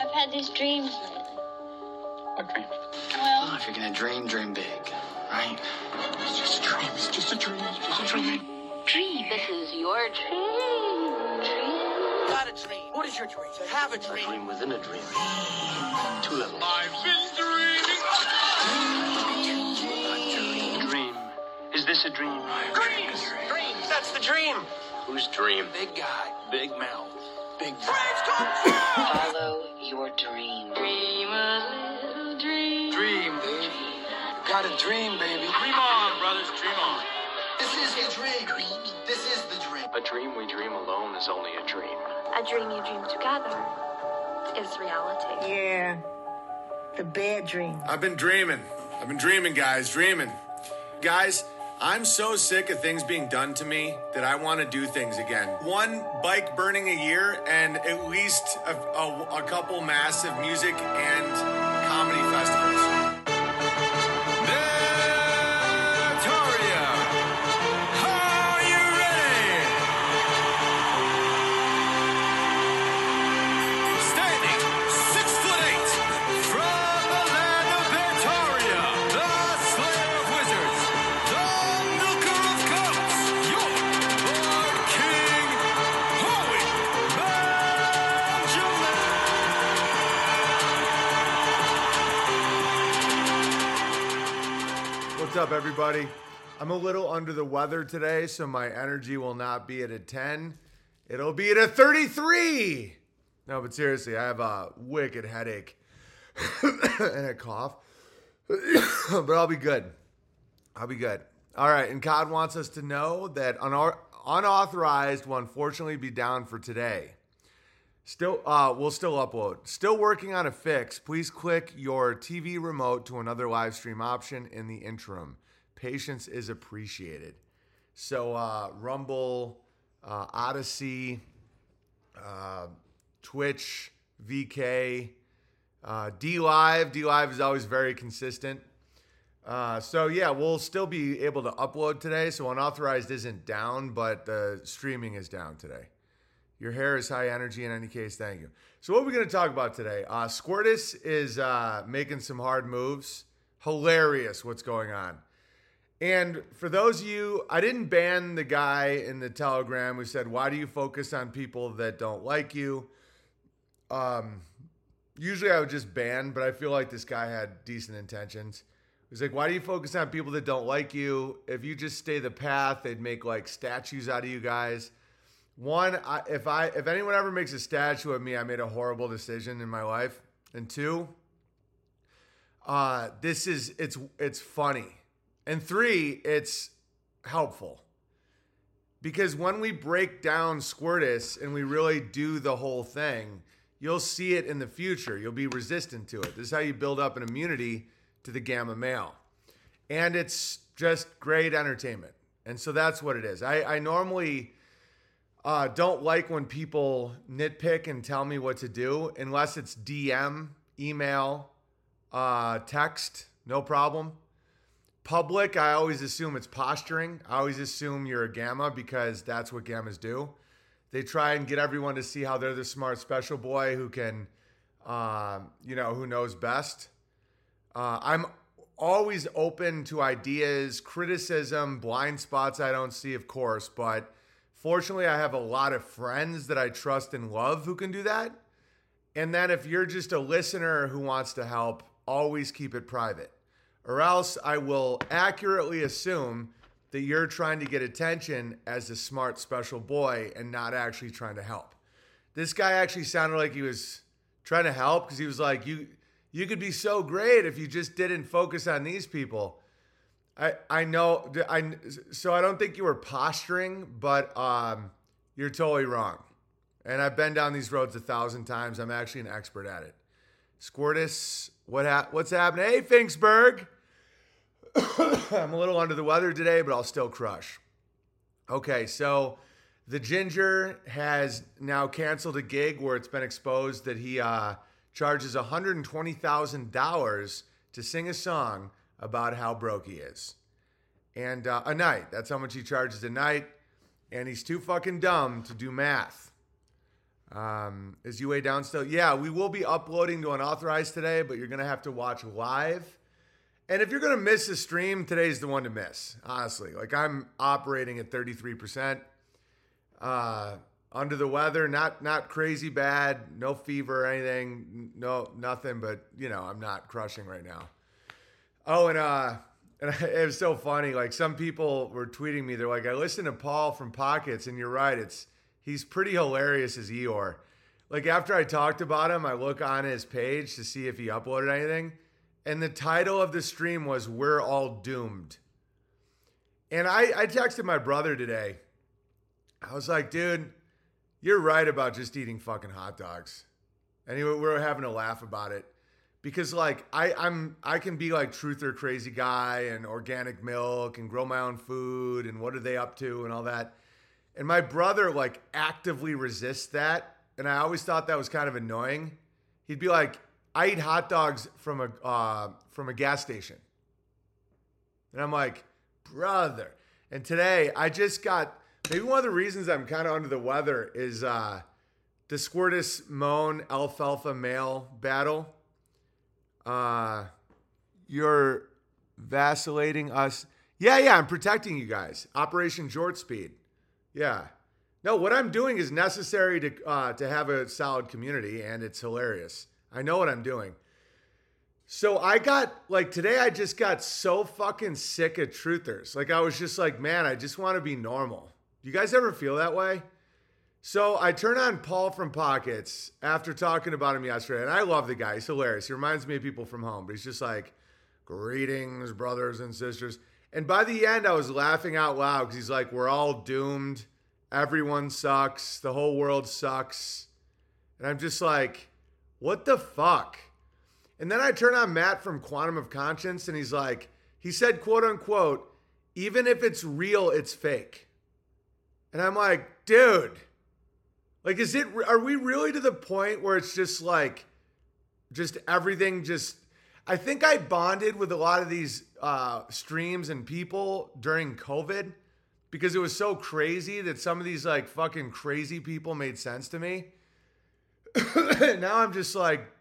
I've had these dreams lately. What dream? Well, Oh, if you're gonna dream, dream big, right? It's just a dream. It's just a dream. It's just a dream. dream. This is your dream. Dream. Got a dream. What is your dream? To have a dream. A dream. dream within a dream. Two levels. I've been dreaming. Dream. Dream. Is this a dream? Dreams. Dreams. That's the dream. Whose dream? Big guy. Big mouth. Big Dreams come true. Follow your dream. Dream a little dream. Dream, baby. Got a dream, baby. Dream on, brothers. Dream on. This is the dream. This is the dream. A dream we dream alone is only a dream. A dream you dream together is reality. Yeah, the bad dream. I've been dreaming. I've been dreaming, guys, dreaming. Guys, I'm so sick of things being done to me that I want to do things again. One bike burning a year and at least a, a, a couple massive music and comedy festivals. Up, everybody? I'm a little under the weather today, so my energy will not be at a 10. It'll be at a 33. No, but seriously, I have a wicked headache and a cough. but I'll be good. I'll be good. All right, and COD wants us to know that unau- unauthorized will unfortunately be down for today. Still, uh, we'll still upload. Still working on a fix. Please click your TV remote to another live stream option in the interim. Patience is appreciated. So, uh, Rumble, uh, Odysee, uh, Twitch, VK, uh, D Live. D Live is always very consistent. Uh, so yeah, we'll still be able to upload today. So unauthorized isn't down, but the streaming is down today. Your hair is high energy in any case. Thank you. So what are we going to talk about today? Uh, Squirtus is uh, making some hard moves. Hilarious what's going on. And for those of you, I didn't ban the guy in the Telegram who said, "Why do you focus on people that don't like you?" Um, usually I would just ban, but I feel like this guy had decent intentions. He's like, "Why do you focus on people that don't like you? If you just stay the path, they'd make like statues out of you guys." One, I, if I if anyone ever makes a statue of me, I made a horrible decision in my life. And two, uh, this is it's it's funny. And three, it's helpful. Because when we break down Squirtus and we really do the whole thing, you'll see it in the future. You'll be resistant to it. This is how you build up an immunity to the gamma male. And it's just great entertainment. And so that's what it is. I, I normally uh, don't like when people nitpick and tell me what to do unless it's DM, email, uh, text, no problem. Public, I always assume it's posturing. I always assume you're a gamma because that's what gammas do. They try and get everyone to see how they're the smart special boy who can, um, you know, who knows best. Uh, I'm always open to ideas, criticism, blind spots I don't see, of course, but fortunately, I have a lot of friends that I trust and love who can do that. And then if you're just a listener who wants to help, always keep it private. Or else I will accurately assume that you're trying to get attention as a smart special boy and not actually trying to help. This guy actually sounded like he was trying to help because he was like, "You you could be so great if you just didn't focus on these people." I I know I so I don't think you were posturing, but um, you're totally wrong. And I've been down these roads a thousand times. I'm actually an expert at it. Squirtus, what hap- what's happening? Hey, Finksburg. I'm a little under the weather today, but I'll still crush. Okay, so the Ginger has now canceled a gig where it's been exposed that he uh, charges $120,000 to sing a song about how broke he is. And uh, a night. That's how much he charges a night. And he's too fucking dumb to do math. Um, is UA down still? Yeah, we will be uploading to unauthorized today, but you're gonna have to watch live. And if you're gonna miss a stream, today's the one to miss. Honestly, like I'm operating at 33%. Uh, under the weather, not not crazy bad, no fever or anything, no nothing, but you know I'm not crushing right now. Oh, and uh, and it was so funny. Like some people were tweeting me, they're like, "I listened to Paul from Pockets, and you're right. It's he's pretty hilarious as Eeyore." Like after I talked about him, I look on his page to see if he uploaded anything, and the title of the stream was "We're All Doomed." And I I texted my brother today. I was like, dude, you're right about just eating fucking hot dogs. Anyway, we were having a laugh about it because like I I'm I can be like truth or crazy guy and organic milk and grow my own food and what are they up to and all that. And my brother like actively resists that, and I always thought that was kind of annoying. He'd be like, "I eat hot dogs from a uh, from a gas station," and I'm like, "Brother." And today I just got maybe one of the reasons I'm kind of under the weather is uh, the Squirtus Moan Alfalfa male battle. Uh, you're vacillating us. Yeah, yeah, I'm protecting you guys. Operation Short Speed. Yeah. No, what I'm doing is necessary to uh, to have a solid community, and it's hilarious. I know what I'm doing. So I got like today. I just got so fucking sick of truthers. Like I was just like, man, I just want to be normal. Do you guys ever feel that way? So I turn on Paul from Pockets after talking about him yesterday, and I love the guy. He's hilarious. He reminds me of people from home, but he's just like, greetings, brothers and sisters. And by the end, I was laughing out loud because he's like, we're all doomed. Everyone sucks. The whole world sucks. And I'm just like, what the fuck? And then I turn on Matt from Quantum of Conscience, and he's like, he said, quote unquote, even if it's real, it's fake. And I'm like, dude, like, is it, are we really to the point where it's just like, just everything just, I think I bonded with a lot of these uh, streams and people during COVID because it was so crazy that some of these like fucking crazy people made sense to me. now I'm just like,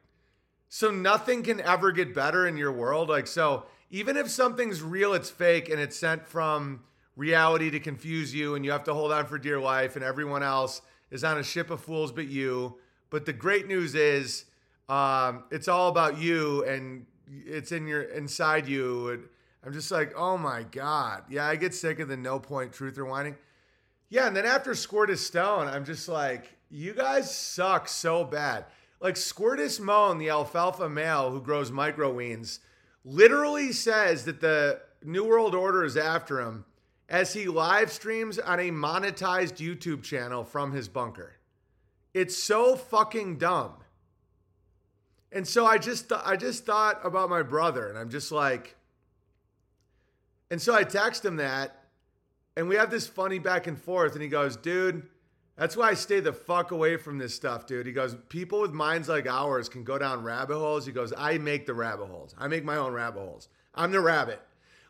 so nothing can ever get better in your world. Like, so even if something's real, it's fake and it's sent from reality to confuse you and you have to hold on for dear life and everyone else is on a ship of fools but you. But the great news is um, it's all about you and it's in your inside you. And I'm just like, oh my God. Yeah, I get sick of the no point truth or whining. Yeah, and then after Squirtus Stone, I'm just like, you guys suck so bad. Like Squirtus Moan, the alfalfa male who grows microweens, literally says that the New World Order is after him as he live streams on a monetized YouTube channel from his bunker. It's so fucking dumb. And so I just th- I just thought about my brother and I'm just like and so I text him that and we have this funny back and forth and he goes, "Dude, that's why I stay the fuck away from this stuff, dude." He goes, "People with minds like ours can go down rabbit holes." He goes, "I make the rabbit holes. I make my own rabbit holes. I'm the rabbit."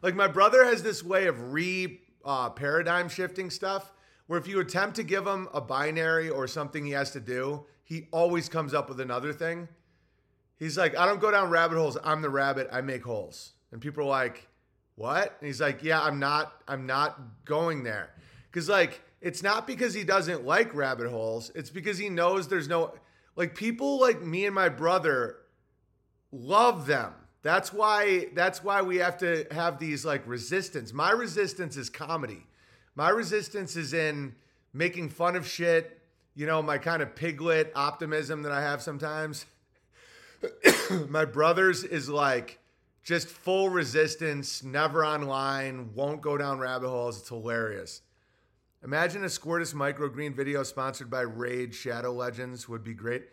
Like my brother has this way of re uh, paradigm shifting stuff where if you attempt to give him a binary or something he has to do, he always comes up with another thing. He's like, I don't go down rabbit holes. I'm the rabbit. I make holes. And people are like, what? And he's like, yeah, I'm not, I'm not going there. Cause like, it's not because he doesn't like rabbit holes. It's because he knows there's no, like people like me and my brother love them. That's why that's why we have to have these like resistance. My resistance is comedy. My resistance is in making fun of shit, you know, my kind of piglet optimism that I have sometimes. my brother's is like just full resistance, never online, won't go down rabbit holes. It's hilarious. Imagine a Squirtus microgreen video sponsored by Raid Shadow Legends would be great.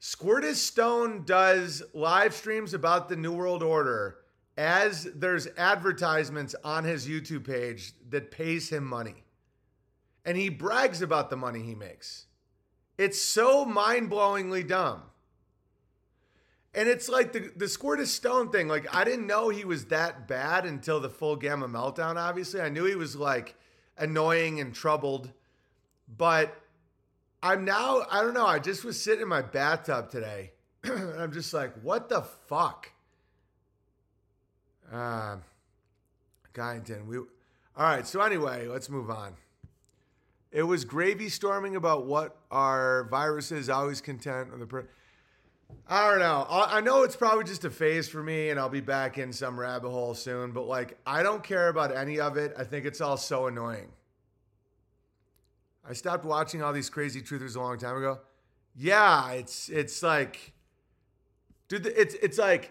Squirtus Stone does live streams about the New World Order as there's advertisements on his YouTube page that pays him money. And he brags about the money he makes. It's so mind blowingly dumb. And it's like the, the Squirtus Stone thing. Like, I didn't know he was that bad until the full Gamma Meltdown, obviously. I knew he was like annoying and troubled. But I'm now, I don't know, I just was sitting in my bathtub today. and I'm just like, what the fuck? Uh, Guynton, we, all right, so anyway, let's move on. It was gravy storming about what are viruses always content on the per- I don't know. I know it's probably just a phase for me, and I'll be back in some rabbit hole soon. But like, I don't care about any of it. I think it's all so annoying. I stopped watching all these crazy truthers a long time ago. Yeah, it's it's like, dude, it's it's like,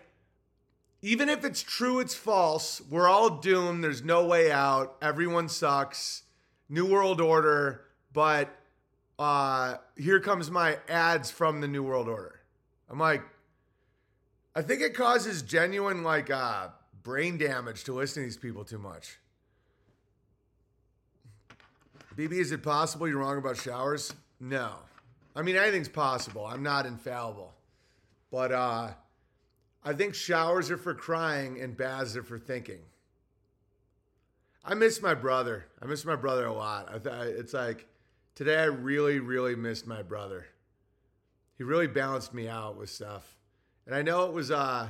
even if it's true, it's false. We're all doomed. There's no way out. Everyone sucks. New World Order, but uh, here comes my ads from the New World Order. I'm like, I think it causes genuine like uh, brain damage to listen to these people too much. BB, is it possible you're wrong about showers? No. I mean, anything's possible. I'm not infallible. But uh, I think showers are for crying and baths are for thinking. I miss my brother. I miss my brother a lot. I th- it's like today I really, really missed my brother. He really balanced me out with stuff. And I know it was uh,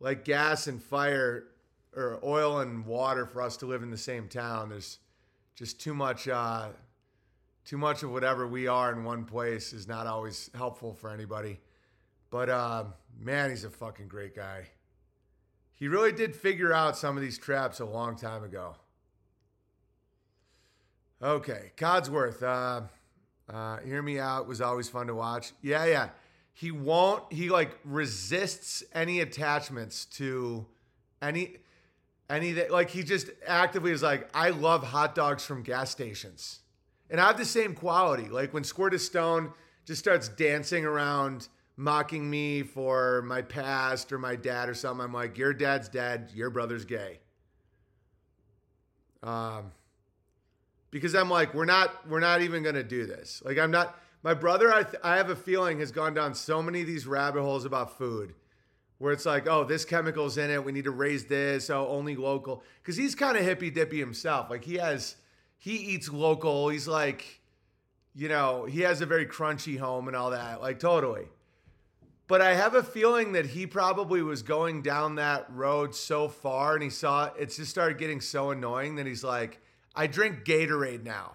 like gas and fire or oil and water for us to live in the same town. There's just too much uh, too much of whatever we are in one place is not always helpful for anybody. But uh, man, he's a fucking great guy. He really did figure out some of these traps a long time ago. Okay, Codsworth, uh, uh, hear me out. Was always fun to watch. Yeah, yeah. He won't. He like resists any attachments to any any that like he just actively is like I love hot dogs from gas stations, and I have the same quality. Like when Squirtus Stone just starts dancing around mocking me for my past or my dad or something. I'm like, your dad's dead, your brother's gay. Um, because I'm like, we're not, we're not even gonna do this. Like, I'm not. My brother, I, th- I have a feeling, has gone down so many of these rabbit holes about food, where it's like, oh, this chemical's in it. We need to raise this. Oh, only local. Because he's kind of hippy dippy himself. Like he has, he eats local. He's like, you know, he has a very crunchy home and all that. Like totally. But I have a feeling that he probably was going down that road so far and he saw it just started getting so annoying that he's like, I drink Gatorade now.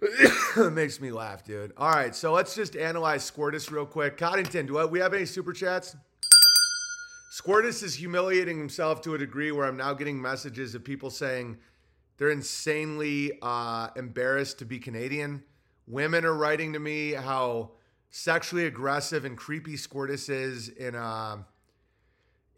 it makes me laugh, dude. All right, so let's just analyze Squirtus real quick. Coddington, do we have any super chats? Squirtus is humiliating himself to a degree where I'm now getting messages of people saying they're insanely uh, embarrassed to be Canadian. Women are writing to me how sexually aggressive and creepy Squirtus is in uh,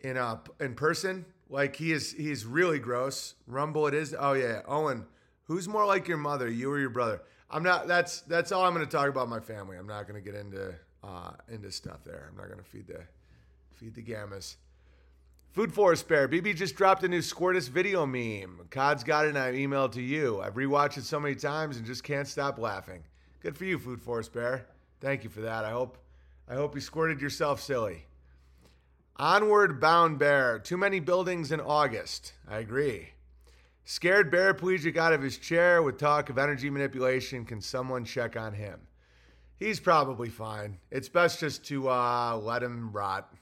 in uh, in person. Like he is, he's really gross. Rumble, it is. Oh yeah, Owen. Who's more like your mother, you or your brother? I'm not. That's that's all I'm going to talk about my family. I'm not going to get into uh, into stuff there. I'm not going to feed the feed the gammas. Food Forest Bear. BB just dropped a new Squirtus video meme. Cod's got it and I emailed to you. I've rewatched it so many times and just can't stop laughing. Good for you, Food Forest Bear. Thank you for that. I hope I hope you squirted yourself silly. Onward Bound Bear. Too many buildings in August. I agree. Scared paraplegic out of his chair with talk of energy manipulation. Can someone check on him? He's probably fine. It's best just to uh, let him rot.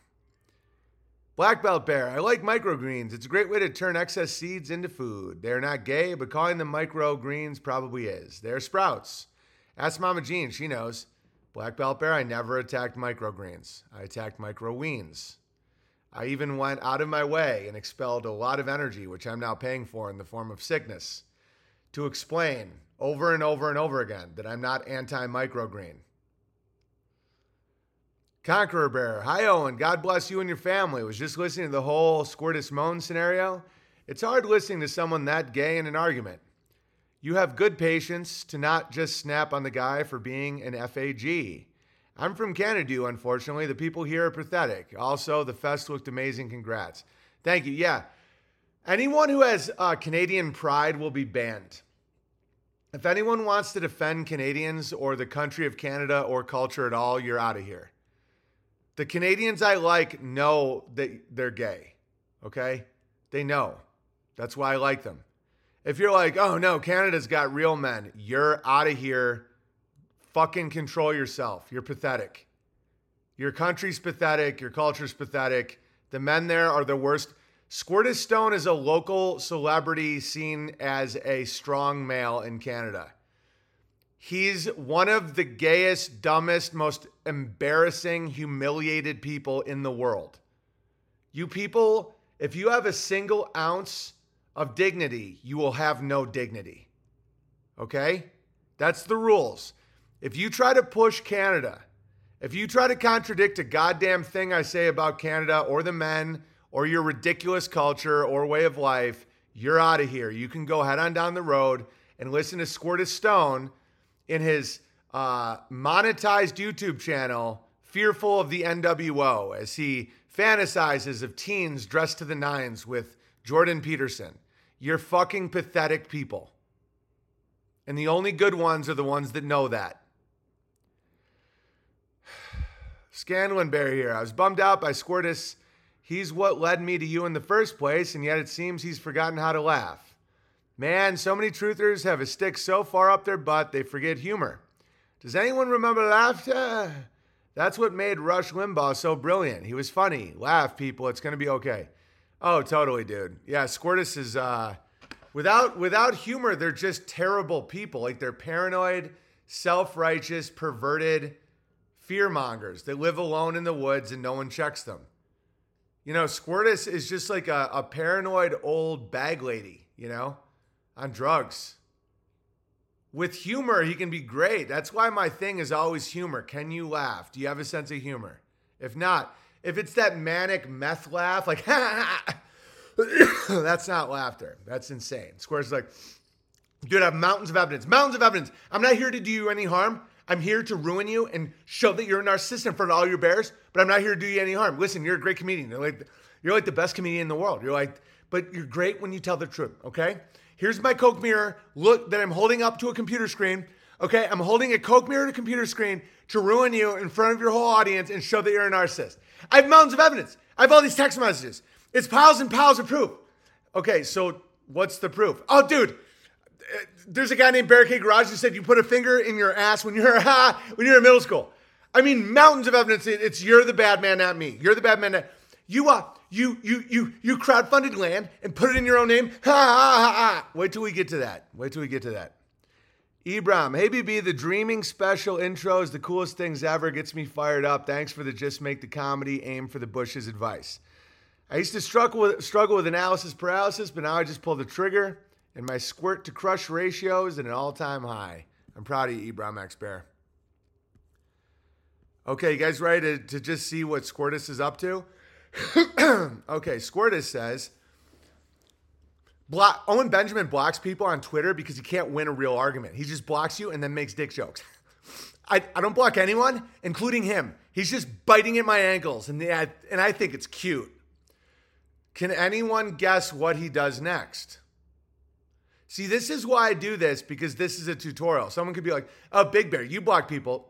Black Belt Bear. I like microgreens. It's a great way to turn excess seeds into food. They're not gay, but calling them microgreens probably is. They're sprouts. Ask Mama Jean. She knows. Black Belt Bear, I never attacked microgreens. I attacked microweens. I even went out of my way and expelled a lot of energy, which I'm now paying for in the form of sickness, to explain over and over and over again that I'm not anti microgreen. Conqueror Bear, hi Owen, God bless you and your family. Was just listening to the whole Squirtus Moan scenario. It's hard listening to someone that gay in an argument. You have good patience to not just snap on the guy for being an FAG. I'm from Canada, unfortunately. The people here are pathetic. Also, the fest looked amazing. Congrats. Thank you. Yeah. Anyone who has uh, Canadian pride will be banned. If anyone wants to defend Canadians or the country of Canada or culture at all, you're out of here. The Canadians I like know that they're gay. Okay? They know. That's why I like them. If you're like, oh no, Canada's got real men, you're out of here. Fucking control yourself. You're pathetic. Your country's pathetic. Your culture's pathetic. The men there are the worst. Squirtus Stone is a local celebrity seen as a strong male in Canada. He's one of the gayest, dumbest, most embarrassing, humiliated people in the world. You people, if you have a single ounce of dignity, you will have no dignity. Okay? That's the rules. If you try to push Canada, if you try to contradict a goddamn thing I say about Canada or the men or your ridiculous culture or way of life, you're out of here. You can go head on down the road and listen to Squirtus Stone in his uh, monetized YouTube channel, Fearful of the NWO, as he fantasizes of teens dressed to the nines with Jordan Peterson. You're fucking pathetic people. And the only good ones are the ones that know that. Scanlon Bear here. I was bummed out by Squirtus. He's what led me to you in the first place, and yet it seems he's forgotten how to laugh. Man, so many truthers have a stick so far up their butt they forget humor. Does anyone remember laughter? That's what made Rush Limbaugh so brilliant. He was funny. Laugh, people. It's going to be okay. Oh, totally, dude. Yeah, Squirtus is uh without without humor, they're just terrible people. Like they're paranoid, self-righteous, perverted fear mongers that live alone in the woods and no one checks them. You know, Squirtus is just like a, a paranoid old bag lady, you know, on drugs. With humor, he can be great. That's why my thing is always humor. Can you laugh? Do you have a sense of humor? If not, if it's that manic meth laugh, like, that's not laughter. That's insane. Square's like, dude, I have mountains of evidence. Mountains of evidence. I'm not here to do you any harm. I'm here to ruin you and show that you're a narcissist in front of all your bears, but I'm not here to do you any harm. Listen, you're a great comedian. You're like, you're like the best comedian in the world. You're like, but you're great when you tell the truth, okay? Here's my Coke mirror. Look that I'm holding up to a computer screen. Okay, I'm holding a Coke mirror to a computer screen to ruin you in front of your whole audience and show that you're a narcissist. I have mountains of evidence. I have all these text messages. It's piles and piles of proof. Okay, so what's the proof? Oh, dude, there's a guy named Barricade Garage who said you put a finger in your ass when you're when you're in middle school. I mean, mountains of evidence. It's you're the bad man, not me. You're the bad man. Not, you uh, you you you you crowdfunded land and put it in your own name. Ha ha ha ha. Wait till we get to that. Wait till we get to that. Ibram, hey BB, the dreaming special intro is the coolest things ever. Gets me fired up. Thanks for the just make the comedy, aim for the bushes advice. I used to struggle with struggle with analysis paralysis, but now I just pull the trigger and my squirt to crush ratio is at an all-time high. I'm proud of you, Ibram X Bear. Okay, you guys ready to, to just see what Squirtus is up to? okay, Squirtus says block, Owen Benjamin blocks people on Twitter because he can't win a real argument. He just blocks you and then makes dick jokes. I, I don't block anyone, including him. He's just biting at my ankles, and, the, and I think it's cute. Can anyone guess what he does next? See, this is why I do this because this is a tutorial. Someone could be like, oh, Big Bear, you block people.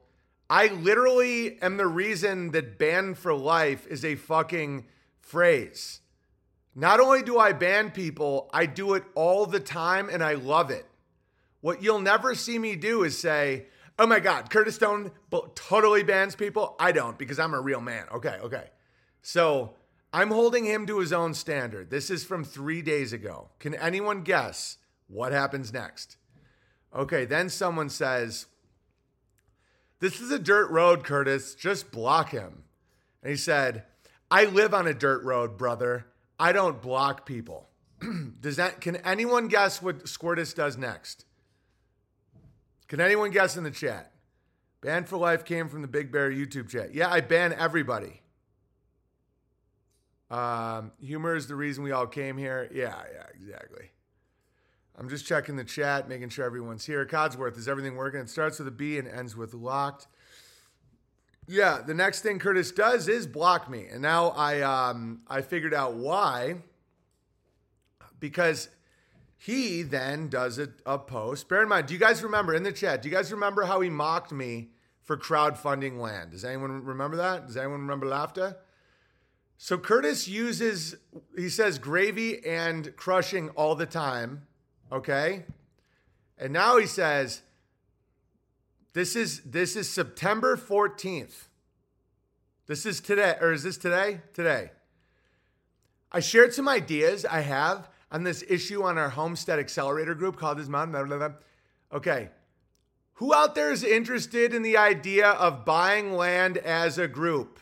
I literally am the reason that ban for life is a fucking phrase. Not only do I ban people, I do it all the time and I love it. What you'll never see me do is say, oh my God, Curtis Stone totally bans people. I don't because I'm a real man. Okay, okay. So I'm holding him to his own standard. This is from three days ago. Can anyone guess what happens next? Okay, then someone says, this is a dirt road, Curtis. Just block him. And he said, I live on a dirt road, brother. I don't block people. does that can anyone guess what Squirtus does next? Can anyone guess in the chat? Ban for life came from the Big Bear YouTube chat. Yeah, I ban everybody. Um, humor is the reason we all came here. Yeah, yeah, exactly. I'm just checking the chat, making sure everyone's here. Codsworth, is everything working? It starts with a B and ends with locked. Yeah, the next thing Curtis does is block me, and now I um, I figured out why. Because he then does a, a post. Bear in mind, do you guys remember in the chat? Do you guys remember how he mocked me for crowdfunding land? Does anyone remember that? Does anyone remember laughter? So Curtis uses, he says gravy and crushing all the time Okay? And now he says, this is this is September 14th. This is today, or is this today? Today. I shared some ideas I have on this issue on our Homestead Accelerator group called this blah. Okay. Who out there is interested in the idea of buying land as a group?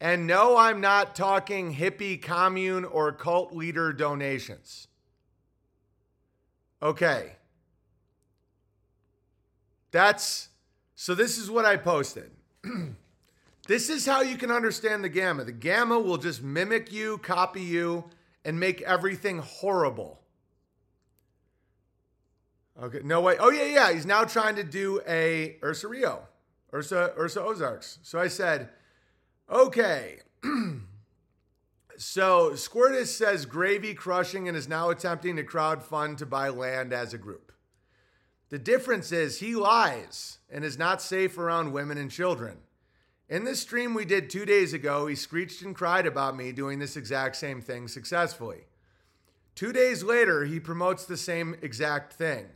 And no, I'm not talking hippie commune or cult leader donations. Okay. That's so. This is what I posted. this is how you can understand the gamma. The gamma will just mimic you, copy you, and make everything horrible. Okay, no way. Oh yeah, yeah. He's now trying to do a Ursa Rio, Ursa Ursa Ozarks. So I said, okay. so Squirtus says gravy crushing and is now attempting to crowd fund to buy land as a group. The difference is he lies and is not safe around women and children. In this stream we did two days ago, he screeched and cried about me doing this exact same thing successfully. Two days later, he promotes the same exact thing.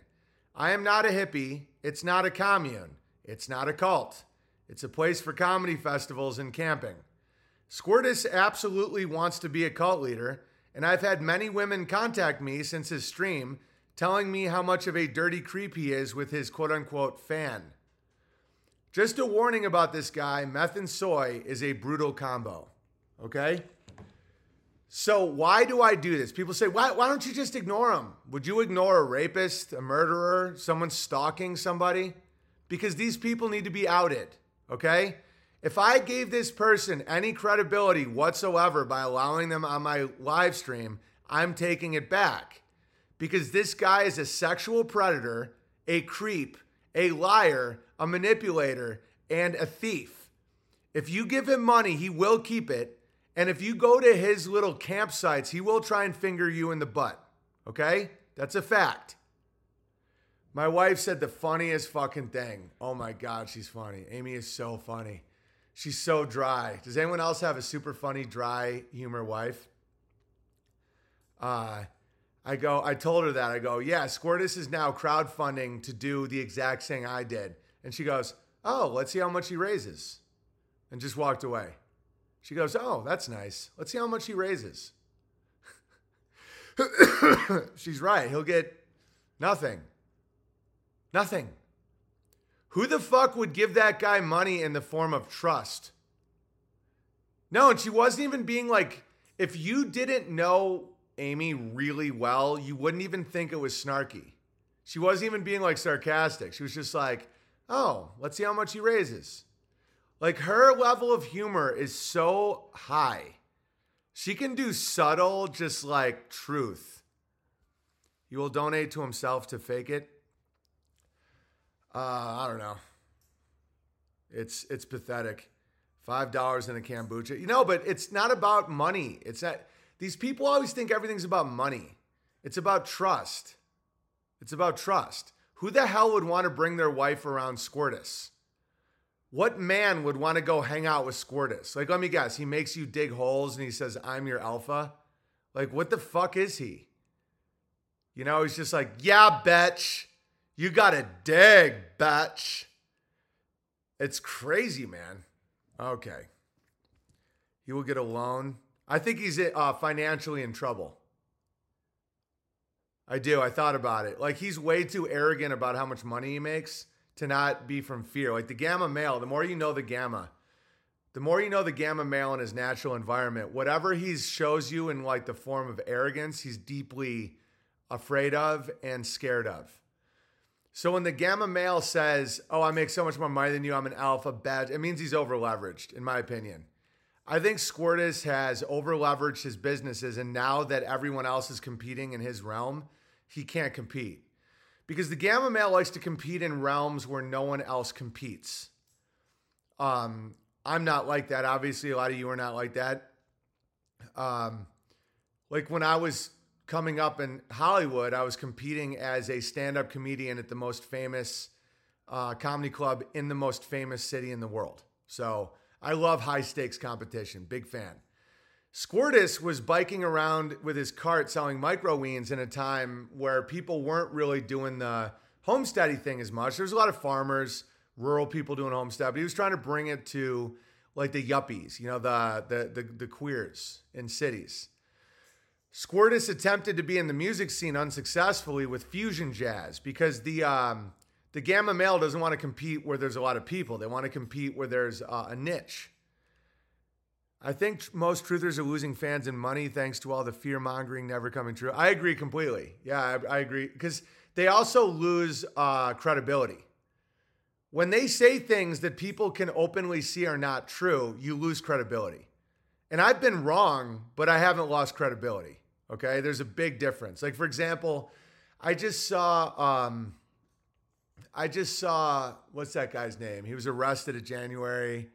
I am not a hippie. It's not a commune. It's not a cult. It's a place for comedy festivals and camping. Squirtus absolutely wants to be a cult leader, and I've had many women contact me since his stream telling me how much of a dirty creep he is with his quote unquote fan. Just a warning about this guy meth and soy is a brutal combo. Okay? So, why do I do this? People say, why, why don't you just ignore him? Would you ignore a rapist, a murderer, someone stalking somebody? Because these people need to be outed. Okay? If I gave this person any credibility whatsoever by allowing them on my live stream, I'm taking it back because this guy is a sexual predator, a creep, a liar, a manipulator, and a thief. If you give him money, he will keep it. And if you go to his little campsites, he will try and finger you in the butt. Okay? That's a fact. My wife said the funniest fucking thing. Oh my God, she's funny. Amy is so funny. She's so dry. Does anyone else have a super funny, dry humor wife? Uh, I go, I told her that. I go, yeah, Squirtus is now crowdfunding to do the exact thing I did. And she goes, oh, let's see how much he raises. And just walked away. She goes, oh, that's nice. Let's see how much he raises. She's right. He'll get nothing. Nothing. Who the fuck would give that guy money in the form of trust? No, and she wasn't even being like, if you didn't know Amy really well, you wouldn't even think it was snarky. She wasn't even being like sarcastic. She was just like, oh, let's see how much he raises. Like her level of humor is so high. She can do subtle, just like truth. He will donate to himself to fake it. Uh, I don't know. It's it's pathetic. Five dollars in a kombucha. You know, but it's not about money. It's that these people always think everything's about money. It's about trust. It's about trust. Who the hell would want to bring their wife around Squirtus? What man would want to go hang out with Squirtus? Like, let me guess, he makes you dig holes and he says, I'm your alpha. Like, what the fuck is he? You know, he's just like, yeah, bitch. You got to dig, bitch. It's crazy, man. Okay. He will get a loan. I think he's uh, financially in trouble. I do. I thought about it. Like he's way too arrogant about how much money he makes to not be from fear. Like the gamma male, the more you know the gamma, the more you know the gamma male in his natural environment, whatever he shows you in like the form of arrogance, he's deeply afraid of and scared of. So when the gamma male says, "Oh, I make so much more money than you. I'm an alpha bad," it means he's over leveraged, in my opinion. I think Squirtus has over leveraged his businesses, and now that everyone else is competing in his realm, he can't compete because the gamma male likes to compete in realms where no one else competes. Um, I'm not like that. Obviously, a lot of you are not like that. Um, like when I was coming up in Hollywood, I was competing as a stand up comedian at the most famous uh, comedy club in the most famous city in the world. So I love high stakes competition, big fan. Squirtus was biking around with his cart selling micro microweens in a time where people weren't really doing the homesteady thing as much. There's a lot of farmers, rural people doing homestead, but he was trying to bring it to like the yuppies, you know, the the the, the queers in cities. Squirtus attempted to be in the music scene unsuccessfully with fusion jazz because the um, the gamma male doesn't want to compete where there's a lot of people. They want to compete where there's uh, a niche. I think most truthers are losing fans and money thanks to all the fear mongering never coming true. I agree completely. Yeah, I, I agree because they also lose uh, credibility. When they say things that people can openly see are not true, you lose credibility. And I've been wrong, but I haven't lost credibility. Okay, there's a big difference. Like for example, I just saw. Um, I just saw what's that guy's name? He was arrested in January.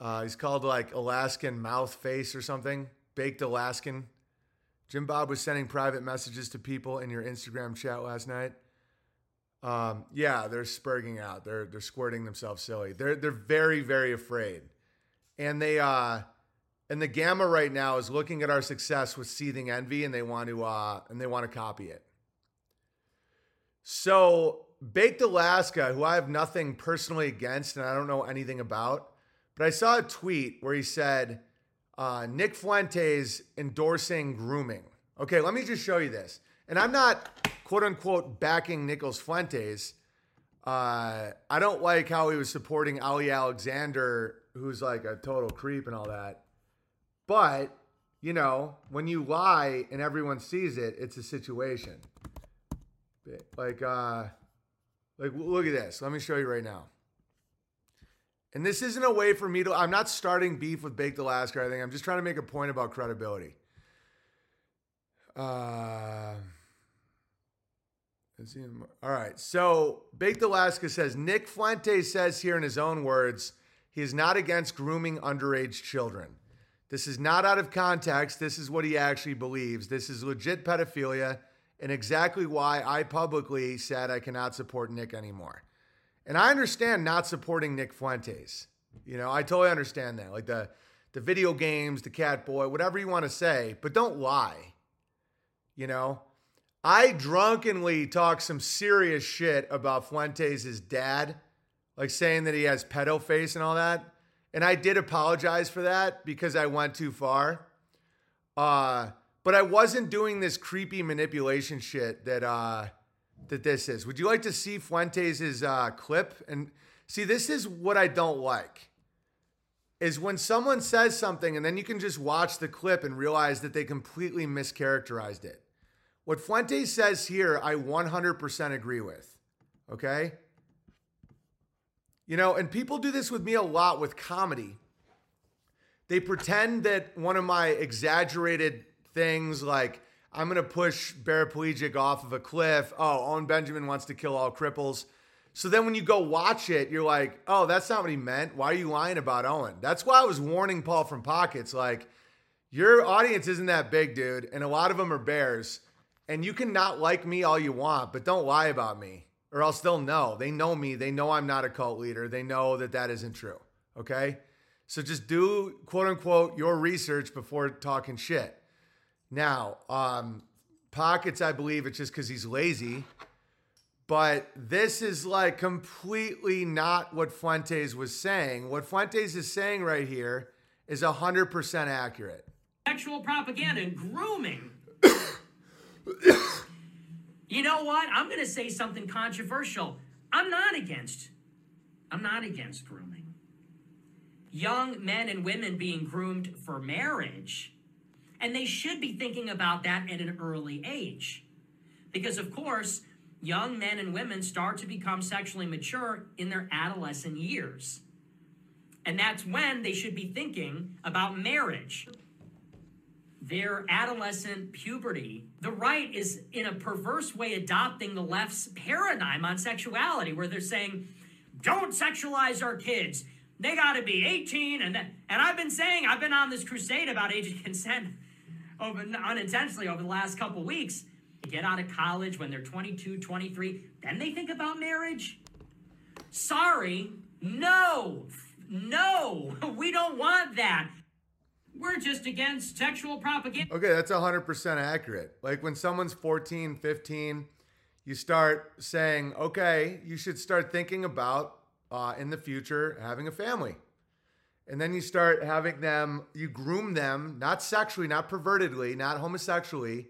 Uh, he's called like Alaskan mouth face or something. Baked Alaskan. Jim Bob was sending private messages to people in your Instagram chat last night. Um, yeah, they're spurging out. They're they're squirting themselves silly. They're they're very very afraid, and they uh, and the gamma right now is looking at our success with seething envy, and they want to uh, and they want to copy it. So Baked Alaska, who I have nothing personally against and I don't know anything about, but I saw a tweet where he said uh, Nick Fuentes endorsing grooming. Okay, let me just show you this. And I'm not quote unquote backing Nicholas Fuentes. Uh, I don't like how he was supporting Ali Alexander, who's like a total creep and all that. But, you know, when you lie and everyone sees it, it's a situation. Like, uh, like look at this. Let me show you right now. And this isn't a way for me to. I'm not starting beef with Baked Alaska. I think I'm just trying to make a point about credibility. Uh. All right. So Baked Alaska says Nick Fuentes says here in his own words, he is not against grooming underage children. This is not out of context. This is what he actually believes. This is legit pedophilia and exactly why I publicly said I cannot support Nick anymore. And I understand not supporting Nick Fuentes. You know, I totally understand that. Like the the video games, the cat boy, whatever you want to say, but don't lie. You know, I drunkenly talk some serious shit about Fuentes' dad, like saying that he has pedo face and all that. And I did apologize for that because I went too far. Uh, but I wasn't doing this creepy manipulation shit that uh that this is. Would you like to see Fuentes' uh, clip? And see, this is what I don't like. Is when someone says something and then you can just watch the clip and realize that they completely mischaracterized it. What Fuentes says here, I 100% agree with. Okay? You know, and people do this with me a lot with comedy. They pretend that one of my exaggerated things like I'm going to push paraplegic off of a cliff. Oh, Owen Benjamin wants to kill all cripples. So then when you go watch it, you're like, oh, that's not what he meant. Why are you lying about Owen? That's why I was warning Paul from Pockets. Like, your audience isn't that big, dude. And a lot of them are bears. And you can not like me all you want, but don't lie about me or else they'll know. They know me. They know I'm not a cult leader. They know that that isn't true. Okay. So just do quote unquote your research before talking shit. Now, um, Pockets, I believe it's just because he's lazy. But this is like completely not what Fuentes was saying. What Fuentes is saying right here is 100% accurate. sexual propaganda and grooming. You know what? I'm going to say something controversial. I'm not against. I'm not against grooming. Young men and women being groomed for marriage, and they should be thinking about that at an early age. Because of course, young men and women start to become sexually mature in their adolescent years. And that's when they should be thinking about marriage their adolescent puberty. The right is, in a perverse way, adopting the left's paradigm on sexuality, where they're saying, don't sexualize our kids. They got to be 18. And, and I've been saying, I've been on this crusade about age of consent over, unintentionally over the last couple weeks. They get out of college when they're 22, 23, then they think about marriage. Sorry, no, no, we don't want that. We're just against sexual propaganda. Okay, that's 100% accurate. Like when someone's 14, 15, you start saying, okay, you should start thinking about uh, in the future having a family. And then you start having them, you groom them, not sexually, not pervertedly, not homosexually,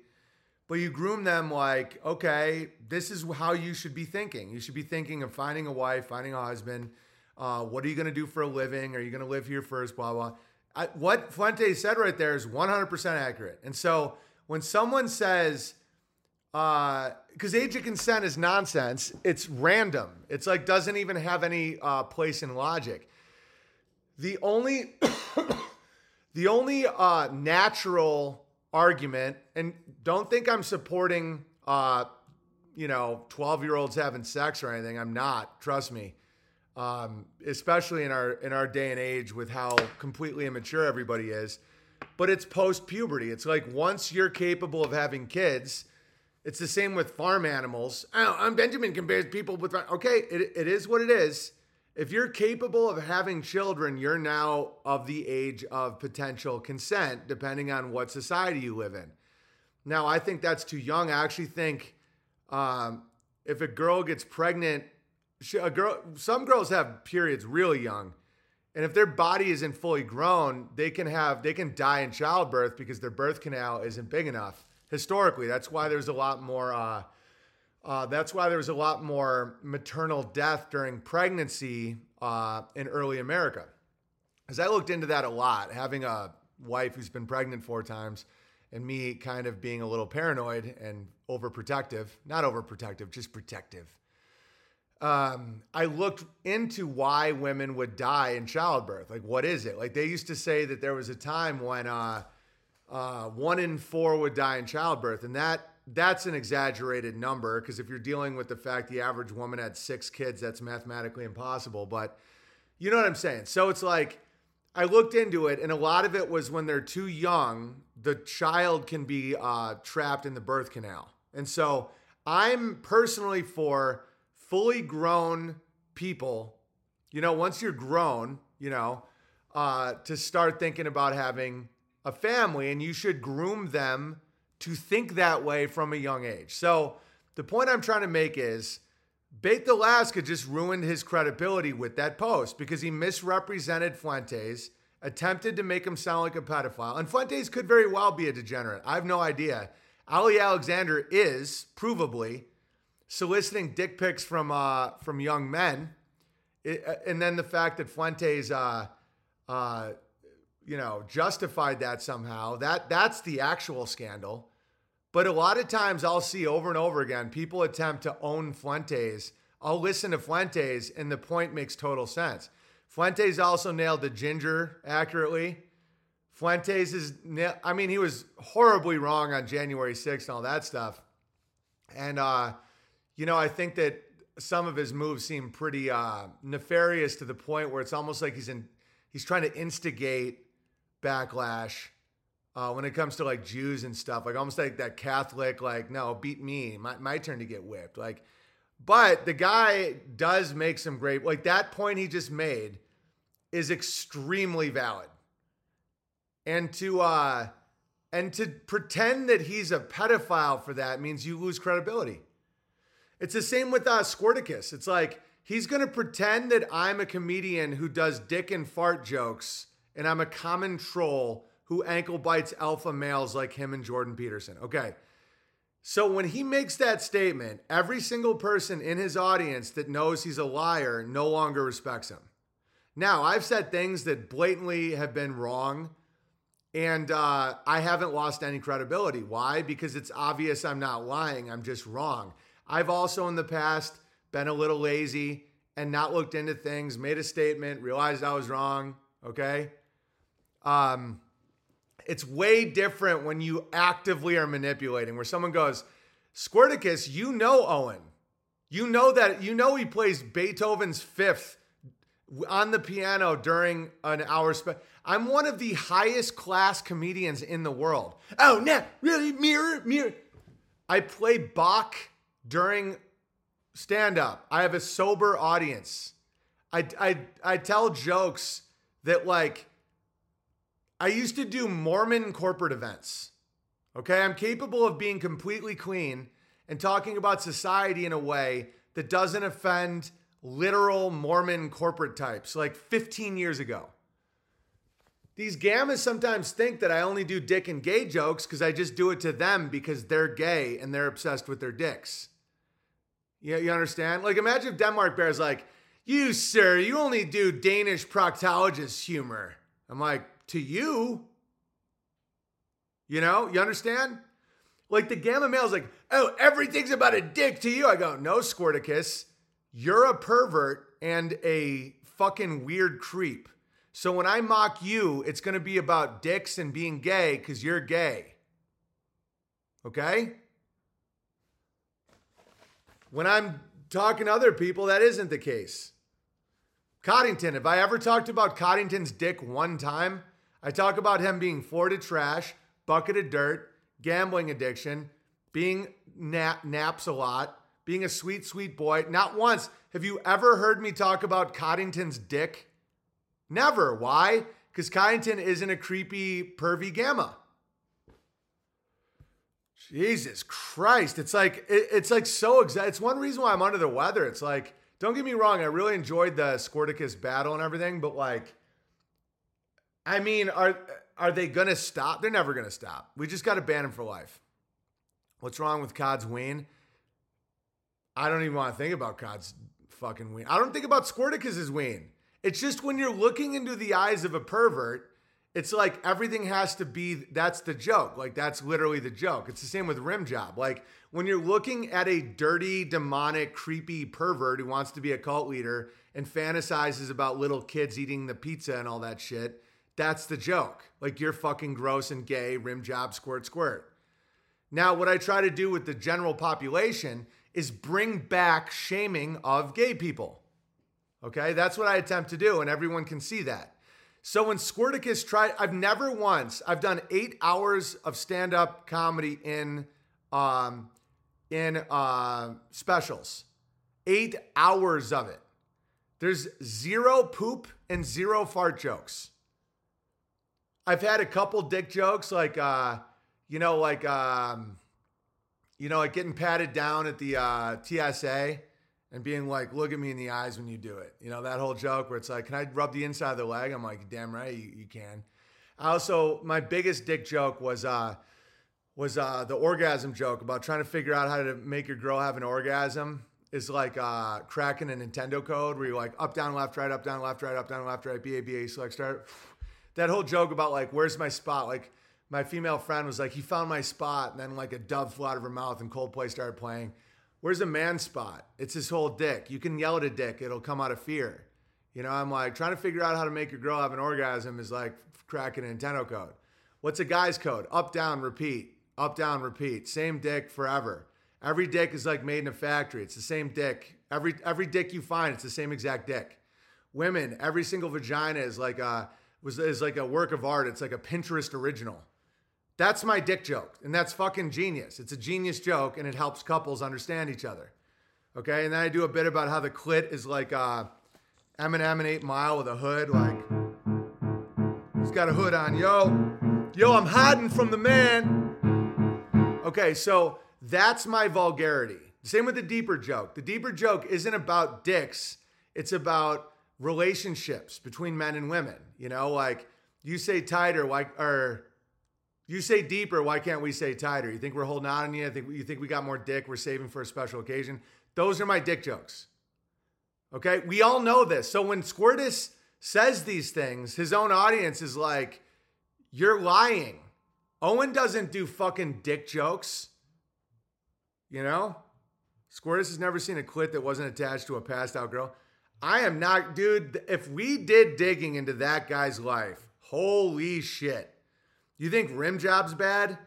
but you groom them like, okay, this is how you should be thinking. You should be thinking of finding a wife, finding a husband. Uh, what are you going to do for a living? Are you going to live here first? Blah, blah. I, what Fuente said right there is 100% accurate. And so when someone says, because age of consent is nonsense, it's random. It's like doesn't even have any uh, place in logic. The only, the only uh, natural argument, and don't think I'm supporting, uh, you know, 12 year olds having sex or anything. I'm not. Trust me um, especially in our in our day and age with how completely immature everybody is. But it's post puberty. It's like once you're capable of having kids, it's the same with farm animals. Oh, I'm Benjamin compares people with okay, it, it is what it is. If you're capable of having children, you're now of the age of potential consent, depending on what society you live in. Now, I think that's too young. I actually think um, if a girl gets pregnant she, a girl, some girls have periods really young, and if their body isn't fully grown, they can have they can die in childbirth because their birth canal isn't big enough. Historically, that's why there's a lot more. Uh, uh, that's why there was a lot more maternal death during pregnancy uh, in early America. As I looked into that a lot, having a wife who's been pregnant four times, and me kind of being a little paranoid and overprotective, not overprotective, just protective um, I looked into why women would die in childbirth. Like, what is it? Like, they used to say that there was a time when uh, uh, one in four would die in childbirth, and that that's an exaggerated number because if you're dealing with the fact the average woman had six kids, that's mathematically impossible. But you know what I'm saying? So it's like I looked into it, and a lot of it was when they're too young, the child can be uh, trapped in the birth canal, and so I'm personally for fully grown people, you know, once you're grown, you know, uh, to start thinking about having a family, and you should groom them to think that way from a young age. So the point I'm trying to make is Baked Alaska just ruined his credibility with that post because he misrepresented Fuentes, attempted to make him sound like a pedophile. And Fuentes could very well be a degenerate. I have no idea. Ali Alexander is provably soliciting dick pics from uh, from young men, it, uh, and then the fact that Fuentes, uh, uh, you know, justified that somehow. That that's the actual scandal. But a lot of times I'll see over and over again people attempt to own Fuentes. I'll listen to Fuentes, and the point makes total sense. Fuentes also nailed the ginger accurately. Fuentes is, I mean, he was horribly wrong on January 6th and all that stuff. And uh, you know, I think that some of his moves seem pretty uh, nefarious to the point where it's almost like he's in he's trying to instigate backlash uh, when it comes to like Jews and stuff. Like almost like that Catholic, like no, beat me, my my turn to get whipped. Like, but the guy does make some great like that point he just made is extremely valid, and to uh and to pretend that he's a pedophile for that means you lose credibility. It's the same with uh, Squirticus. It's like he's going to pretend that I'm a comedian who does dick and fart jokes, and I'm a common troll who ankle bites alpha males like him and Jordan Peterson. Okay. So when he makes that statement, every single person in his audience that knows he's a liar no longer respects him. Now, I've said things that blatantly have been wrong, and uh, I haven't lost any credibility. Why? Because it's obvious I'm not lying, I'm just wrong. I've also in the past been a little lazy and not looked into things, made a statement, realized I was wrong. Okay. Um, it's way different when you actively are manipulating, where someone goes, Squirticus, you know Owen. You know that, you know he plays Beethoven's fifth on the piano during an hour. I'm one of the highest class comedians in the world. Oh, no, really? Mirror, mirror. I play Bach during stand up. I have a sober audience. I, I, I tell jokes that like I used to do Mormon corporate events. Okay, I'm capable of being completely clean and talking about society in a way that doesn't offend literal Mormon corporate types like 15 years ago. These gammas sometimes think that I only do dick and gay jokes because I just do it to them because they're gay and they're obsessed with their dicks. You, you understand? Like, imagine if Denmark Bear's like, You, sir, you only do Danish proctologist humor. I'm like, To you? You know, you understand? Like the gamma male's like, oh, everything's about a dick to you. I go, no, Squirticus, you're a pervert and a fucking weird creep. So when I mock you, it's gonna be about dicks and being gay because you're gay. Okay? When I'm talking to other people, that isn't the case. Coddington, have I ever talked about Coddington's dick one time? I talk about him being Florida trash, bucket of dirt, gambling addiction, being nap, naps a lot, being a sweet, sweet boy. Not once have you ever heard me talk about Coddington's dick. Never. Why? Because Coddington isn't a creepy, pervy gamma. Jesus Christ. It's like, it, it's like so exact. It's one reason why I'm under the weather. It's like, don't get me wrong, I really enjoyed the Squirticus battle and everything, but like, I mean, are are they gonna stop? They're never gonna stop. We just gotta ban them for life. What's wrong with Cod's ween? I don't even want to think about Cod's fucking ween. I don't think about Squirticus's ween. It's just when you're looking into the eyes of a pervert, it's like everything has to be that's the joke. Like that's literally the joke. It's the same with rim job. Like when you're looking at a dirty, demonic, creepy pervert who wants to be a cult leader and fantasizes about little kids eating the pizza and all that shit, that's the joke. Like you're fucking gross and gay, rim job, squirt, squirt. Now, what I try to do with the general population is bring back shaming of gay people. Okay, that's what I attempt to do, and everyone can see that. So when Squirticus tried, I've never once, I've done eight hours of stand-up comedy in um in uh specials. Eight hours of it. There's zero poop and zero fart jokes. I've had a couple dick jokes, like uh, you know, like um, you know, like getting patted down at the uh, TSA and being like, "Look at me in the eyes when you do it." You know, that whole joke where it's like, "Can I rub the inside of the leg?" I'm like, "Damn right, you, you can." Also, my biggest dick joke was uh, was uh, the orgasm joke about trying to figure out how to make your girl have an orgasm. Is like uh, cracking a Nintendo code where you're like up, down, left, right, up, down, left, right, up, down, left, right, B A B A select start that whole joke about like where's my spot like my female friend was like he found my spot and then like a dove flew out of her mouth and coldplay started playing where's a man spot? It's his whole dick. You can yell at a dick it'll come out of fear. You know i'm like trying to figure out how to make a girl have an orgasm is like cracking a nintendo code. What's a guy's code? Up down repeat. Up down repeat. Same dick forever. Every dick is like made in a factory. It's the same dick. Every every dick you find it's the same exact dick. Women every single vagina is like a was is like a work of art. It's like a Pinterest original. That's my dick joke, and that's fucking genius. It's a genius joke, and it helps couples understand each other. Okay, and then I do a bit about how the clit is like uh, Eminem and Eight Mile with a hood. Like he's got a hood on. Yo, yo, I'm hiding from the man. Okay, so that's my vulgarity. Same with the deeper joke. The deeper joke isn't about dicks. It's about relationships between men and women. You know, like you say tighter, like, or you say deeper, why can't we say tighter? You think we're holding out on you? I think you think we got more dick, we're saving for a special occasion. Those are my dick jokes. Okay? We all know this. So when Squirtus says these things, his own audience is like, You're lying. Owen doesn't do fucking dick jokes. You know? Squirtus has never seen a clit that wasn't attached to a passed out girl. I am not, dude. If we did digging into that guy's life, holy shit. You think rim job's bad?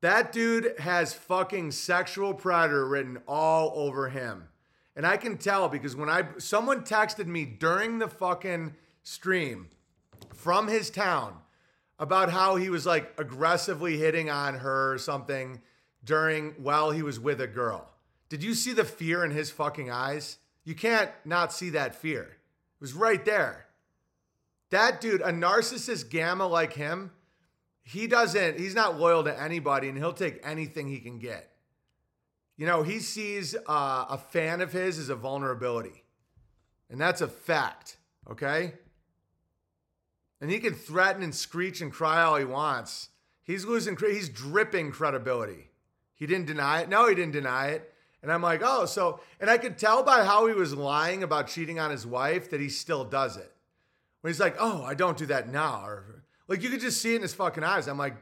That dude has fucking sexual predator written all over him. And I can tell because when I someone texted me during the fucking stream from his town about how he was like aggressively hitting on her or something during while he was with a girl. Did you see the fear in his fucking eyes? You can't not see that fear. It was right there. That dude, a narcissist gamma like him, he doesn't, he's not loyal to anybody and he'll take anything he can get. You know, he sees uh, a fan of his as a vulnerability. And that's a fact, okay? And he can threaten and screech and cry all he wants. He's losing, he's dripping credibility. He didn't deny it. No, he didn't deny it. And I'm like, oh, so, and I could tell by how he was lying about cheating on his wife that he still does it. When he's like, oh, I don't do that now. Or like you could just see it in his fucking eyes. I'm like,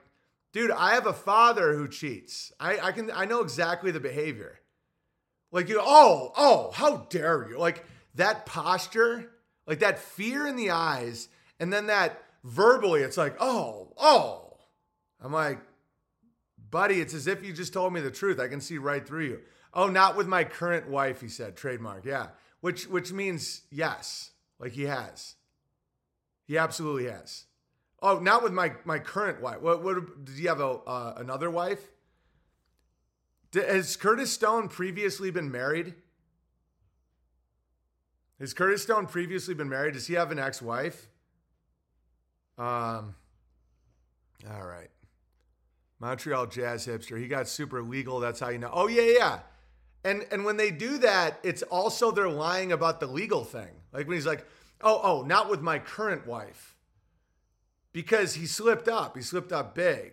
dude, I have a father who cheats. I, I can, I know exactly the behavior. Like you, oh, oh, how dare you? Like that posture, like that fear in the eyes, and then that verbally, it's like, oh, oh. I'm like, buddy, it's as if you just told me the truth. I can see right through you. Oh, not with my current wife, he said. Trademark. Yeah. Which which means yes. Like he has. He absolutely has. Oh, not with my my current wife. What what did he have a uh, another wife? Has Curtis Stone previously been married? Has Curtis Stone previously been married? Does he have an ex-wife? Um all right. Montreal jazz hipster. He got super legal. That's how you know. Oh yeah, yeah. And and when they do that, it's also they're lying about the legal thing. Like when he's like, "Oh, oh, not with my current wife." Because he slipped up. He slipped up big.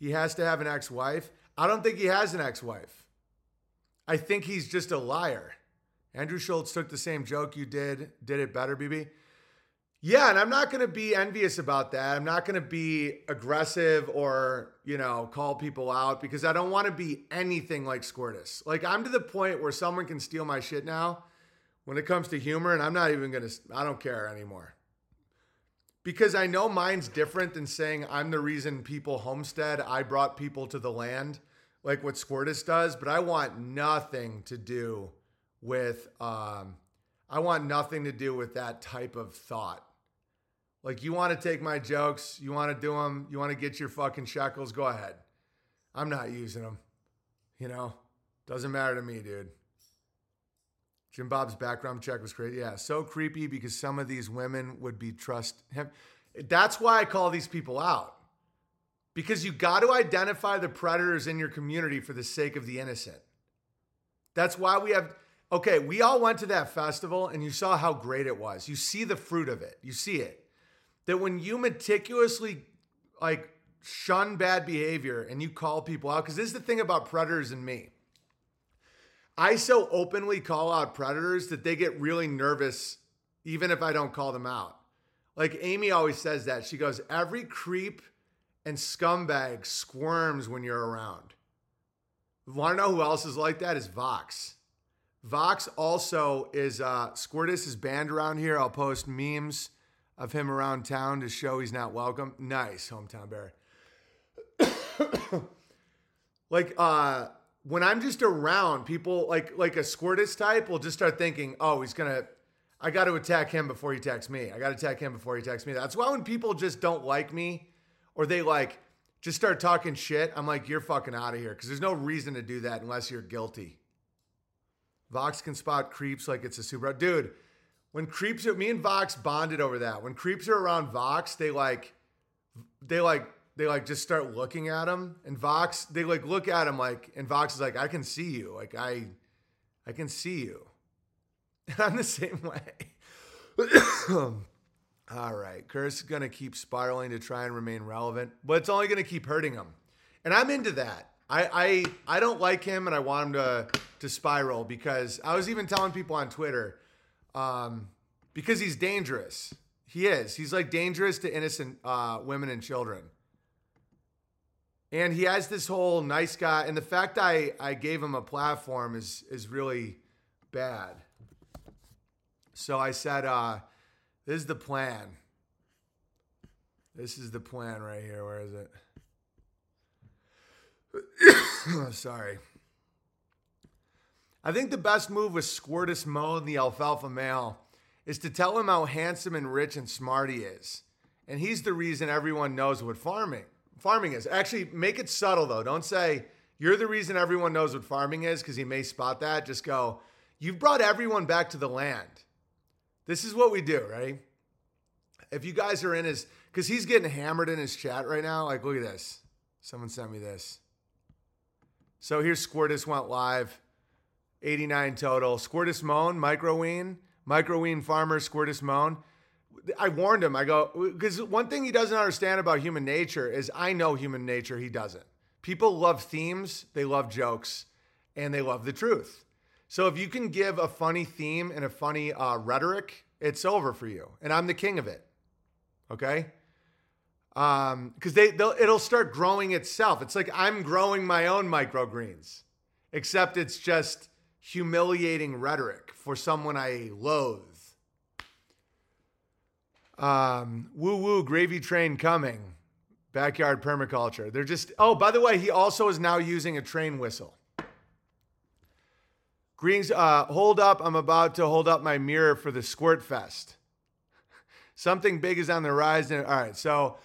He has to have an ex-wife. I don't think he has an ex-wife. I think he's just a liar. Andrew Schulz took the same joke you did, did it better, BB. Yeah, and I'm not going to be envious about that. I'm not going to be aggressive or, you know, call people out because I don't want to be anything like Squirtus. Like, I'm to the point where someone can steal my shit now when it comes to humor, and I'm not even going to, I don't care anymore. Because I know mine's different than saying I'm the reason people homestead, I brought people to the land, like what Squirtus does, but I want nothing to do with, um, I want nothing to do with that type of thought. Like, you want to take my jokes, you want to do them, you want to get your fucking shekels, go ahead. I'm not using them. You know, doesn't matter to me, dude. Jim Bob's background check was crazy. Yeah, so creepy because some of these women would be trust him. That's why I call these people out. Because you got to identify the predators in your community for the sake of the innocent. That's why we have okay, we all went to that festival and you saw how great it was. You see the fruit of it. You see it that when you meticulously like shun bad behavior and you call people out, because this is the thing about predators and me. I so openly call out predators that they get really nervous, even if I don't call them out. Like Amy always says that. She goes, Every creep and scumbag squirms when you're around. Want to know who else is like that? Is Vox. Vox also is, uh, Squirtus is banned around here. I'll post memes of him around town to show he's not welcome. Nice, hometown bear. like uh when I'm just around, people like like a Squirtus type will just start thinking, oh, he's gonna I gotta attack him before he attacks me. I gotta attack him before he attacks me. That's why when people just don't like me or they like just start talking shit, I'm like, you're fucking out of here. Because there's no reason to do that unless you're guilty. Vox can spot creeps like it's a super dude when creeps are me and Vox bonded over that. When creeps are around Vox, they like they like they like just start looking at him and Vox they like look at him like and Vox is like I can see you. Like I I can see you. And I'm the same way. All right. Going to keep spiraling to try and remain relevant, but it's only to keep hurting him. And I'm into that. I, I I don't like him and I want him to to spiral because I was even telling people on Twitter um, because he's dangerous. He is. He's like dangerous to innocent uh, women and children. And he has this whole nice guy, and the fact I, I gave him a platform is is really bad. So I said, uh, "This is the plan. This is the plan right here. Where is it? Sorry." I think the best move with Squirtus Mo and the alfalfa male is to tell him how handsome and rich and smart he is. And he's the reason everyone knows what farming farming is. Actually, make it subtle though. Don't say you're the reason everyone knows what farming is because he may spot that. Just go, you've brought everyone back to the land. This is what we do, right? if you guys are in his, because he's getting hammered in his chat right now. Like, look at this. Someone sent me this. So here's Squirtus went live, 89 total. Squirtus Moan, Microween, Microween Farmer, Squirtus Moan. I warned him. I go, because one thing he doesn't understand about human nature is I know human nature, he doesn't. People love themes, they love jokes, and they love the truth. So if you can give a funny theme and a funny uh, rhetoric, it's over for you. And I'm the king of it. Okay? Um, because they it'll start growing itself. It's like I'm growing my own microgreens, except it's just humiliating rhetoric for someone I loathe. Um, woo woo gravy train coming. Backyard permaculture. They're just oh, by the way, he also is now using a train whistle. Greens, uh, hold up. I'm about to hold up my mirror for the Squirt Fest. Something big is on the horizon. All right, so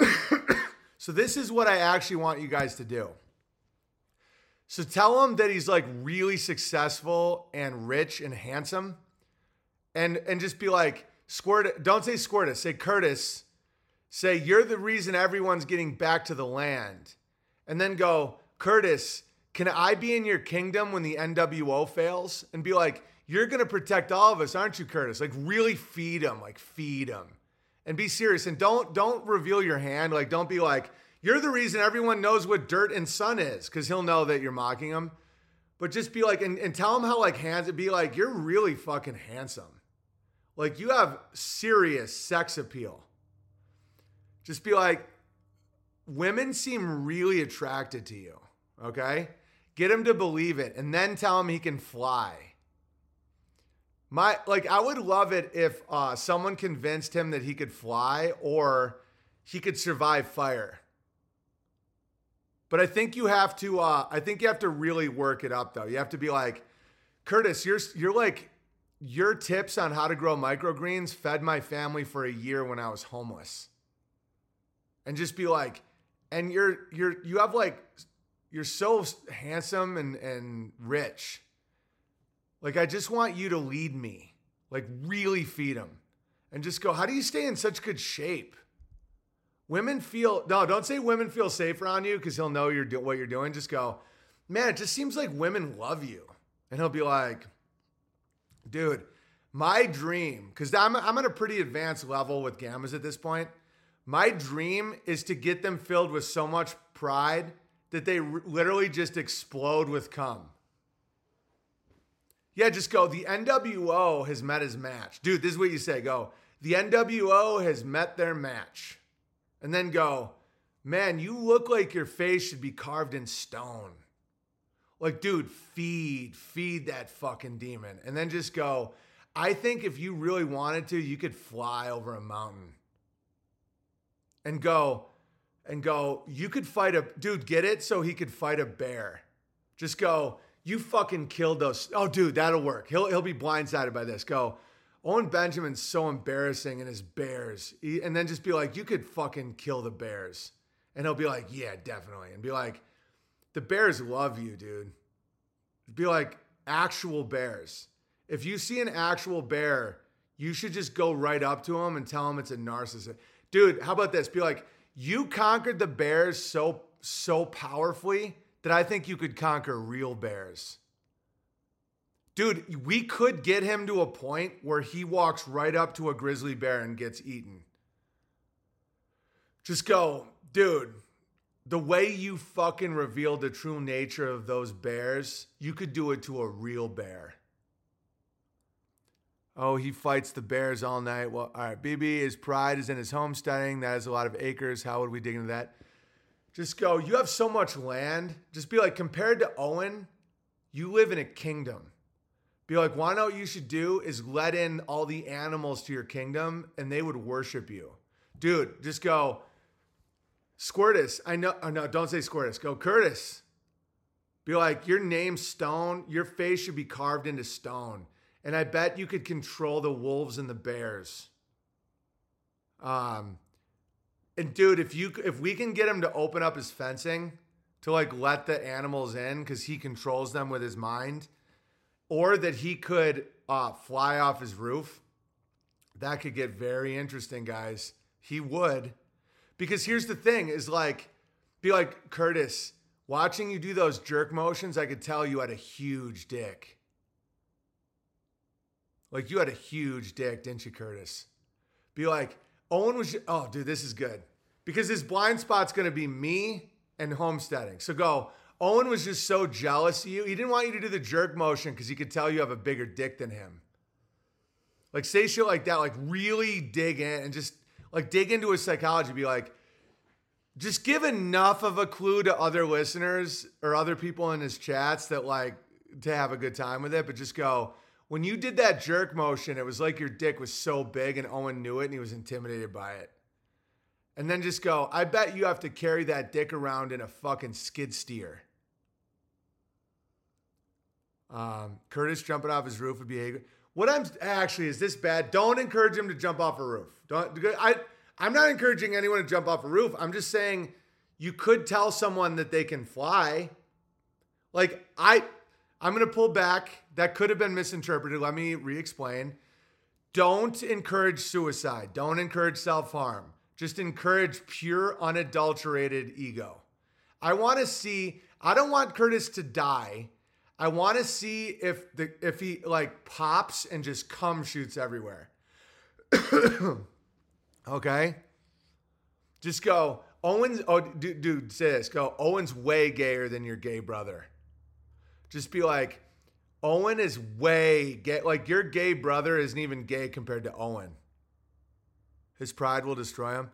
so this is what I actually want you guys to do. So tell him that he's like really successful and rich and handsome, and and just be like, Squirt. Don't say Squirtus. Say Curtis. Say you're the reason everyone's getting back to the land, and then go, Curtis. Can I be in your kingdom when the NWO fails? And be like, you're gonna protect all of us, aren't you, Curtis? Like really feed him, like feed him, and be serious. And don't don't reveal your hand. Like don't be like you're the reason everyone knows what dirt and sun is, because he'll know that you're mocking him. But just be like, and, and tell him how like hands be like you're really fucking handsome. Like you have serious sex appeal. Just be like, women seem really attracted to you. Okay. Get him to believe it and then tell him he can fly. My like I would love it if uh, someone convinced him that he could fly or he could survive fire. But I think you have to uh, I think you have to really work it up though. You have to be like, Curtis, you're you're like your tips on how to grow microgreens fed my family for a year when I was homeless. And just be like, and you're you're you have like you're so handsome and and rich. Like I just want you to lead me. Like really feed him. And just go, how do you stay in such good shape? Women feel no, don't say women feel safe around you because he'll know you're do, what you're doing. Just go, man, it just seems like women love you. And he'll be like, dude, my dream, because I'm, I'm at a pretty advanced level with gammas at this point. My dream is to get them filled with so much pride that they r- literally just explode with cum. Yeah, just go. The NWO has met his match. Dude, this is what you say. Go. The NWO has met their match. And then go, man, you look like your face should be carved in stone. Like, dude, feed, feed that fucking demon. And then just go, I think if you really wanted to, you could fly over a mountain. And go, and go, you could fight a dude, get it? So he could fight a bear. Just go, you fucking killed those. Oh, dude, that'll work. He'll he'll be blindsided by this. Go, Owen Benjamin's so embarrassing in his bears. He- and then just be like, you could fucking kill the bears. And he'll be like, yeah, definitely. And be like, the bears love you, dude. Be like, actual bears. If you see an actual bear, you should just go right up to him and tell him it's a narcissist. Dude, how about this? Be like, you conquered the bears so so powerfully that I think you could conquer real bears. Dude, we could get him to a point where he walks right up to a grizzly bear and gets eaten. Just go, dude, the way you fucking revealed the true nature of those bears, you could do it to a real bear. Oh, he fights the bears all night. Well, all right, BB, his pride is in his homesteading. That is a lot of acres. How would we dig into that? Just go, you have so much land. Just be like, compared to Owen, you live in a kingdom. Be like, why not? what you should do is let in all the animals to your kingdom and they would worship you. Dude, just go, Squirtus. I know, oh no, don't say Squirtus. Go, Curtis. Be like, your name's stone. Your face should be carved into stone. And I bet you could control the wolves and the bears. Um, and dude, if you if we can get him to open up his fencing to like let the animals in because he controls them with his mind, or that he could uh, fly off his roof, That could get very interesting, guys. He would. Because here's the thing is like, be like, Curtis, watching you do those jerk motions, I could tell you had a huge dick. Like you had a huge dick, didn't you, Curtis? Be like, Owen was, oh, dude, this is good. Because his blind spot's gonna be me and homesteading. So go, Owen was just so jealous of you. He didn't want you to do the jerk motion because he could tell you have a bigger dick than him. Like say shit like that, like really dig in and just like dig into his psychology. Be like, just give enough of a clue to other listeners or other people in his chats that like to have a good time with it. But just go, when you did that jerk motion, it was like your dick was so big and Owen knew it and he was intimidated by it. And then just go, I bet you have to carry that dick around in a fucking skid steer. Um, Curtis jumping off his roof would be what I'm actually is this bad? Don't encourage him to jump off a roof. Don't I I'm not encouraging anyone to jump off a roof. I'm just saying you could tell someone that they can fly. Like I I'm going to pull back. That could have been misinterpreted. Let me re-explain. Don't encourage suicide. Don't encourage self-harm. Just encourage pure unadulterated ego. I want to see I don't want Curtis to die. I want to see if the if he like pops and just cum shoots everywhere. okay. Just go. Owen's oh dude, dude, say this. Go. Owen's way gayer than your gay brother. Just be like, Owen is way gay. Like your gay brother isn't even gay compared to Owen. His pride will destroy him.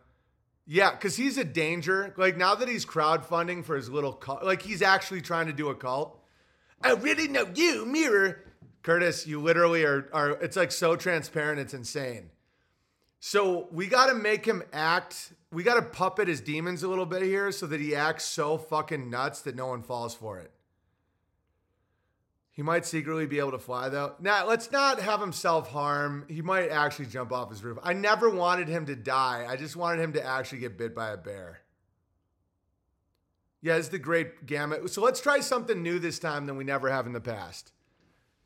Yeah, because he's a danger. Like now that he's crowdfunding for his little cult, like he's actually trying to do a cult. I really know you, mirror. Curtis, you literally are, are it's like so transparent, it's insane. So we got to make him act, we got to puppet his demons a little bit here so that he acts so fucking nuts that no one falls for it. He might secretly be able to fly though. Now, let's not have him self harm. He might actually jump off his roof. I never wanted him to die. I just wanted him to actually get bit by a bear. Yeah, it's the great gamut. So let's try something new this time than we never have in the past.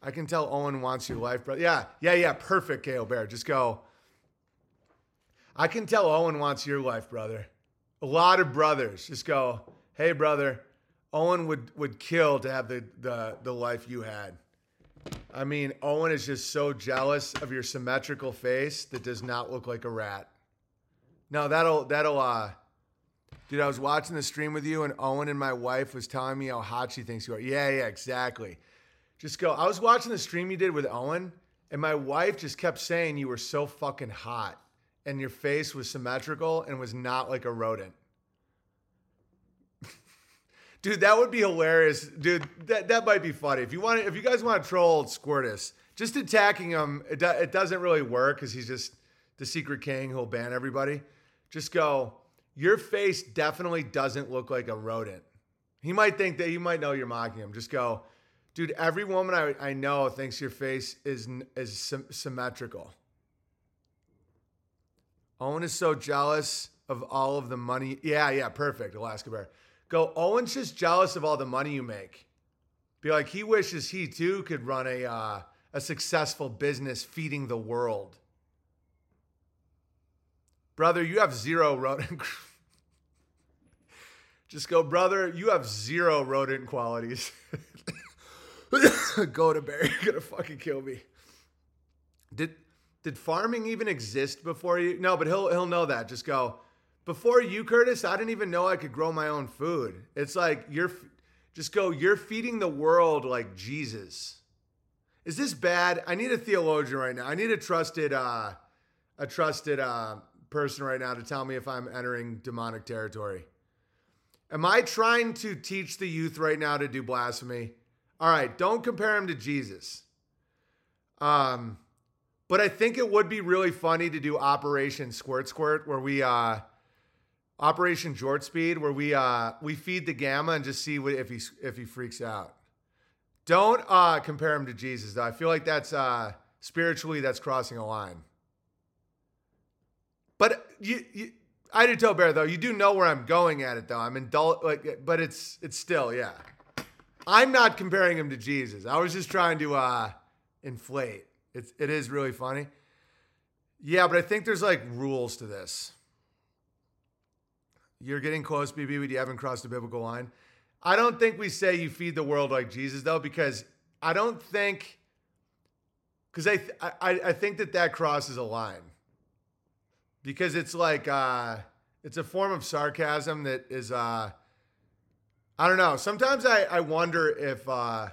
I can tell Owen wants your life, brother. Yeah, yeah, yeah. Perfect, Kale Bear. Just go. I can tell Owen wants your life, brother. A lot of brothers just go, hey, brother, Owen would, would kill to have the, the, the life you had. I mean, Owen is just so jealous of your symmetrical face that does not look like a rat. No, that'll that'll uh Dude, I was watching the stream with you, and Owen and my wife was telling me how hot she thinks you are. Yeah, yeah, exactly. Just go. I was watching the stream you did with Owen, and my wife just kept saying you were so fucking hot, and your face was symmetrical and was not like a rodent. Dude, that would be hilarious. Dude, that, that might be funny. If you want, if you guys want to troll Squirtus, just attacking him, it, do, it doesn't really work because he's just the secret king who'll ban everybody. Just go your face definitely doesn't look like a rodent. He might think that you might know you're mocking him. Just go, dude. Every woman I, I know thinks your face is is sy- symmetrical. Owen is so jealous of all of the money. Yeah, yeah, perfect. Alaska Bear. Go. Owen's just jealous of all the money you make. Be like, he wishes he too could run a uh, a successful business feeding the world. Brother, you have zero rodent. Just go, brother, you have zero rodent qualities. go to bear, you're gonna fucking kill me. Did did farming even exist before you? No, but he'll he'll know that. Just go. Before you, Curtis, I didn't even know I could grow my own food. It's like you're just go, you're feeding the world like Jesus. Is this bad? I need a theologian right now. I need a trusted uh a trusted uh person right now to tell me if I'm entering demonic territory. Am I trying to teach the youth right now to do blasphemy? All right, don't compare him to Jesus. Um, but I think it would be really funny to do Operation Squirt Squirt, where we uh, Operation Jort Speed, where we uh, we feed the gamma and just see what, if he if he freaks out. Don't uh, compare him to Jesus, though. I feel like that's uh, spiritually that's crossing a line. But you, you I do tell Bear though. You do know where I'm going at it though. I'm indul like, but it's it's still yeah. I'm not comparing him to Jesus. I was just trying to uh, inflate. It's it is really funny. Yeah, but I think there's like rules to this. You're getting close, BB, but you haven't crossed the biblical line. I don't think we say you feed the world like Jesus, though, because I don't think, because I, th- I I think that that crosses a line. Because it's like uh, it's a form of sarcasm that is uh, I don't know. Sometimes I I wonder if uh,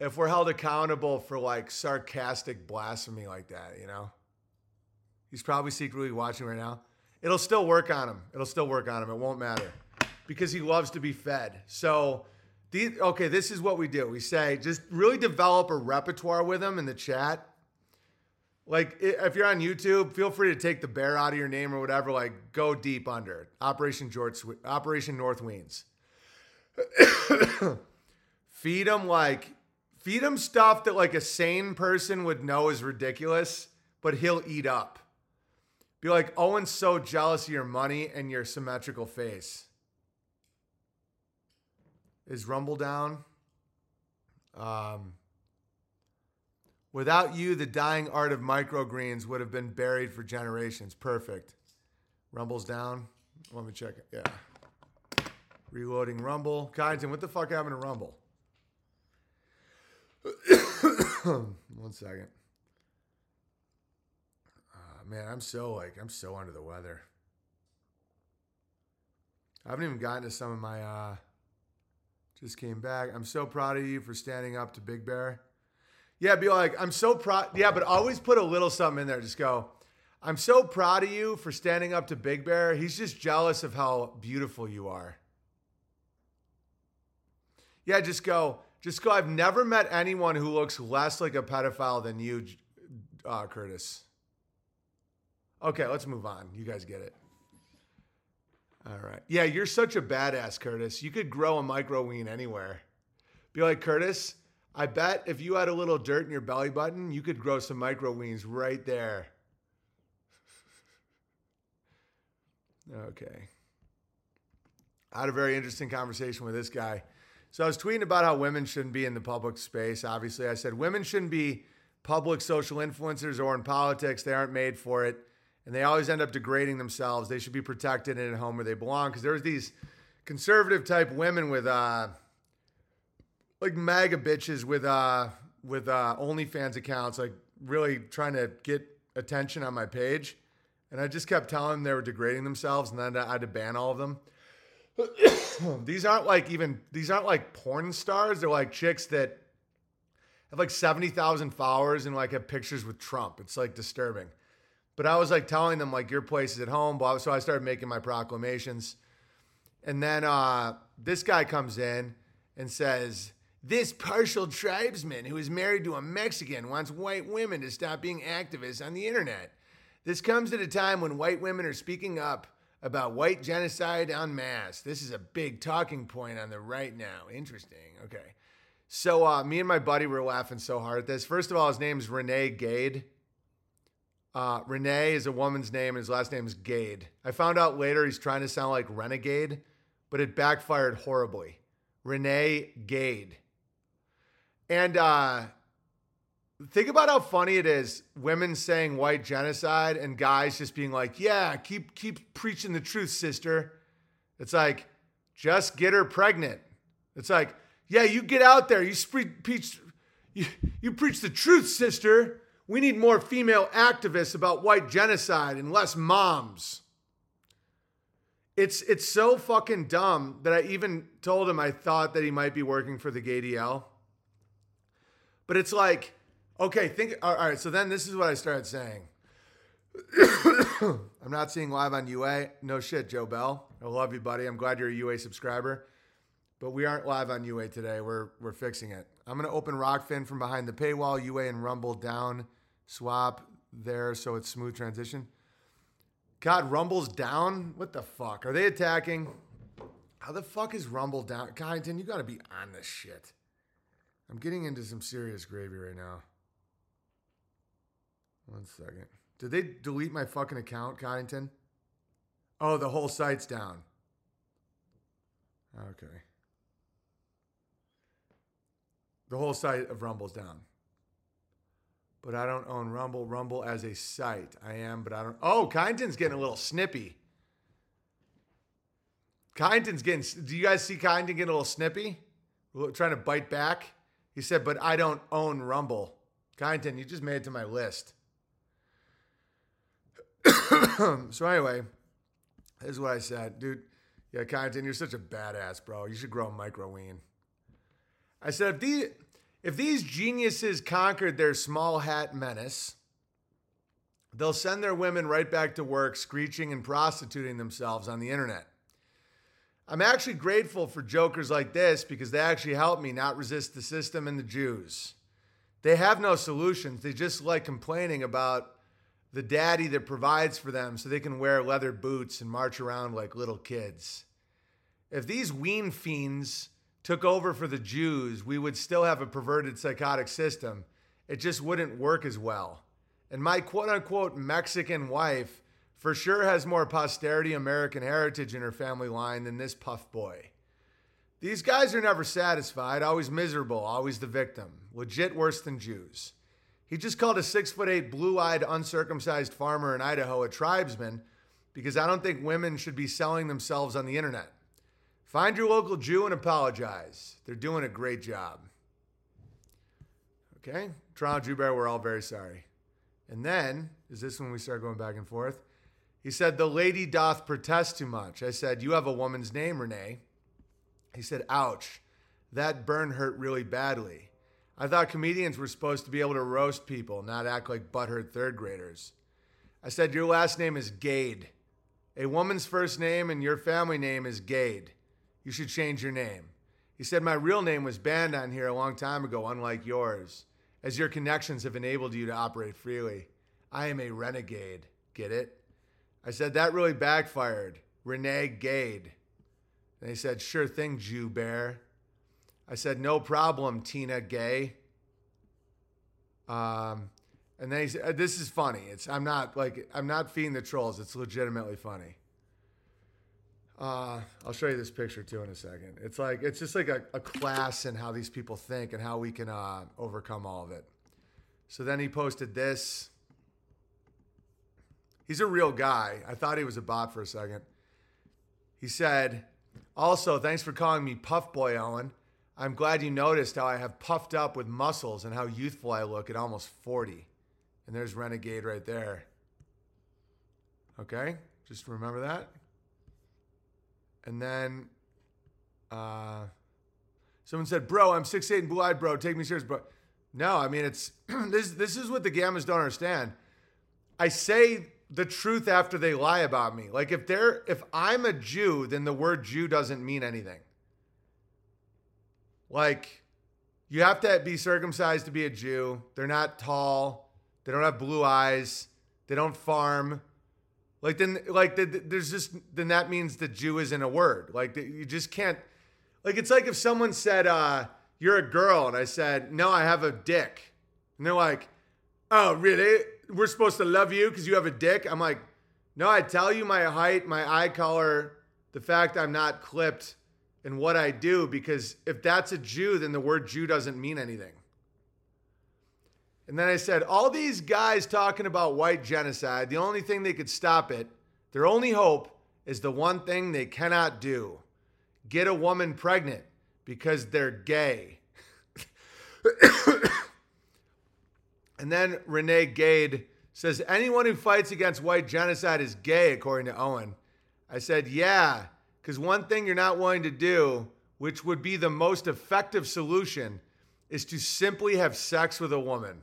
if we're held accountable for like sarcastic blasphemy like that, you know. He's probably secretly watching right now. It'll still work on him. It'll still work on him. It won't matter because he loves to be fed. So, the, okay, this is what we do. We say just really develop a repertoire with him in the chat. Like if you're on YouTube, feel free to take the bear out of your name or whatever. Like go deep under. Operation George, Operation North Weens. feed him like feed him stuff that like a sane person would know is ridiculous, but he'll eat up. Be like, Owen's so jealous of your money and your symmetrical face. Is Rumble down? Um, without you, the dying art of microgreens would have been buried for generations. Perfect. Rumble's down. Let me check it. Yeah. Reloading Rumble. Kyneton, what the fuck happened to Rumble? One second. Ah, man, I'm so like I'm so under the weather. I haven't even gotten to some of my uh just came back. I'm so proud of you for standing up to Big Bear. Yeah, be like, I'm so proud. Yeah, but always put a little something in there. Just go, I'm so proud of you for standing up to Big Bear. He's just jealous of how beautiful you are. Yeah, just go, just go. I've never met anyone who looks less like a pedophile than you, uh, Curtis. Okay, let's move on. You guys get it. All right. Yeah, you're such a badass, Curtis. You could grow a micro ween anywhere. Be like, Curtis, I bet if you had a little dirt in your belly button, you could grow some micro weens right there. Okay. I had a very interesting conversation with this guy. So I was tweeting about how women shouldn't be in the public space. Obviously, I said women shouldn't be public social influencers or in politics. They aren't made for it. And they always end up degrading themselves. They should be protected and at home where they belong. Because there's these conservative type women with uh like MAGA bitches with uh with uh OnlyFans accounts, like really trying to get attention on my page. And I just kept telling them they were degrading themselves, and then I had to ban all of them. these aren't like even these aren't like porn stars. They're like chicks that have like seventy thousand followers and like have pictures with Trump. It's like disturbing. But I was like telling them like your place is at home, blah. So I started making my proclamations, and then uh, this guy comes in and says, "This partial tribesman who is married to a Mexican wants white women to stop being activists on the internet. This comes at a time when white women are speaking up." About white genocide en masse. This is a big talking point on the right now. Interesting. Okay. So uh, me and my buddy were laughing so hard at this. First of all, his name's Renee Gade. Uh, Renee is a woman's name, and his last name is Gade. I found out later he's trying to sound like Renegade, but it backfired horribly. Renee Gade. And uh, think about how funny it is women saying white genocide and guys just being like, yeah, keep keep preaching the truth, sister. It's like, just get her pregnant. It's like, yeah, you get out there, you preach, you, you preach the truth, sister. We need more female activists about white genocide and less moms. It's it's so fucking dumb that I even told him I thought that he might be working for the GayDL. But it's like, okay, think all right, so then this is what I started saying. I'm not seeing live on UA. No shit, Joe Bell. I love you, buddy. I'm glad you're a UA subscriber. But we aren't live on UA today. We're we're fixing it. I'm gonna open Rokfin from behind the paywall, UA and Rumble down, swap there so it's smooth transition. God, Rumble's down? What the fuck? Are they attacking? How the fuck is Rumble down? Kyneton, you gotta be on this shit. I'm getting into some serious gravy right now. One second. Did they delete my fucking account, Kyneton? Oh, the whole site's down. Okay. The whole site of Rumble's down. but I don't own Rumble. Rumble as a site. I am, but I don't. Oh, Kyneton's getting a little snippy. Kyneton's getting. Do you guys see Kyneton getting a little snippy? Trying to bite back. He said, but I don't own Rumble. Kyneton, you just made it to my list. so anyway, this is what I said, dude. Yeah, Kyneton, you're such a badass, bro. You should grow a micro ween. I said, if these, if these geniuses conquered their small hat menace, they'll send their women right back to work, screeching and prostituting themselves on the internet. I'm actually grateful for jokers like this because they actually help me not resist the system and the Jews. They have no solutions. They just like complaining about the daddy that provides for them so they can wear leather boots and march around like little kids. If these ween fiends took over for the Jews, we would still have a perverted psychotic system. It just wouldn't work as well. And my quote unquote Mexican wife for sure has more posterity American heritage in her family line than this puff boy. These guys are never satisfied, always miserable, always the victim. Legit worse than Jews. He just called a six foot eight, blue eyed, uncircumcised farmer in Idaho a tribesman because I don't think women should be selling themselves on the internet. Find your local Jew and apologize. They're doing a great job. Okay? Toronto Jew Bear, we're all very sorry. And then, is this when we start going back and forth? He said, The lady doth protest too much. I said, You have a woman's name, Renee. He said, Ouch, that burn hurt really badly. I thought comedians were supposed to be able to roast people, not act like butthurt third graders. I said, Your last name is Gade. A woman's first name and your family name is Gade. You should change your name. He said, My real name was banned on here a long time ago, unlike yours, as your connections have enabled you to operate freely. I am a renegade. Get it? I said, That really backfired. Renee Gade. And he said, Sure thing, Jew Bear. I said, No problem, Tina Gay. Um, and then he said, This is funny. It's I'm not like I'm not feeding the trolls. It's legitimately funny. Uh, I'll show you this picture too in a second. It's like it's just like a, a class in how these people think and how we can uh, overcome all of it. So then he posted this. He's a real guy. I thought he was a bot for a second. He said, "Also, thanks for calling me Puff Boy, Owen. I'm glad you noticed how I have puffed up with muscles and how youthful I look at almost 40." And there's Renegade right there. Okay, just remember that. And then uh, someone said, "Bro, I'm six eight and blue eyed, bro. Take me serious, bro." No, I mean it's this. This is what the gammas don't understand. I say the truth after they lie about me. Like if they're if I'm a Jew, then the word Jew doesn't mean anything. Like you have to be circumcised to be a Jew. They're not tall. They don't have blue eyes. They don't farm. Like then, like the, the- there's just then that means the Jew isn't a word. Like the, you just can't. Like it's like if someone said, uh, "You're a girl," and I said, "No, I have a dick," and they're like, "Oh, really? We're supposed to love you because you have a dick?" I'm like, "No, I tell you my height, my eye color, the fact I'm not clipped, and what I do. Because if that's a Jew, then the word Jew doesn't mean anything." And then I said, all these guys talking about white genocide, the only thing they could stop it, their only hope is the one thing they cannot do get a woman pregnant because they're gay. and then Renee Gade says, anyone who fights against white genocide is gay, according to Owen. I said, yeah, because one thing you're not willing to do, which would be the most effective solution, is to simply have sex with a woman.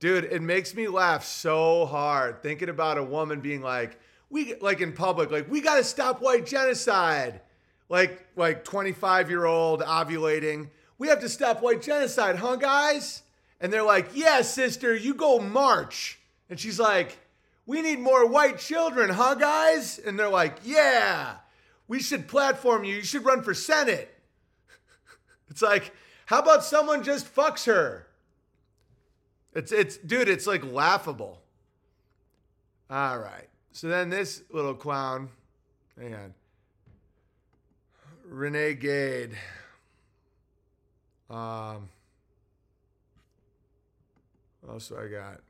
Dude, it makes me laugh so hard thinking about a woman being like, we like in public, like we got to stop white genocide. Like like 25 year old ovulating, we have to stop white genocide, huh, guys? And they're like, yeah, sister, you go march. And she's like, we need more white children, huh, guys? And they're like, yeah, we should platform you. You should run for senate. it's like, how about someone just fucks her? It's it's dude, it's like laughable. All right. So then this little clown, hang on. Renee Gade. Um What else do I got?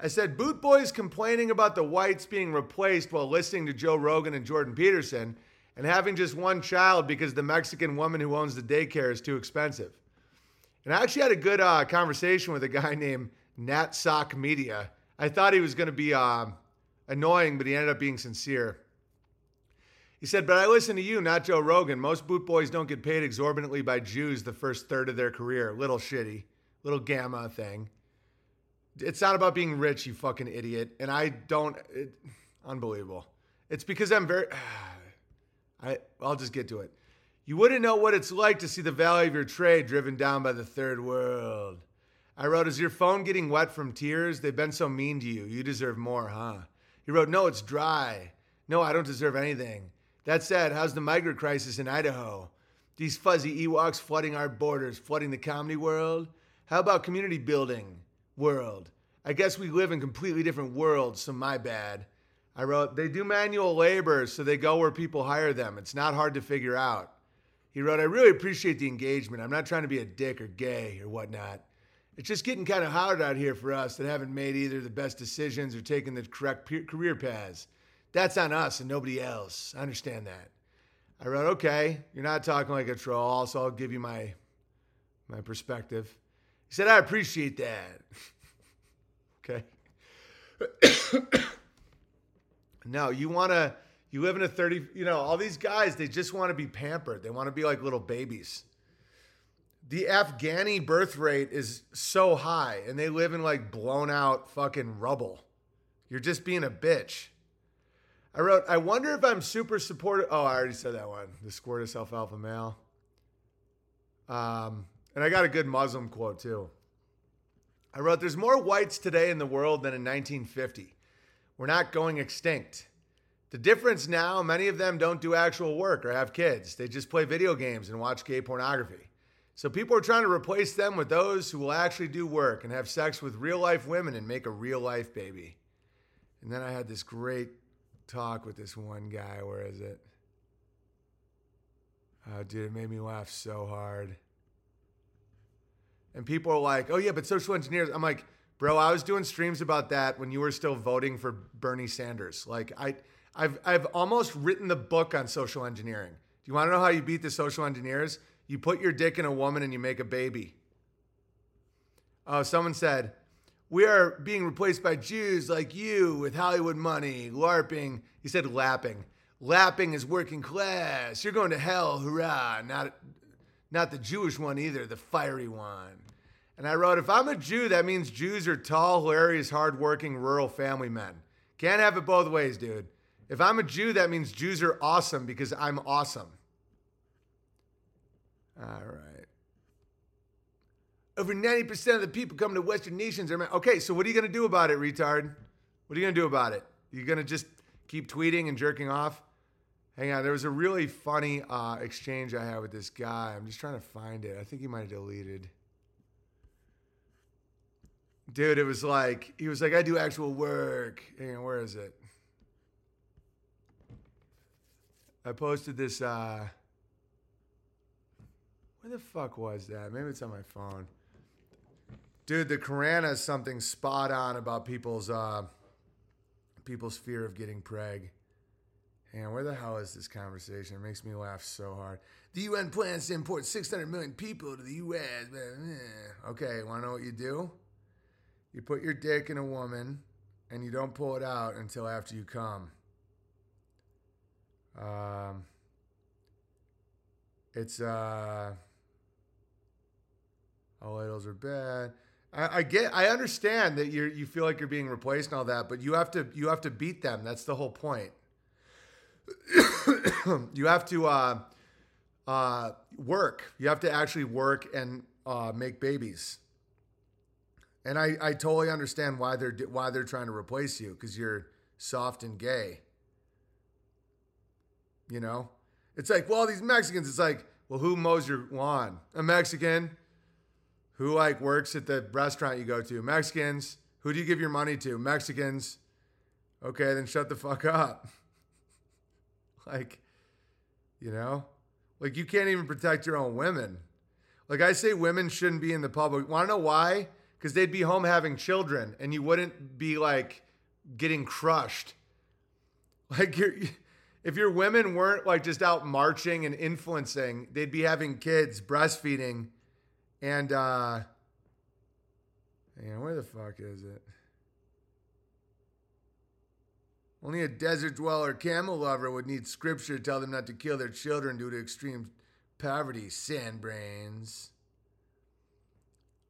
I said Boot Boy's complaining about the whites being replaced while listening to Joe Rogan and Jordan Peterson and having just one child because the Mexican woman who owns the daycare is too expensive. And I actually had a good uh, conversation with a guy named Nat Sock Media. I thought he was going to be uh, annoying, but he ended up being sincere. He said, But I listen to you, not Joe Rogan. Most boot boys don't get paid exorbitantly by Jews the first third of their career. Little shitty, little gamma thing. It's not about being rich, you fucking idiot. And I don't, it, unbelievable. It's because I'm very, I, I'll just get to it. You wouldn't know what it's like to see the value of your trade driven down by the third world. I wrote, Is your phone getting wet from tears? They've been so mean to you. You deserve more, huh? He wrote, No, it's dry. No, I don't deserve anything. That said, how's the migrant crisis in Idaho? These fuzzy Ewoks flooding our borders, flooding the comedy world? How about community building world? I guess we live in completely different worlds, so my bad. I wrote, They do manual labor, so they go where people hire them. It's not hard to figure out. He wrote, I really appreciate the engagement. I'm not trying to be a dick or gay or whatnot. It's just getting kind of hard out here for us that haven't made either the best decisions or taken the correct pe- career paths. That's on us and nobody else. I understand that. I wrote, okay, you're not talking like a troll, so I'll give you my my perspective. He said, I appreciate that. okay. no, you wanna you live in a 30, you know, all these guys, they just want to be pampered. They want to be like little babies. The Afghani birth rate is so high and they live in like blown out fucking rubble. You're just being a bitch. I wrote, I wonder if I'm super supportive. Oh, I already said that one. The squirt of self alpha male. Um, and I got a good Muslim quote too. I wrote, There's more whites today in the world than in 1950. We're not going extinct. The difference now, many of them don't do actual work or have kids. They just play video games and watch gay pornography. So people are trying to replace them with those who will actually do work and have sex with real life women and make a real life baby. And then I had this great talk with this one guy. Where is it? Oh, dude, it made me laugh so hard. And people are like, oh, yeah, but social engineers. I'm like, bro, I was doing streams about that when you were still voting for Bernie Sanders. Like, I. I've, I've almost written the book on social engineering. Do you want to know how you beat the social engineers? You put your dick in a woman and you make a baby. Oh, someone said, We are being replaced by Jews like you with Hollywood money, LARPing. He said lapping. Lapping is working class. You're going to hell, hurrah. Not, not the Jewish one either, the fiery one. And I wrote, If I'm a Jew, that means Jews are tall, hilarious, hardworking, rural family men. Can't have it both ways, dude. If I'm a Jew, that means Jews are awesome because I'm awesome. All right. Over 90% of the people coming to Western nations are. Men. Okay, so what are you going to do about it, retard? What are you going to do about it? You're going to just keep tweeting and jerking off? Hang on, there was a really funny uh, exchange I had with this guy. I'm just trying to find it. I think he might have deleted. Dude, it was like, he was like, I do actual work. Hang where is it? I posted this. Uh, where the fuck was that? Maybe it's on my phone. Dude, the Quran has something spot on about people's uh, people's fear of getting preg. And where the hell is this conversation? It makes me laugh so hard. The UN plans to import 600 million people to the US. Okay, want to know what you do? You put your dick in a woman, and you don't pull it out until after you come. Um, it's uh, all idols are bad. I, get, I understand that you you feel like you're being replaced and all that, but you have to you have to beat them. That's the whole point. you have to uh, uh, work. You have to actually work and uh, make babies. And I, I totally understand why they're why they're trying to replace you because you're soft and gay. You know, it's like, well, these Mexicans. It's like, well, who mows your lawn? A Mexican. Who like works at the restaurant you go to? Mexicans. Who do you give your money to? Mexicans. Okay, then shut the fuck up. like, you know, like you can't even protect your own women. Like I say, women shouldn't be in the public. Want to know why? Because they'd be home having children and you wouldn't be like getting crushed. Like your if your women weren't like just out marching and influencing, they'd be having kids, breastfeeding, and uh on, where the fuck is it? Only a desert dweller camel lover would need scripture to tell them not to kill their children due to extreme poverty, sand brains.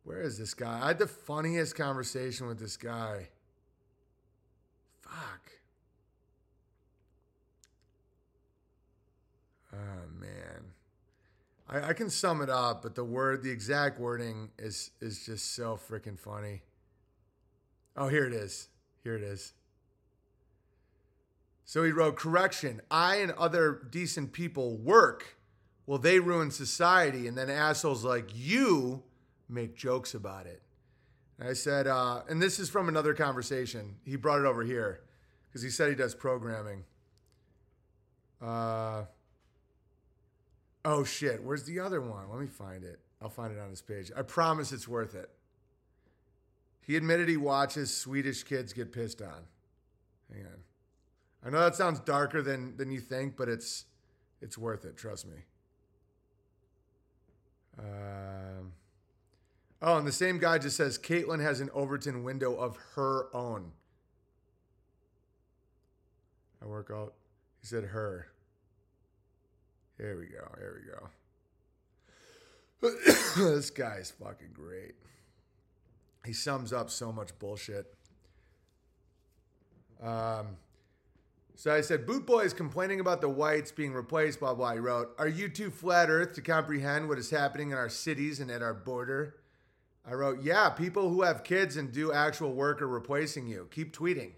Where is this guy? I had the funniest conversation with this guy. Fuck. Oh man. I, I can sum it up, but the word the exact wording is is just so freaking funny. Oh, here it is. Here it is. So he wrote, correction, I and other decent people work. Well, they ruin society, and then assholes like you make jokes about it. And I said, uh, and this is from another conversation. He brought it over here because he said he does programming. Uh, oh shit, where's the other one? Let me find it. I'll find it on his page. I promise it's worth it. He admitted he watches Swedish kids get pissed on. Hang on. I know that sounds darker than than you think, but it's it's worth it. Trust me. Um, oh, and the same guy just says Caitlyn has an Overton window of her own. I work out. He said her. Here we go. Here we go. this guy's fucking great. He sums up so much bullshit. Um, so I said, Boot Boy is complaining about the whites being replaced, blah, blah. He wrote, Are you too flat earth to comprehend what is happening in our cities and at our border? I wrote, Yeah, people who have kids and do actual work are replacing you. Keep tweeting.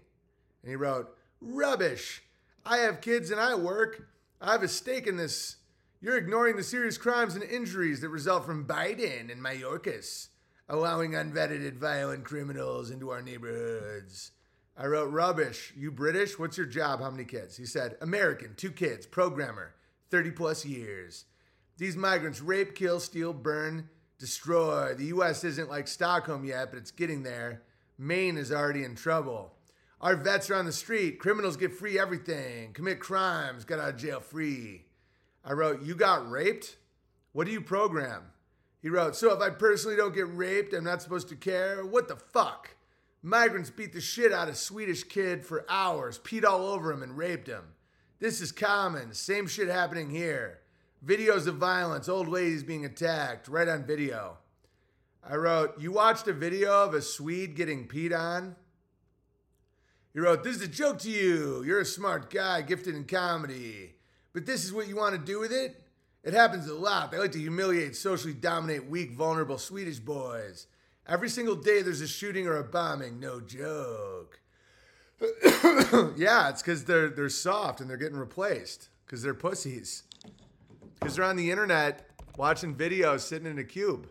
And he wrote, Rubbish. I have kids and I work. I have a stake in this. You're ignoring the serious crimes and injuries that result from Biden and Mayorkas allowing unvetted violent criminals into our neighborhoods. I wrote, rubbish. You British? What's your job? How many kids? He said, American, two kids, programmer, 30 plus years. These migrants rape, kill, steal, burn, destroy. The U.S. isn't like Stockholm yet, but it's getting there. Maine is already in trouble. Our vets are on the street. Criminals get free everything, commit crimes, get out of jail free. I wrote, You got raped? What do you program? He wrote, So if I personally don't get raped, I'm not supposed to care? What the fuck? Migrants beat the shit out of Swedish kid for hours, peed all over him, and raped him. This is common. Same shit happening here. Videos of violence, old ladies being attacked, right on video. I wrote, You watched a video of a Swede getting peed on? He wrote, This is a joke to you. You're a smart guy, gifted in comedy. But this is what you want to do with it? It happens a lot. They like to humiliate, socially dominate weak, vulnerable Swedish boys. Every single day there's a shooting or a bombing. No joke. yeah, it's because they're they're soft and they're getting replaced because they're pussies. Because they're on the internet watching videos sitting in a cube.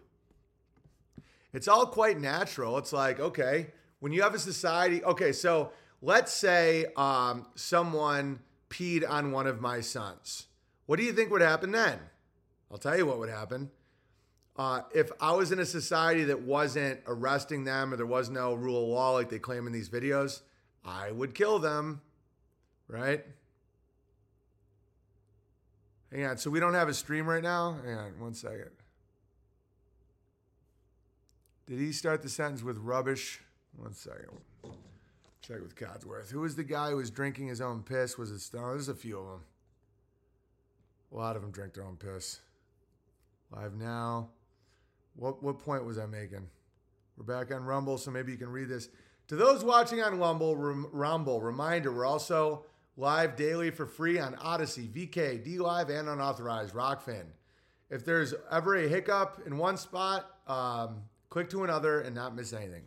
It's all quite natural. It's like, okay, when you have a society, okay, so let's say um, someone peed on one of my sons. What do you think would happen then? I'll tell you what would happen. Uh, if I was in a society that wasn't arresting them or there was no rule of law like they claim in these videos, I would kill them, right? Hang on. So we don't have a stream right now? Hang on one second. Did he start the sentence with rubbish? One second. Check with Codsworth. Who was the guy who was drinking his own piss? Was it Stone? There's a few of them. A lot of them drink their own piss. Live now. What what point was I making? We're back on Rumble, so maybe you can read this. To those watching on Rumble, Rumble, reminder: we're also live daily for free on Odysee, VK, D Live, and unauthorized Rokfin. If there's ever a hiccup in one spot, um, click to another and not miss anything.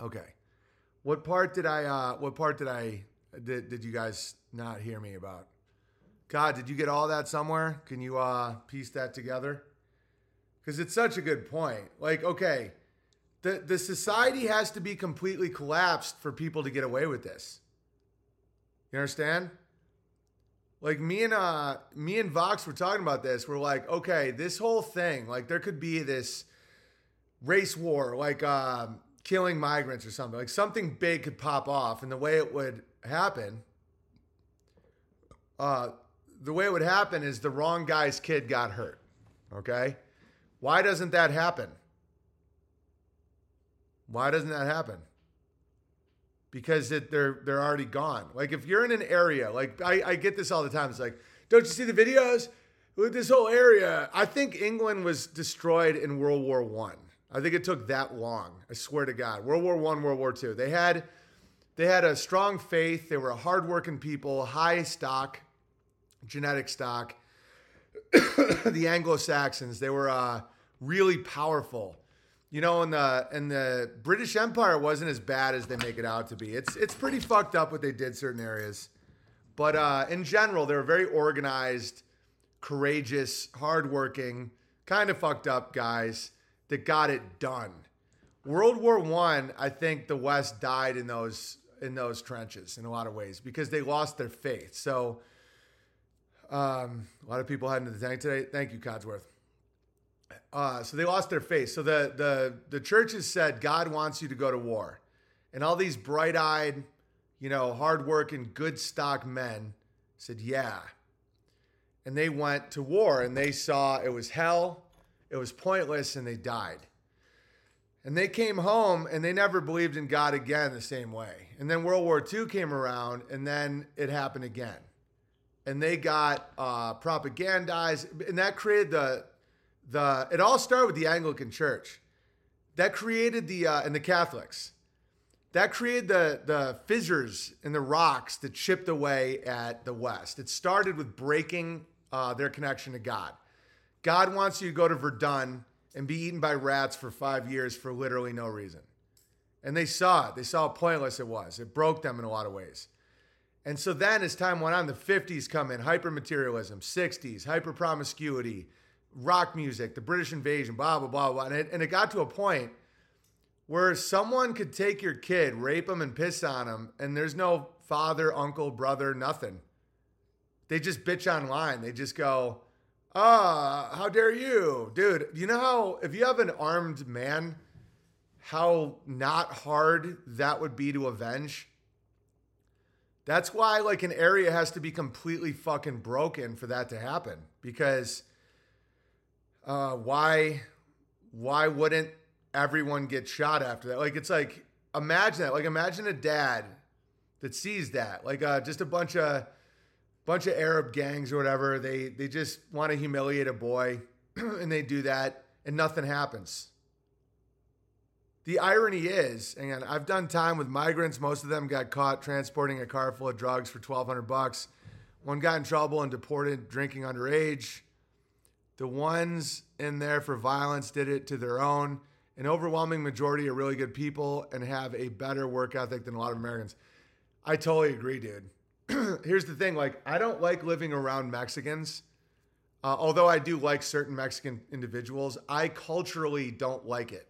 Okay, what part did I? Uh, what part did I? Did, did you guys not hear me about? God, did you get all that somewhere? Can you uh, piece that together? Because it's such a good point. Like, okay, the, the society has to be completely collapsed for people to get away with this. You understand? Like me and uh me and Vox were talking about this. We're like, okay, this whole thing, like there could be this race war, like um, killing migrants or something. Like something big could pop off, and the way it would happen, uh, the way it would happen is the wrong guy's kid got hurt. Okay, why doesn't that happen? Why doesn't that happen? Because it, they're they're already gone. Like if you're in an area, like I, I get this all the time. It's like, don't you see the videos? This whole area, I think England was destroyed in World War One. I. I think it took that long. I swear to God. World War One, World War Two. They had they had a strong faith. They were a hardworking people, high stock, genetic stock. the Anglo Saxons, they were uh, really powerful. You know, and the and the British Empire wasn't as bad as they make it out to be. It's it's pretty fucked up what they did certain areas, but uh, in general, they were very organized, courageous, hardworking, kind of fucked up guys that got it done. World War One, I, I think the West died in those in those trenches in a lot of ways because they lost their faith. So um, a lot of people heading to the tank today. Thank you, Codsworth. Uh, so they lost their faith. So the the the churches said God wants you to go to war, and all these bright-eyed, you know, hardworking, good stock men said, "Yeah." And they went to war, and they saw it was hell, it was pointless, and they died. And they came home, and they never believed in God again the same way. And then World War II came around, and then it happened again and they got uh, propagandized, and that created the the. It all started with the Anglican Church, that created the uh, and the Catholics, that created the the fissures in the rocks that chipped away at the West. It started with breaking uh, their connection to God. God wants you to go to Verdun and be eaten by rats for five years for literally no reason. And they saw it. They saw how pointless it was. It broke them in a lot of ways. And so then, as time went on, the 50s come in, hyper materialism, 60s, hyper promiscuity, rock music, the British invasion, blah, blah, blah, blah. And it, and it got to a point where someone could take your kid, rape him, and piss on him, and there's no father, uncle, brother, nothing. They just bitch online. They just go, ah, oh, how dare you? Dude, you know how, if you have an armed man, how not hard that would be to avenge? That's why like an area has to be completely fucking broken for that to happen. Because uh, why why wouldn't everyone get shot after that? Like it's like imagine that. Like imagine a dad that sees that. Like uh, just a bunch of bunch of Arab gangs or whatever. They they just want to humiliate a boy, and they do that, and nothing happens. The irony is, and I've done time with migrants. Most of them got caught transporting a car full of drugs for 1200 bucks. One got in trouble and deported drinking underage. The ones in there for violence did it to their own. An overwhelming majority are really good people and have a better work ethic than a lot of Americans. I totally agree, dude. Here's the thing like, I don't like living around Mexicans. Uh, although I do like certain Mexican individuals, I culturally don't like it.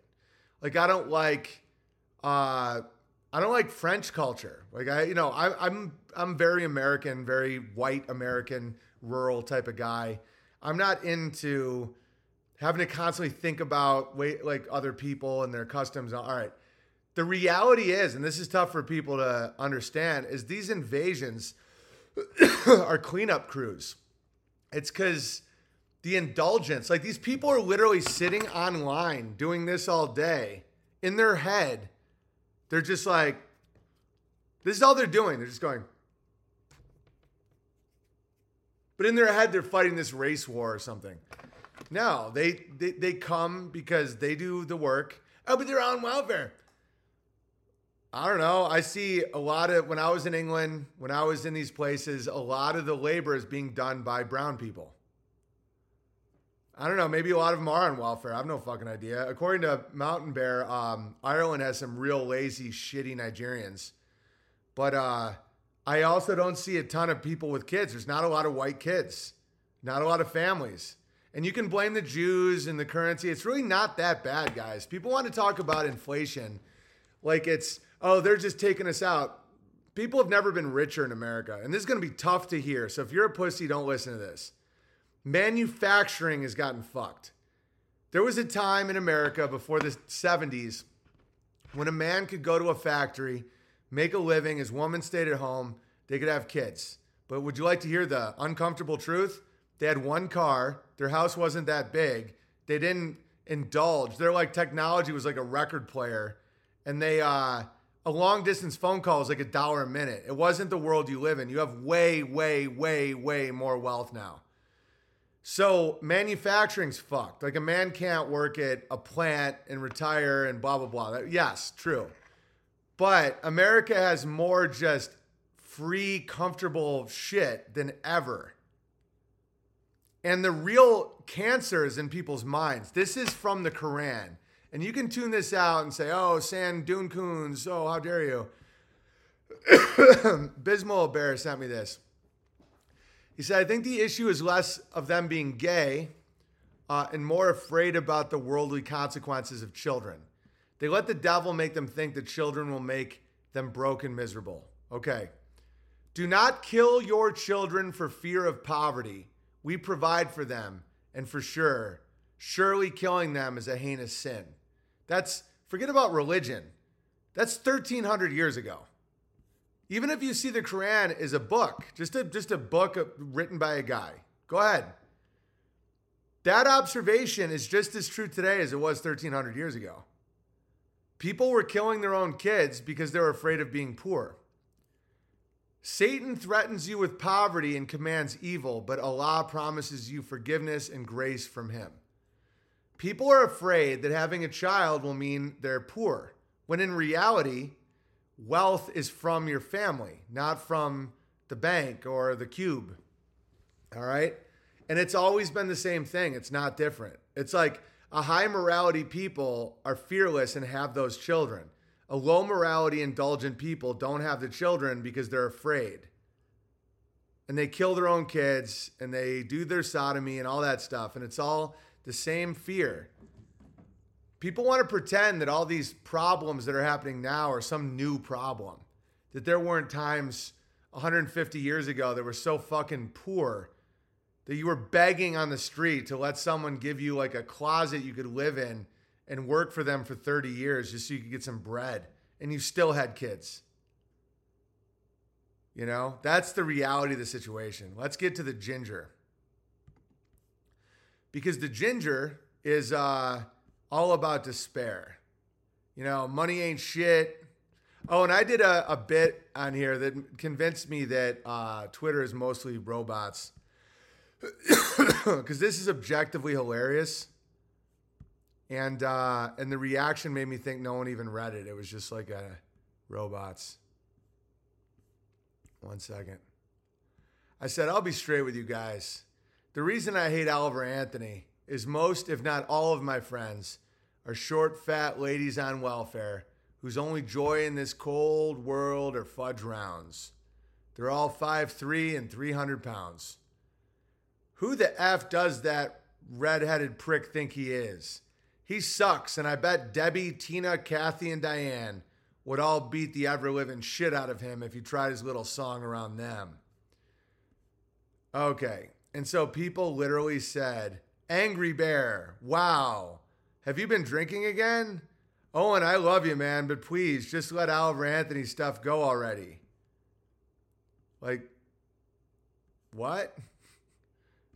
Like I don't like uh I don't like French culture. Like I you know, I I'm I'm very American, very white American, rural type of guy. I'm not into having to constantly think about wait like other people and their customs. All right. The reality is, and this is tough for people to understand, is these invasions are cleanup crews. It's because the indulgence. Like these people are literally sitting online doing this all day. In their head, they're just like, this is all they're doing. They're just going. But in their head, they're fighting this race war or something. No, they, they, they come because they do the work. Oh, but they're on welfare. I don't know. I see a lot of, when I was in England, when I was in these places, a lot of the labor is being done by brown people. I don't know. Maybe a lot of them are on welfare. I have no fucking idea. According to Mountain Bear, um, Ireland has some real lazy, shitty Nigerians. But uh, I also don't see a ton of people with kids. There's not a lot of white kids, not a lot of families. And you can blame the Jews and the currency. It's really not that bad, guys. People want to talk about inflation like it's, oh, they're just taking us out. People have never been richer in America. And this is going to be tough to hear. So if you're a pussy, don't listen to this manufacturing has gotten fucked. There was a time in America before the 70s when a man could go to a factory, make a living, his woman stayed at home, they could have kids. But would you like to hear the uncomfortable truth? They had one car, their house wasn't that big, they didn't indulge. Their like technology was like a record player, and they uh a long distance phone call is like a dollar a minute. It wasn't the world you live in. You have way, way, way, way more wealth now. So manufacturing's fucked. Like a man can't work at a plant and retire and blah blah blah. Yes, true. But America has more just free, comfortable shit than ever. And the real cancer is in people's minds. This is from the Quran. And you can tune this out and say, oh, San Dune Coons, oh, how dare you. Bismol Bear sent me this. He said, I think the issue is less of them being gay uh, and more afraid about the worldly consequences of children. They let the devil make them think that children will make them broke and miserable. Okay. Do not kill your children for fear of poverty. We provide for them, and for sure, surely killing them is a heinous sin. That's, forget about religion. That's 1300 years ago. Even if you see the Quran as a book, just a, just a book written by a guy, go ahead. That observation is just as true today as it was 1300 years ago. People were killing their own kids because they were afraid of being poor. Satan threatens you with poverty and commands evil, but Allah promises you forgiveness and grace from him. People are afraid that having a child will mean they're poor, when in reality, wealth is from your family, not from the bank or the cube. All right? And it's always been the same thing. It's not different. It's like a high morality people are fearless and have those children. A low morality, indulgent people don't have the children because they're afraid. And they kill their own kids and they do their sodomy and all that stuff. And it's all the same fear. People want to pretend that all these problems that are happening now are some new problem. That there weren't times 150 years ago that were so fucking poor that you were begging on the street to let someone give you like a closet you could live in and work for them for 30 years just so you could get some bread and you still had kids. You know, that's the reality of the situation. Let's get to the ginger. Because the ginger is uh, all about despair. You know, money ain't shit. Oh, and I did a, a bit on here that convinced me that uh, Twitter is mostly robots. Because this is objectively hilarious and uh, and the reaction made me think no one even read it. It was just like a robots. One second. I said I'll be straight with you guys. The reason I hate Oliver Anthony is most, if not all, of my friends are short, fat ladies on welfare whose only joy in this cold world are fudge rounds. They're all 5'3 and 300 pounds. Who the F does that redheaded prick think he is? He sucks, and I bet Debbie, Tina, Kathy, and Diane would all beat the ever living shit out of him if he tried his little song around them. Okay, and so people literally said, Angry Bear, wow, have you been drinking again? Owen, I love you, man, but please just let Oliver Anthony stuff go already. Like, what?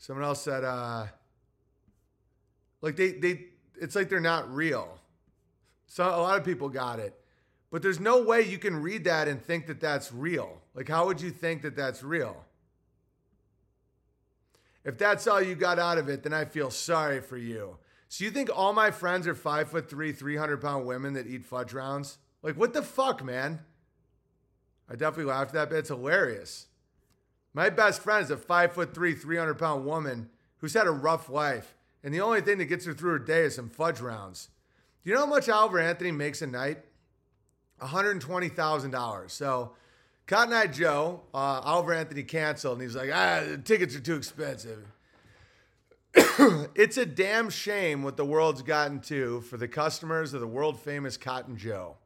Someone else said, uh, like they, they, it's like they're not real. So a lot of people got it. But there's no way you can read that and think that that's real. Like, how would you think that that's real? If that's all you got out of it, then I feel sorry for you. So you think all my friends are five foot three, 300 pound women that eat fudge rounds? Like, what the fuck, man? I definitely laughed at that, bit. it's hilarious. My best friend is a five foot three, 300 pound woman who's had a rough life. And the only thing that gets her through her day is some fudge rounds. Do you know how much Oliver Anthony makes a night? $120,000. So, Cotton Eye Joe, uh, Oliver Anthony canceled, and he's like, ah, the tickets are too expensive. it's a damn shame what the world's gotten to for the customers of the world famous Cotton Joe.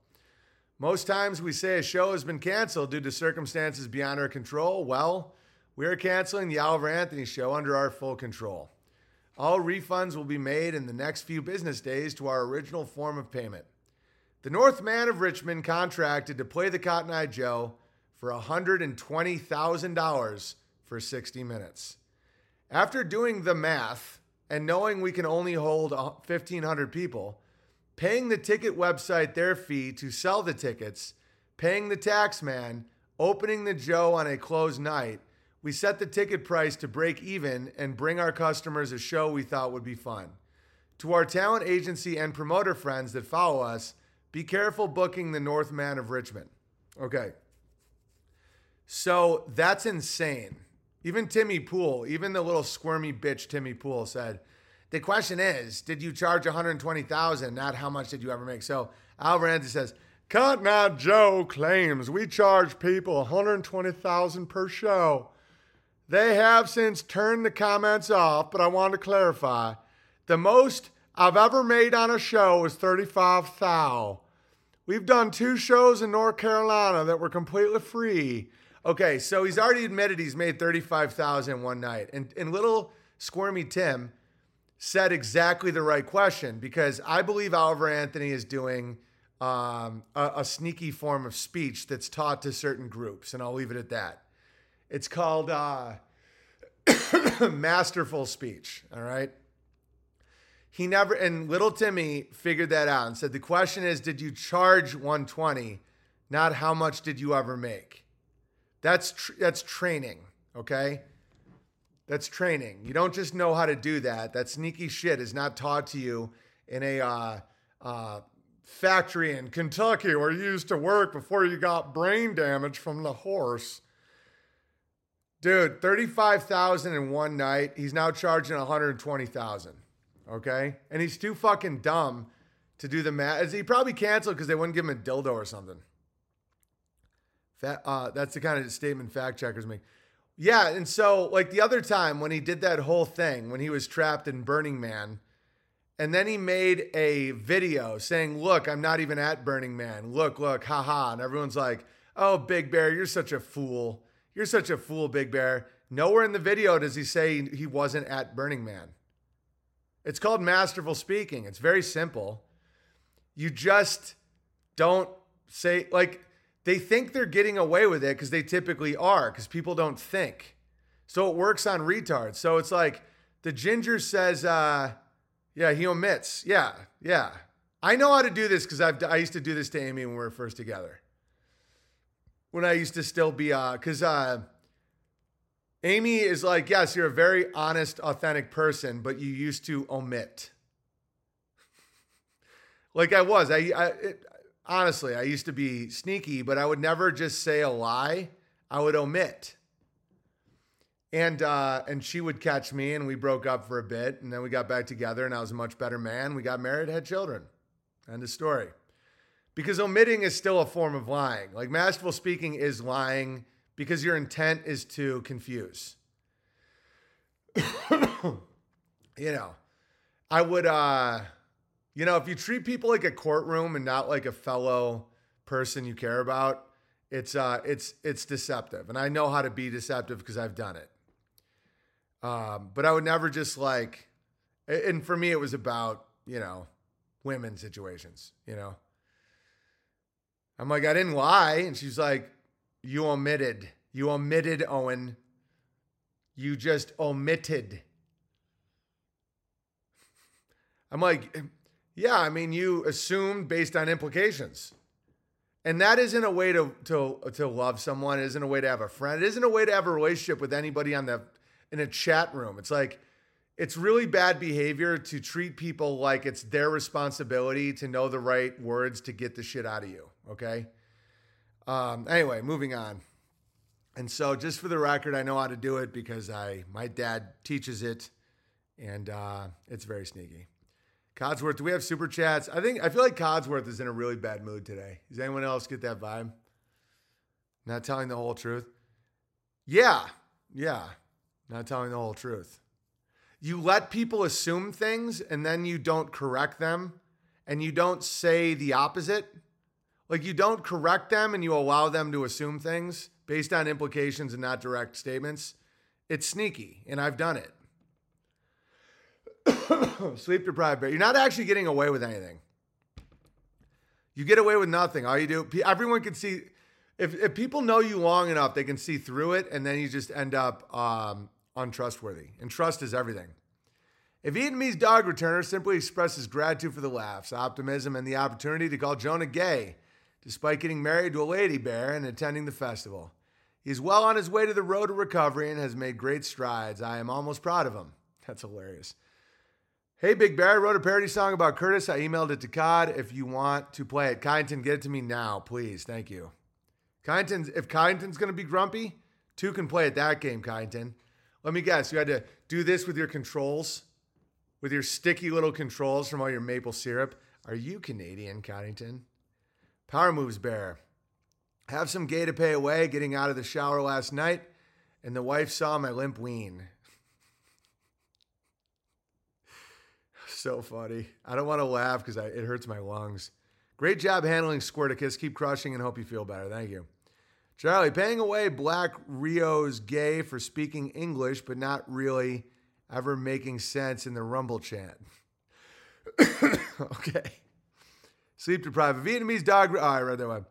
Most times we say a show has been canceled due to circumstances beyond our control. Well, we are canceling the Oliver Anthony show under our full control. All refunds will be made in the next few business days to our original form of payment. The Northman of Richmond contracted to play the Cotton Eye Joe for $120,000 for 60 minutes. After doing the math and knowing we can only hold 1,500 people, paying the ticket website their fee to sell the tickets, paying the tax man, opening the Joe on a closed night, we set the ticket price to break even and bring our customers a show we thought would be fun. To our talent agency and promoter friends that follow us, be careful booking the Northman of Richmond. Okay. So that's insane. Even Timmy Pool, even the little squirmy bitch Timmy Pool said, the question is, did you charge 120,000? Not how much did you ever make? So Alvarez says, Cotton Eye Joe claims we charge people 120,000 per show. They have since turned the comments off, but I want to clarify. The most I've ever made on a show is 35 thou. We've done two shows in North Carolina that were completely free. Okay, so he's already admitted he's made 35,000 one night. And, and little squirmy Tim said exactly the right question because I believe Oliver Anthony is doing um, a, a sneaky form of speech that's taught to certain groups. And I'll leave it at that. It's called uh, masterful speech. All right. He never, and little Timmy figured that out and said, the question is, did you charge 120? Not how much did you ever make? That's, tr- that's training. Okay. That's training. You don't just know how to do that. That sneaky shit is not taught to you in a uh, uh, factory in Kentucky where you used to work before you got brain damage from the horse. Dude, 35,000 in one night. He's now charging 120,000. Okay? And he's too fucking dumb to do the math. He probably canceled because they wouldn't give him a dildo or something. Fa- uh, that's the kind of statement fact checkers make. Yeah, and so like the other time when he did that whole thing when he was trapped in Burning Man, and then he made a video saying, "Look, I'm not even at Burning Man. Look, look, haha." And everyone's like, "Oh, Big Bear, you're such a fool. You're such a fool, Big Bear." Nowhere in the video does he say he wasn't at Burning Man. It's called masterful speaking. It's very simple. You just don't say like they think they're getting away with it because they typically are, because people don't think. So it works on retards. So it's like the ginger says, uh, yeah, he omits. Yeah, yeah. I know how to do this because I used to do this to Amy when we were first together. When I used to still be uh because uh Amy is like, yes, you're a very honest, authentic person, but you used to omit. like I was. I, I it, honestly, I used to be sneaky, but I would never just say a lie. I would omit. And uh, and she would catch me, and we broke up for a bit, and then we got back together, and I was a much better man. We got married, had children. End of story. Because omitting is still a form of lying. Like masterful speaking is lying because your intent is to confuse. you know, I would uh you know, if you treat people like a courtroom and not like a fellow person you care about, it's uh it's it's deceptive. And I know how to be deceptive because I've done it. Um, but I would never just like and for me it was about, you know, women situations, you know. I'm like, I didn't lie. And she's like, You omitted. You omitted, Owen. You just omitted. I'm like, yeah, I mean, you assumed based on implications. And that isn't a way to, to, to love someone. It isn't a way to have a friend. It isn't a way to have a relationship with anybody on the in a chat room. It's like it's really bad behavior to treat people like it's their responsibility to know the right words to get the shit out of you. Okay. Um, anyway, moving on. And so, just for the record, I know how to do it because I my dad teaches it, and uh, it's very sneaky. Codsworth, do we have super chats? I think I feel like Codsworth is in a really bad mood today. Does anyone else get that vibe? Not telling the whole truth. Yeah, yeah, not telling the whole truth. You let people assume things and then you don't correct them and you don't say the opposite. Like you don't correct them and you allow them to assume things based on implications and not direct statements. It's sneaky, and I've done it. Sleep deprived bear. You're not actually getting away with anything. You get away with nothing. All you do, everyone can see. If, if people know you long enough, they can see through it, and then you just end up um, untrustworthy. And trust is everything. If Vietnamese dog returner simply expresses gratitude for the laughs, optimism, and the opportunity to call Jonah gay, despite getting married to a lady bear and attending the festival. He's well on his way to the road to recovery and has made great strides. I am almost proud of him. That's hilarious. Hey, Big Bear, I wrote a parody song about Curtis. I emailed it to Cod. If you want to play it, Kyneton, get it to me now, please. Thank you. Kyneton, if Kyneton's going to be grumpy, two can play at that game, Kyneton. Let me guess, you had to do this with your controls, with your sticky little controls from all your maple syrup. Are you Canadian, Kyneton? Power moves, Bear. Have some gay to pay away getting out of the shower last night, and the wife saw my limp ween. so funny. I don't want to laugh because it hurts my lungs. Great job handling Squirticus. Keep crushing and hope you feel better. Thank you. Charlie, paying away Black Rio's gay for speaking English, but not really ever making sense in the Rumble chant. okay. Sleep deprived. Vietnamese dog. Oh, I read that one.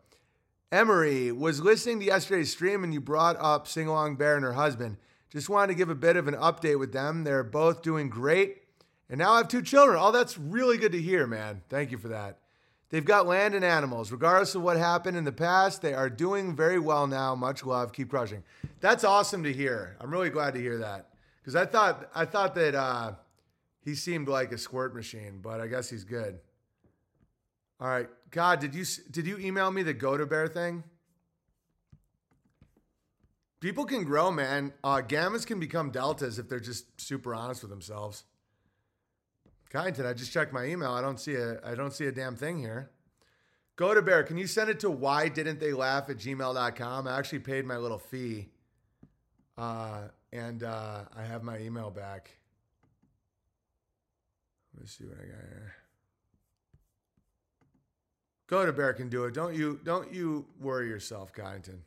Emery was listening to yesterday's stream and you brought up Sing Along Bear and her husband. Just wanted to give a bit of an update with them. They're both doing great. And now I have two children. Oh, that's really good to hear, man. Thank you for that. They've got land and animals. Regardless of what happened in the past, they are doing very well now. Much love. Keep crushing. That's awesome to hear. I'm really glad to hear that. Because I thought I thought that uh, he seemed like a squirt machine, but I guess he's good. All right, God, did you did you email me the go to bear thing? People can grow, man. Uh, gammas can become deltas if they're just super honest with themselves. Kyneton, I just checked my email. I don't see a I don't see a damn thing here. Go to bear. Can you send it to why didn't they laugh at gmail.com? I actually paid my little fee. Uh, and uh, I have my email back. Let me see what I got here. Go to Bear can do it. Don't you don't you worry yourself, Kyneton.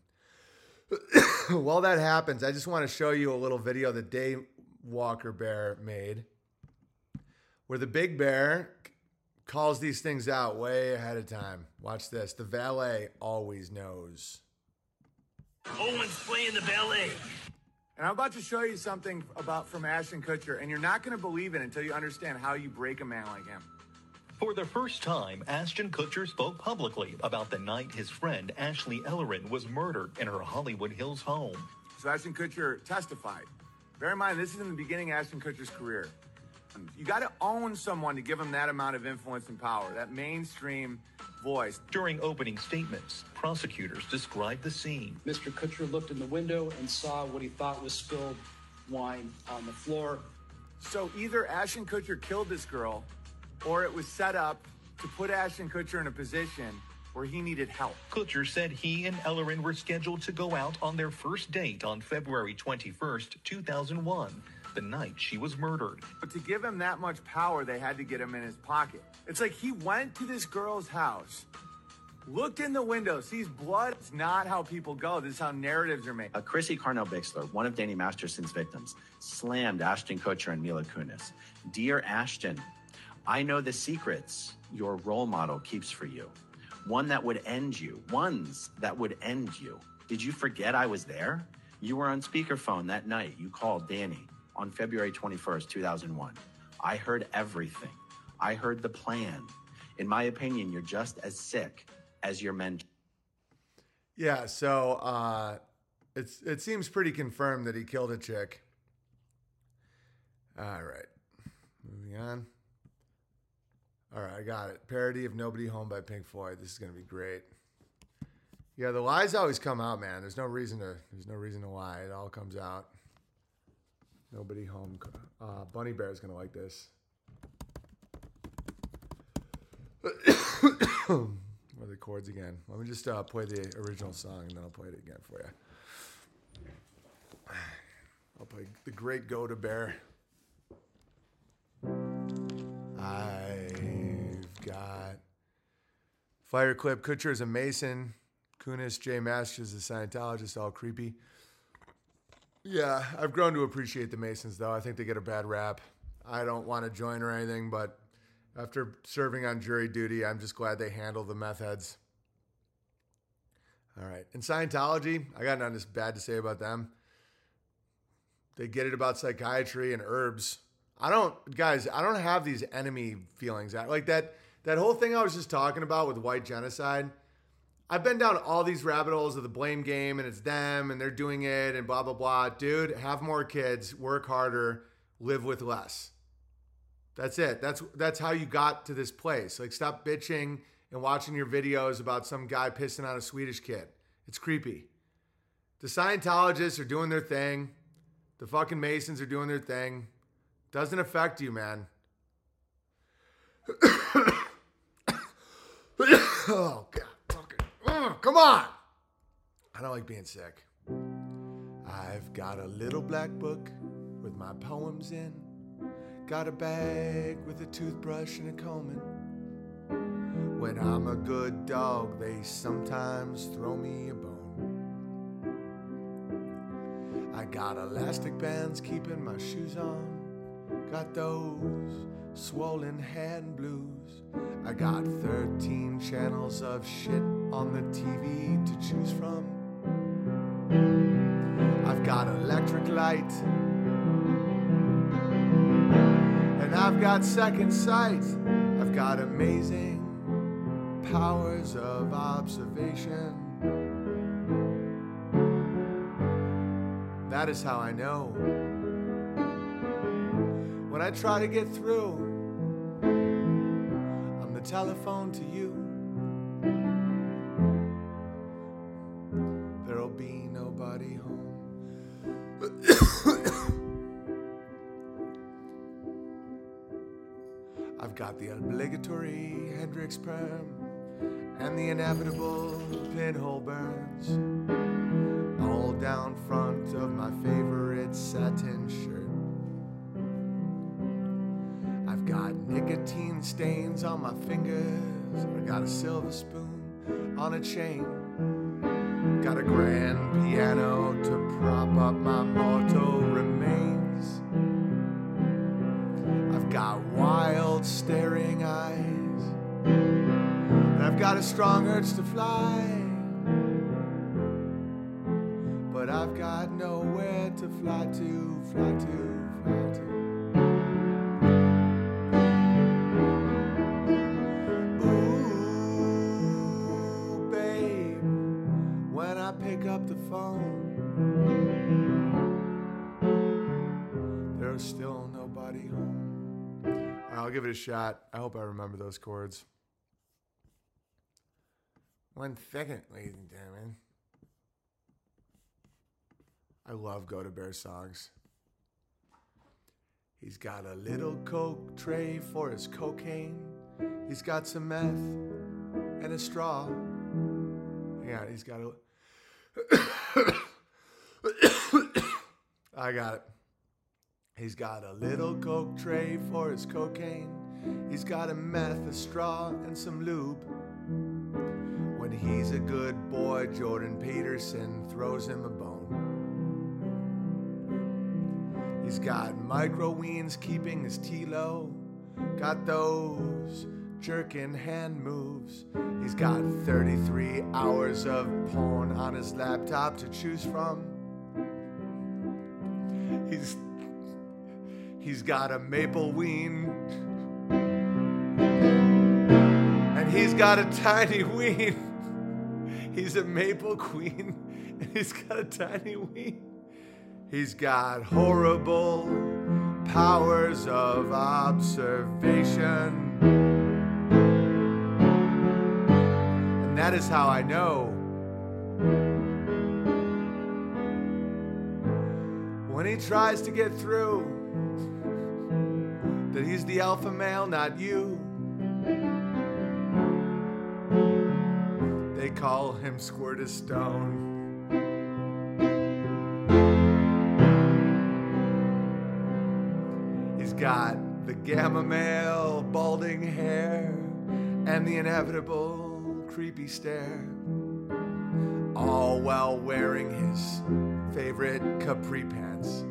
While that happens, I just want to show you a little video that Day Walker Bear made, where the big bear calls these things out way ahead of time. Watch this. The valet always knows. Owen's playing the ballet. And I'm about to show you something about from Ashton Kutcher, and you're not going to believe it until you understand how you break a man like him. For the first time, Ashton Kutcher spoke publicly about the night his friend Ashley Ellerin was murdered in her Hollywood Hills home. So Ashton Kutcher testified. Bear in mind, this is in the beginning of Ashton Kutcher's career. You got to own someone to give him that amount of influence and power, that mainstream voice. During opening statements, prosecutors described the scene. Mr. Kutcher looked in the window and saw what he thought was spilled wine on the floor. So either Ashton Kutcher killed this girl, or it was set up to put Ashton Kutcher in a position where he needed help. Kutcher said he and Ellerin were scheduled to go out on their first date on February 21st, 2001, the night she was murdered. But to give him that much power, they had to get him in his pocket. It's like he went to this girl's house, looked in the window, sees blood. It's not how people go. This is how narratives are made. Uh, Chrissy Carnell Bixler, one of Danny Masterson's victims, slammed Ashton Kutcher and Mila Kunis. Dear Ashton, I know the secrets your role model keeps for you. One that would end you, ones that would end you. Did you forget I was there? You were on speakerphone that night. You called Danny on February 21st, 2001. I heard everything. I heard the plan. In my opinion, you're just as sick as your mentor. Yeah, so uh, it's it seems pretty confirmed that he killed a chick. All right, moving on. All right, I got it. Parody of Nobody Home by Pink Floyd. This is gonna be great. Yeah, the lies always come out, man. There's no reason to. There's no reason to lie. It all comes out. Nobody home. Uh, Bunny Bear is gonna like this. what are the chords again? Let me just uh, play the original song and then I'll play it again for you. I'll play the Great Go to Bear. I've got Fire Clip. Kutcher is a Mason. Kunis, Jay Masters is a Scientologist, all creepy. Yeah, I've grown to appreciate the Masons, though. I think they get a bad rap. I don't want to join or anything, but after serving on jury duty, I'm just glad they handle the meth heads. All right. In Scientology, I got nothing bad to say about them. They get it about psychiatry and herbs. I don't, guys, I don't have these enemy feelings. Like that, that whole thing I was just talking about with white genocide. I've been down all these rabbit holes of the blame game and it's them and they're doing it and blah, blah, blah. Dude, have more kids, work harder, live with less. That's it. That's that's how you got to this place. Like stop bitching and watching your videos about some guy pissing on a Swedish kid. It's creepy. The Scientologists are doing their thing. The fucking Masons are doing their thing. Doesn't affect you, man. oh god, fucking, oh, come on. I don't like being sick. I've got a little black book with my poems in. Got a bag with a toothbrush and a comb in. When I'm a good dog, they sometimes throw me a bone. I got elastic bands keeping my shoes on. Got those swollen hand blues. I got 13 channels of shit on the TV to choose from. I've got electric light. And I've got second sight. I've got amazing powers of observation. That is how I know. When I try to get through I'm the telephone to you, there'll be nobody home. I've got the obligatory Hendrix perm and the inevitable pinhole burns all down front of my favorite satin shirt. Nicotine stains on my fingers. I got a silver spoon on a chain. Got a grand piano to prop up my mortal remains. I've got wild staring eyes. And I've got a strong urge to fly. But I've got nowhere to fly to, fly to, fly to. Phone, there's still nobody home. I'll give it a shot. I hope I remember those chords. One second, ladies and gentlemen. I love Go to Bear songs. He's got a little coke tray for his cocaine. He's got some meth and a straw. Yeah, he's got a. I got it. He's got a little coke tray for his cocaine. He's got a meth, a straw, and some lube. When he's a good boy, Jordan Peterson throws him a bone. He's got micro weens keeping his T low. Got those jerking hand moves. He's got 33 hours of porn on his laptop to choose from. He's he's got a maple ween. And he's got a tiny ween. He's a maple queen. And he's got a tiny ween. He's got horrible powers of observation. That is how I know. When he tries to get through, that he's the alpha male, not you. They call him Squirt Stone. He's got the gamma male balding hair and the inevitable creepy stare. All while wearing his favorite capri pants.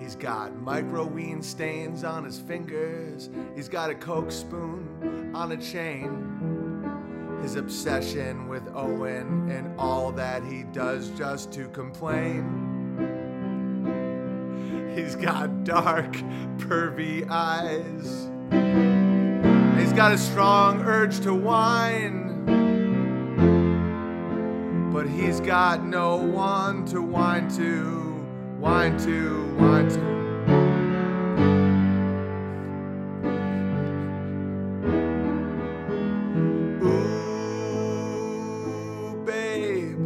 He's got microween stains on his fingers. He's got a coke spoon on a chain. His obsession with Owen and all that he does just to complain. He's got dark, pervy eyes. He's got a strong urge to whine. But he's got no one to whine to, whine to, whine to. Ooh, babe,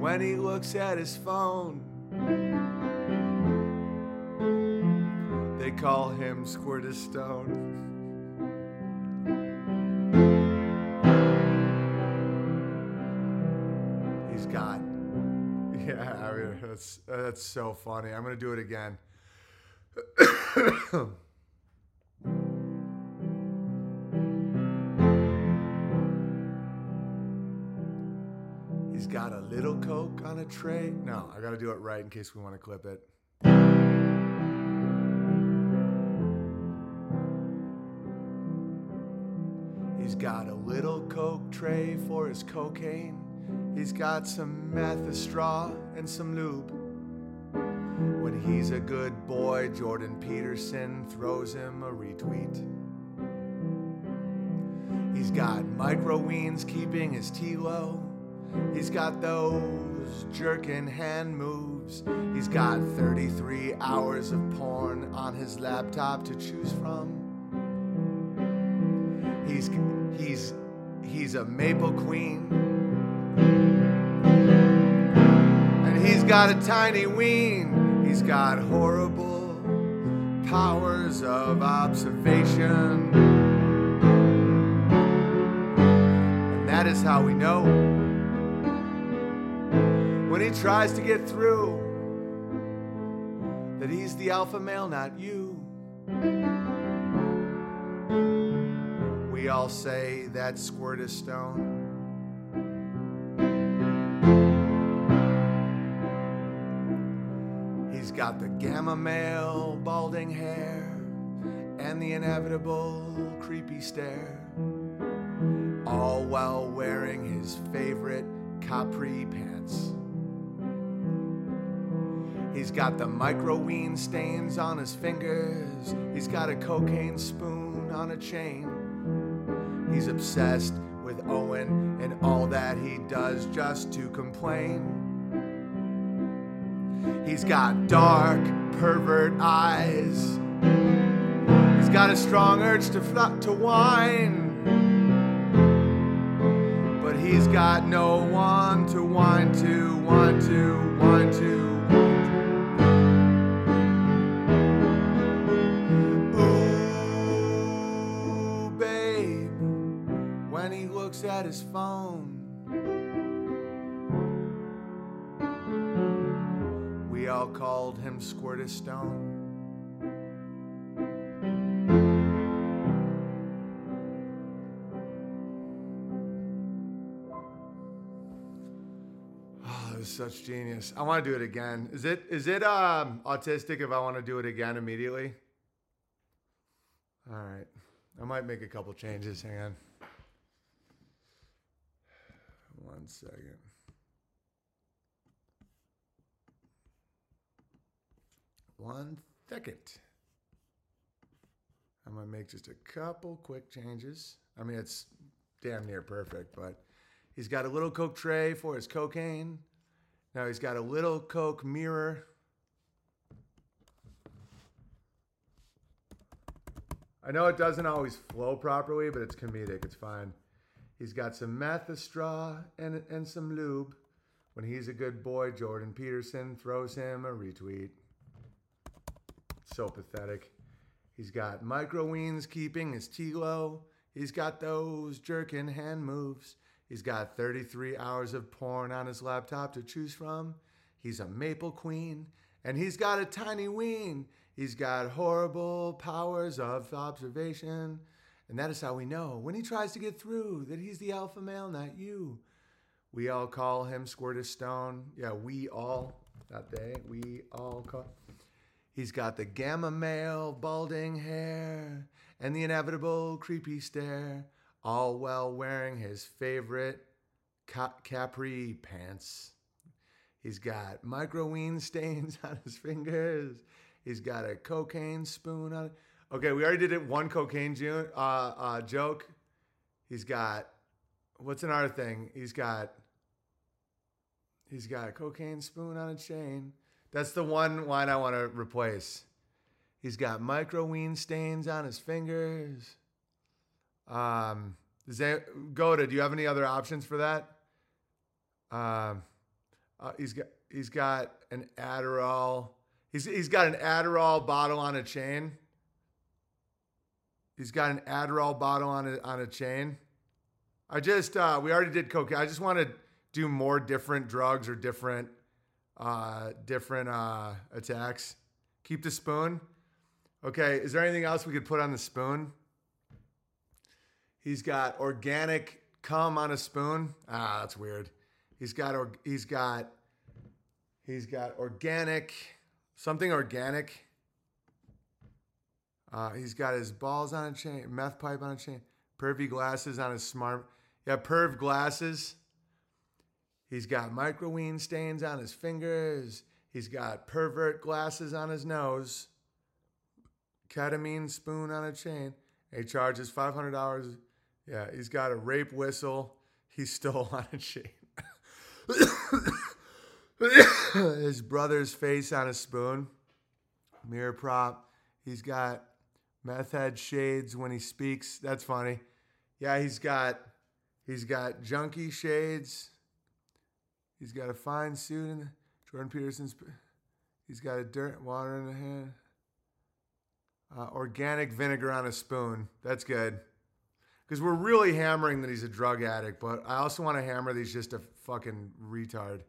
when he looks at his phone, they call him Squirtus yeah, I mean, that's that's so funny. I'm gonna do it again. He's got a little coke on a tray. No, I gotta do it right in case we want to clip it. He's got a little coke tray for his cocaine. He's got some meth, a straw, and some lube. When he's a good boy, Jordan Peterson throws him a retweet. He's got microweens keeping his tea low. He's got those jerkin hand moves. He's got 33 hours of porn on his laptop to choose from. He's he's he's a maple queen. And he's got a tiny ween. He's got horrible powers of observation. And that is how we know when he tries to get through that he's the alpha male, not you. We all say that squirt is stone. Got the gamma male balding hair and the inevitable creepy stare, all while wearing his favorite capri pants. He's got the microween stains on his fingers. He's got a cocaine spoon on a chain. He's obsessed with Owen and all that he does just to complain. He's got dark, pervert eyes. He's got a strong urge to fl- to whine. But he's got no one to whine to, whine to, whine to. Ooh, babe, when he looks at his phone. Called him Squirtus Stone. Oh, was such genius. I want to do it again. Is it is it um autistic if I want to do it again immediately? All right. I might make a couple changes. Hang on. One second. One second. I'm gonna make just a couple quick changes. I mean, it's damn near perfect, but he's got a little Coke tray for his cocaine. Now he's got a little Coke mirror. I know it doesn't always flow properly, but it's comedic. It's fine. He's got some meth, a straw, and, and some lube. When he's a good boy, Jordan Peterson throws him a retweet. So pathetic. He's got microweens keeping his tea low. He's got those jerkin hand moves. He's got 33 hours of porn on his laptop to choose from. He's a maple queen. And he's got a tiny ween. He's got horrible powers of observation. And that is how we know when he tries to get through that he's the alpha male, not you. We all call him Squirtus Stone. Yeah, we all, not they, we all call. He's got the gamma male balding hair and the inevitable creepy stare, all while wearing his favorite ca- capri pants. He's got microween stains on his fingers. He's got a cocaine spoon on it. Okay, we already did it. One cocaine ju- uh, uh, joke. He's got what's another thing? He's got he's got a cocaine spoon on a chain. That's the one wine I want to replace. He's got microween stains on his fingers. Um, does that Goda? Do you have any other options for that? Um, uh, he's got he's got an Adderall. He's he's got an Adderall bottle on a chain. He's got an Adderall bottle on a on a chain. I just uh, we already did cocaine. I just want to do more different drugs or different uh, different uh, attacks. Keep the spoon. Okay, is there anything else we could put on the spoon? He's got organic cum on a spoon. Ah, that's weird. He's got or, he's got he's got organic something organic. Uh, he's got his balls on a chain, meth pipe on a chain, pervy glasses on his smart. Yeah, perv glasses. He's got microween stains on his fingers. He's got pervert glasses on his nose. Ketamine spoon on a chain. He charges five hundred dollars. Yeah, he's got a rape whistle. He stole on a chain. his brother's face on a spoon. Mirror prop. He's got meth head shades when he speaks. That's funny. Yeah, he's got he's got junkie shades. He's got a fine suit in Jordan Peterson's. He's got a dirt water in the hand. Uh, organic vinegar on a spoon. That's good. Because we're really hammering that he's a drug addict, but I also want to hammer that he's just a fucking retard.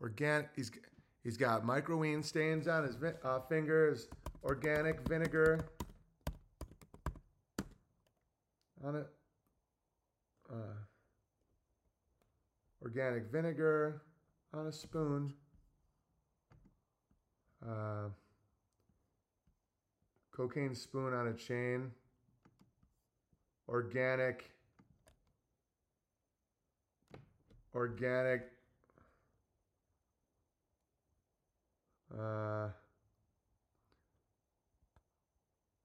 Organic. He's he's got microween stains on his uh, fingers. Organic vinegar on it. Uh, organic vinegar on a spoon. Uh, cocaine spoon on a chain. Organic. Organic. Uh,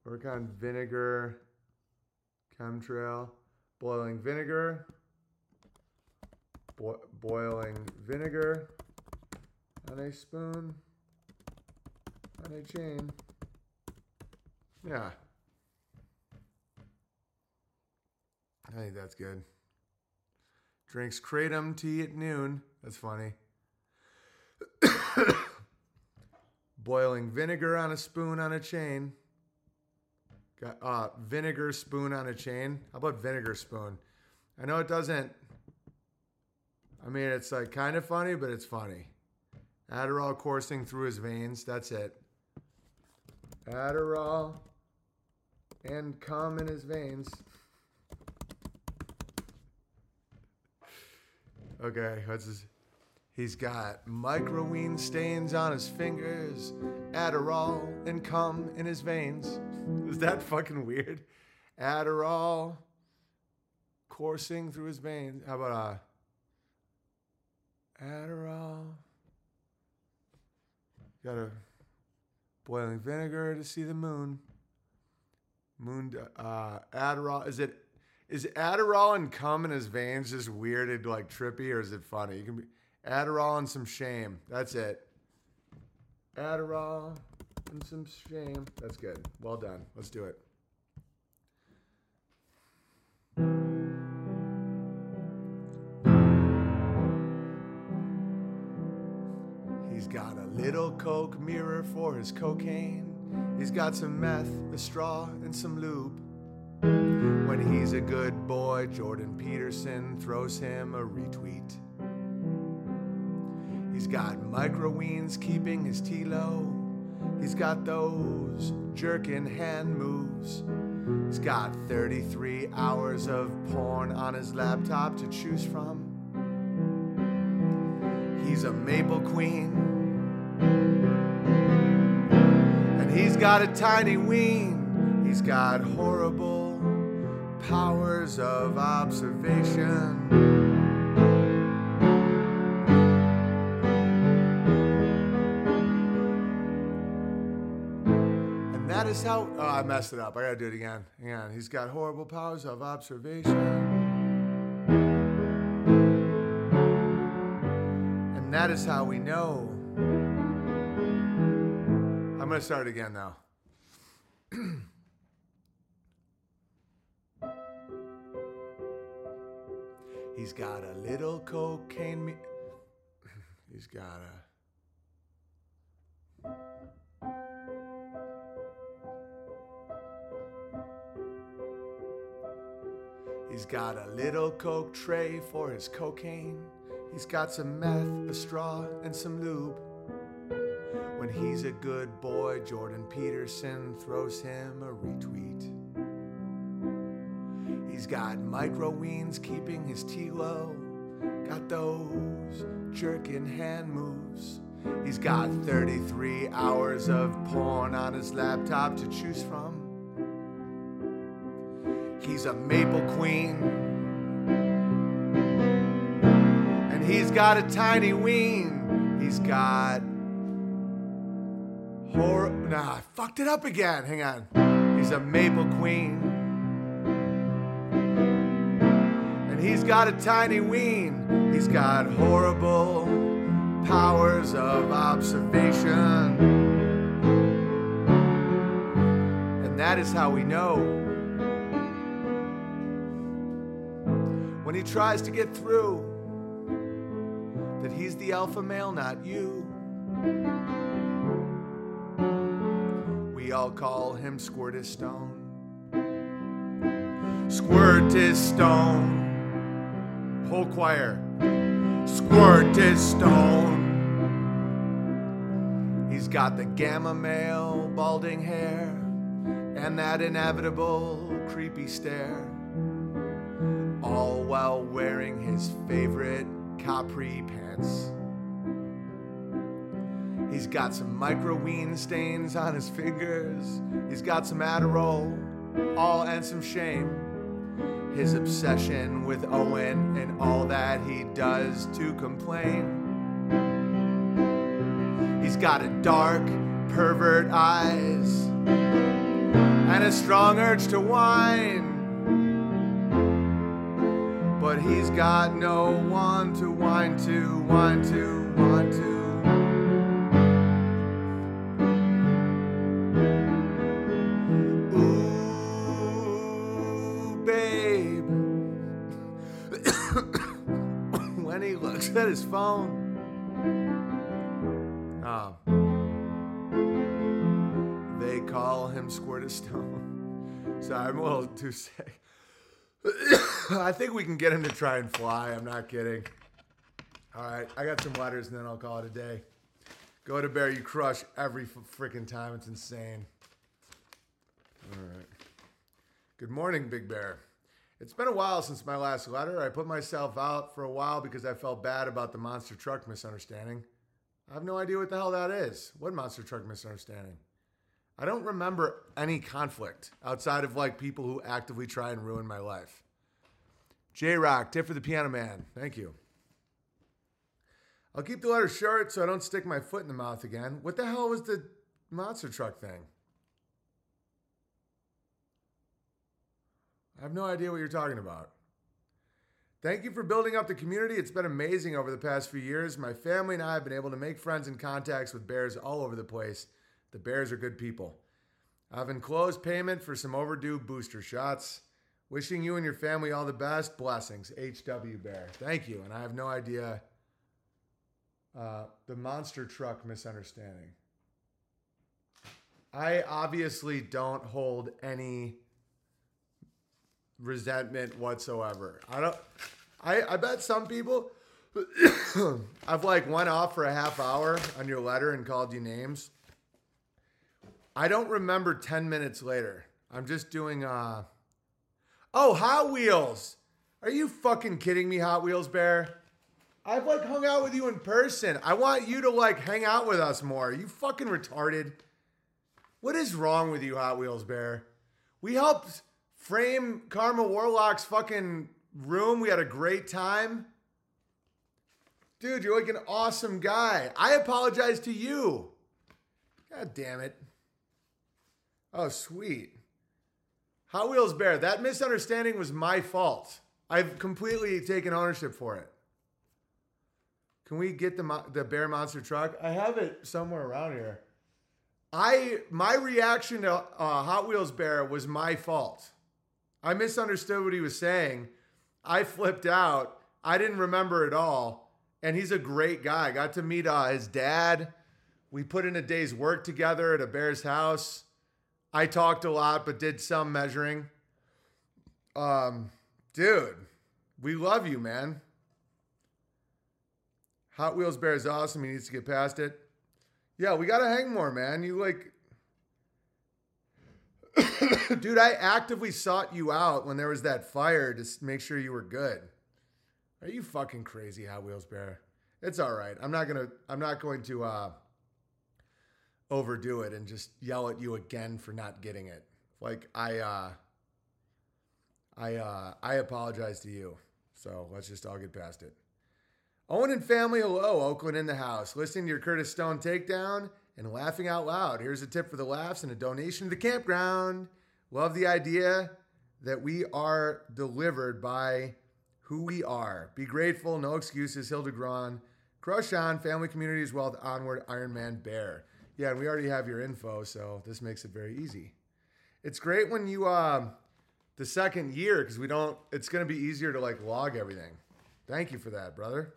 work on vinegar. Chemtrail. Boiling vinegar. Bo- boiling vinegar on a spoon on a chain. Yeah. I think that's good. Drinks kratom tea at noon. That's funny. Boiling vinegar on a spoon on a chain. Got uh, vinegar spoon on a chain. How about vinegar spoon? I know it doesn't. I mean, it's like kind of funny, but it's funny. Adderall coursing through his veins. That's it. Adderall and cum in his veins. Okay, what's his? He's got microween stains on his fingers, Adderall and cum in his veins. Is that fucking weird? Adderall coursing through his veins. How about uh Adderall? Got a boiling vinegar to see the moon. Moon uh Adderall. Is it is Adderall and cum in his veins just weird and like trippy, or is it funny? You can be Adderall and some shame. That's it. Adderall and some shame. That's good. Well done. Let's do it. Little Coke mirror for his cocaine. He's got some meth, a straw, and some lube. When he's a good boy, Jordan Peterson throws him a retweet. He's got microweens keeping his tea low. He's got those jerkin hand moves. He's got 33 hours of porn on his laptop to choose from. He's a maple queen. Got a tiny ween. He's got horrible powers of observation. And that is how. Oh, I messed it up. I gotta do it again. Hang. He's got horrible powers of observation. And that is how we know. I'm gonna start again now. He's got a little cocaine. Me- He's got a. He's got a little coke tray for his cocaine. He's got some meth, a straw, and some lube. When he's a good boy, Jordan Peterson throws him a retweet. He's got micro weens keeping his tea low. Got those jerking hand moves. He's got 33 hours of porn on his laptop to choose from. He's a maple queen. And he's got a tiny ween. He's got horror. Nah, I fucked it up again. Hang on. He's a maple queen. And he's got a tiny ween. He's got horrible powers of observation. And that is how we know. When he tries to get through, that he's the alpha male, not you. We all call him Squirtus Stone. Squirtus Stone. Whole choir. Squirtus Stone. He's got the gamma male balding hair and that inevitable creepy stare. All while wearing his favorite capri pants. He's got some microween stains on his fingers. He's got some Adderall, all and some shame. His obsession with Owen and all that he does to complain. He's got a dark, pervert eyes and a strong urge to whine. But he's got no one to whine to, whine to, whine to. Phone. Oh. They call him Squirt Squirtus Stone. Sorry, I'm a little too sick. I think we can get him to try and fly. I'm not kidding. All right, I got some letters and then I'll call it a day. Go to Bear, you crush every freaking time. It's insane. All right. Good morning, Big Bear. It's been a while since my last letter. I put myself out for a while because I felt bad about the monster truck misunderstanding. I have no idea what the hell that is. What monster truck misunderstanding? I don't remember any conflict outside of like people who actively try and ruin my life. J Rock, tip for the piano man. Thank you. I'll keep the letter short so I don't stick my foot in the mouth again. What the hell was the monster truck thing? I have no idea what you're talking about. Thank you for building up the community. It's been amazing over the past few years. My family and I have been able to make friends and contacts with bears all over the place. The Bears are good people. I've enclosed payment for some overdue booster shots. Wishing you and your family all the best. Blessings. HW Bear. Thank you. And I have no idea uh, the monster truck misunderstanding. I obviously don't hold any resentment whatsoever. I don't. I, I bet some people. I've like went off for a half hour on your letter and called you names. I don't remember 10 minutes later. I'm just doing uh Oh, Hot Wheels. Are you fucking kidding me, Hot Wheels Bear? I've like hung out with you in person. I want you to like hang out with us more. You fucking retarded? What is wrong with you, Hot Wheels Bear? We helped frame Karma Warlock's fucking room. We had a great time. Dude, you're like an awesome guy. I apologize to you. God damn it. Oh, sweet. Hot Wheels Bear, that misunderstanding was my fault. I've completely taken ownership for it. Can we get the the bear monster truck? I have it somewhere around here. I my reaction to uh, Hot Wheels Bear was my fault. I misunderstood what he was saying. I flipped out. I didn't remember it all. And he's a great guy. Got to meet uh, his dad. We put in a day's work together at a bear's house. I talked a lot, but did some measuring. Um, dude, we love you, man. Hot Wheels Bear is awesome. He needs to get past it. Yeah, we gotta hang more, man. You like, dude. I actively sought you out when there was that fire to make sure you were good. Are you fucking crazy, Hot Wheels Bear? It's all right. I'm not gonna. I'm not going to uh, overdo it and just yell at you again for not getting it. Like I, uh, I, uh, I apologize to you. So let's just all get past it. Owen and family, hello. Oakland in the house. Listening to your Curtis Stone takedown and laughing out loud. Here's a tip for the laughs and a donation to the campground. Love the idea that we are delivered by who we are. Be grateful, no excuses. Hildegron, crush on, family, communities, wealth, onward, Iron Man Bear. Yeah, and we already have your info, so this makes it very easy. It's great when you, um, the second year, because we don't, it's going to be easier to like log everything. Thank you for that, brother.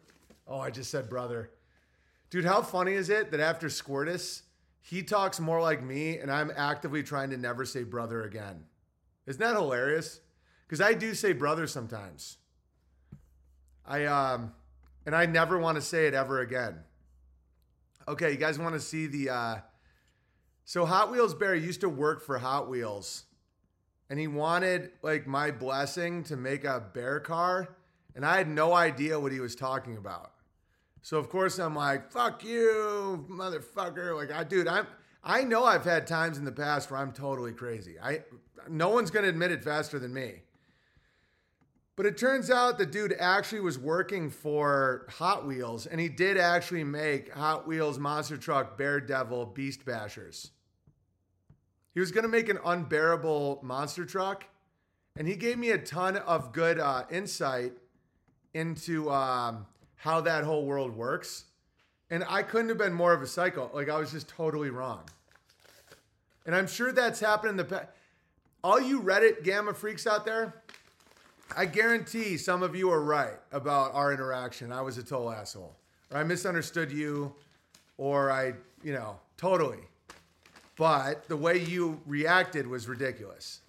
Oh, I just said brother. Dude, how funny is it that after Squirtus, he talks more like me and I'm actively trying to never say brother again? Isn't that hilarious? Because I do say brother sometimes. I um and I never want to say it ever again. Okay, you guys want to see the uh so Hot Wheels Bear used to work for Hot Wheels and he wanted like my blessing to make a bear car and I had no idea what he was talking about. So of course I'm like, "Fuck you, motherfucker." Like I dude, I'm I know I've had times in the past where I'm totally crazy. I no one's to admit it faster than me. But it turns out the dude actually was working for Hot Wheels and he did actually make Hot Wheels monster truck Bear Devil Beast Bashers. He was to make an unbearable monster truck and he gave me a ton of good uh, insight into um, how that whole world works. And I couldn't have been more of a psycho. Like I was just totally wrong. And I'm sure that's happened in the past. All you Reddit gamma freaks out there, I guarantee some of you are right about our interaction. I was a total asshole. Or I misunderstood you, or I, you know, totally. But the way you reacted was ridiculous.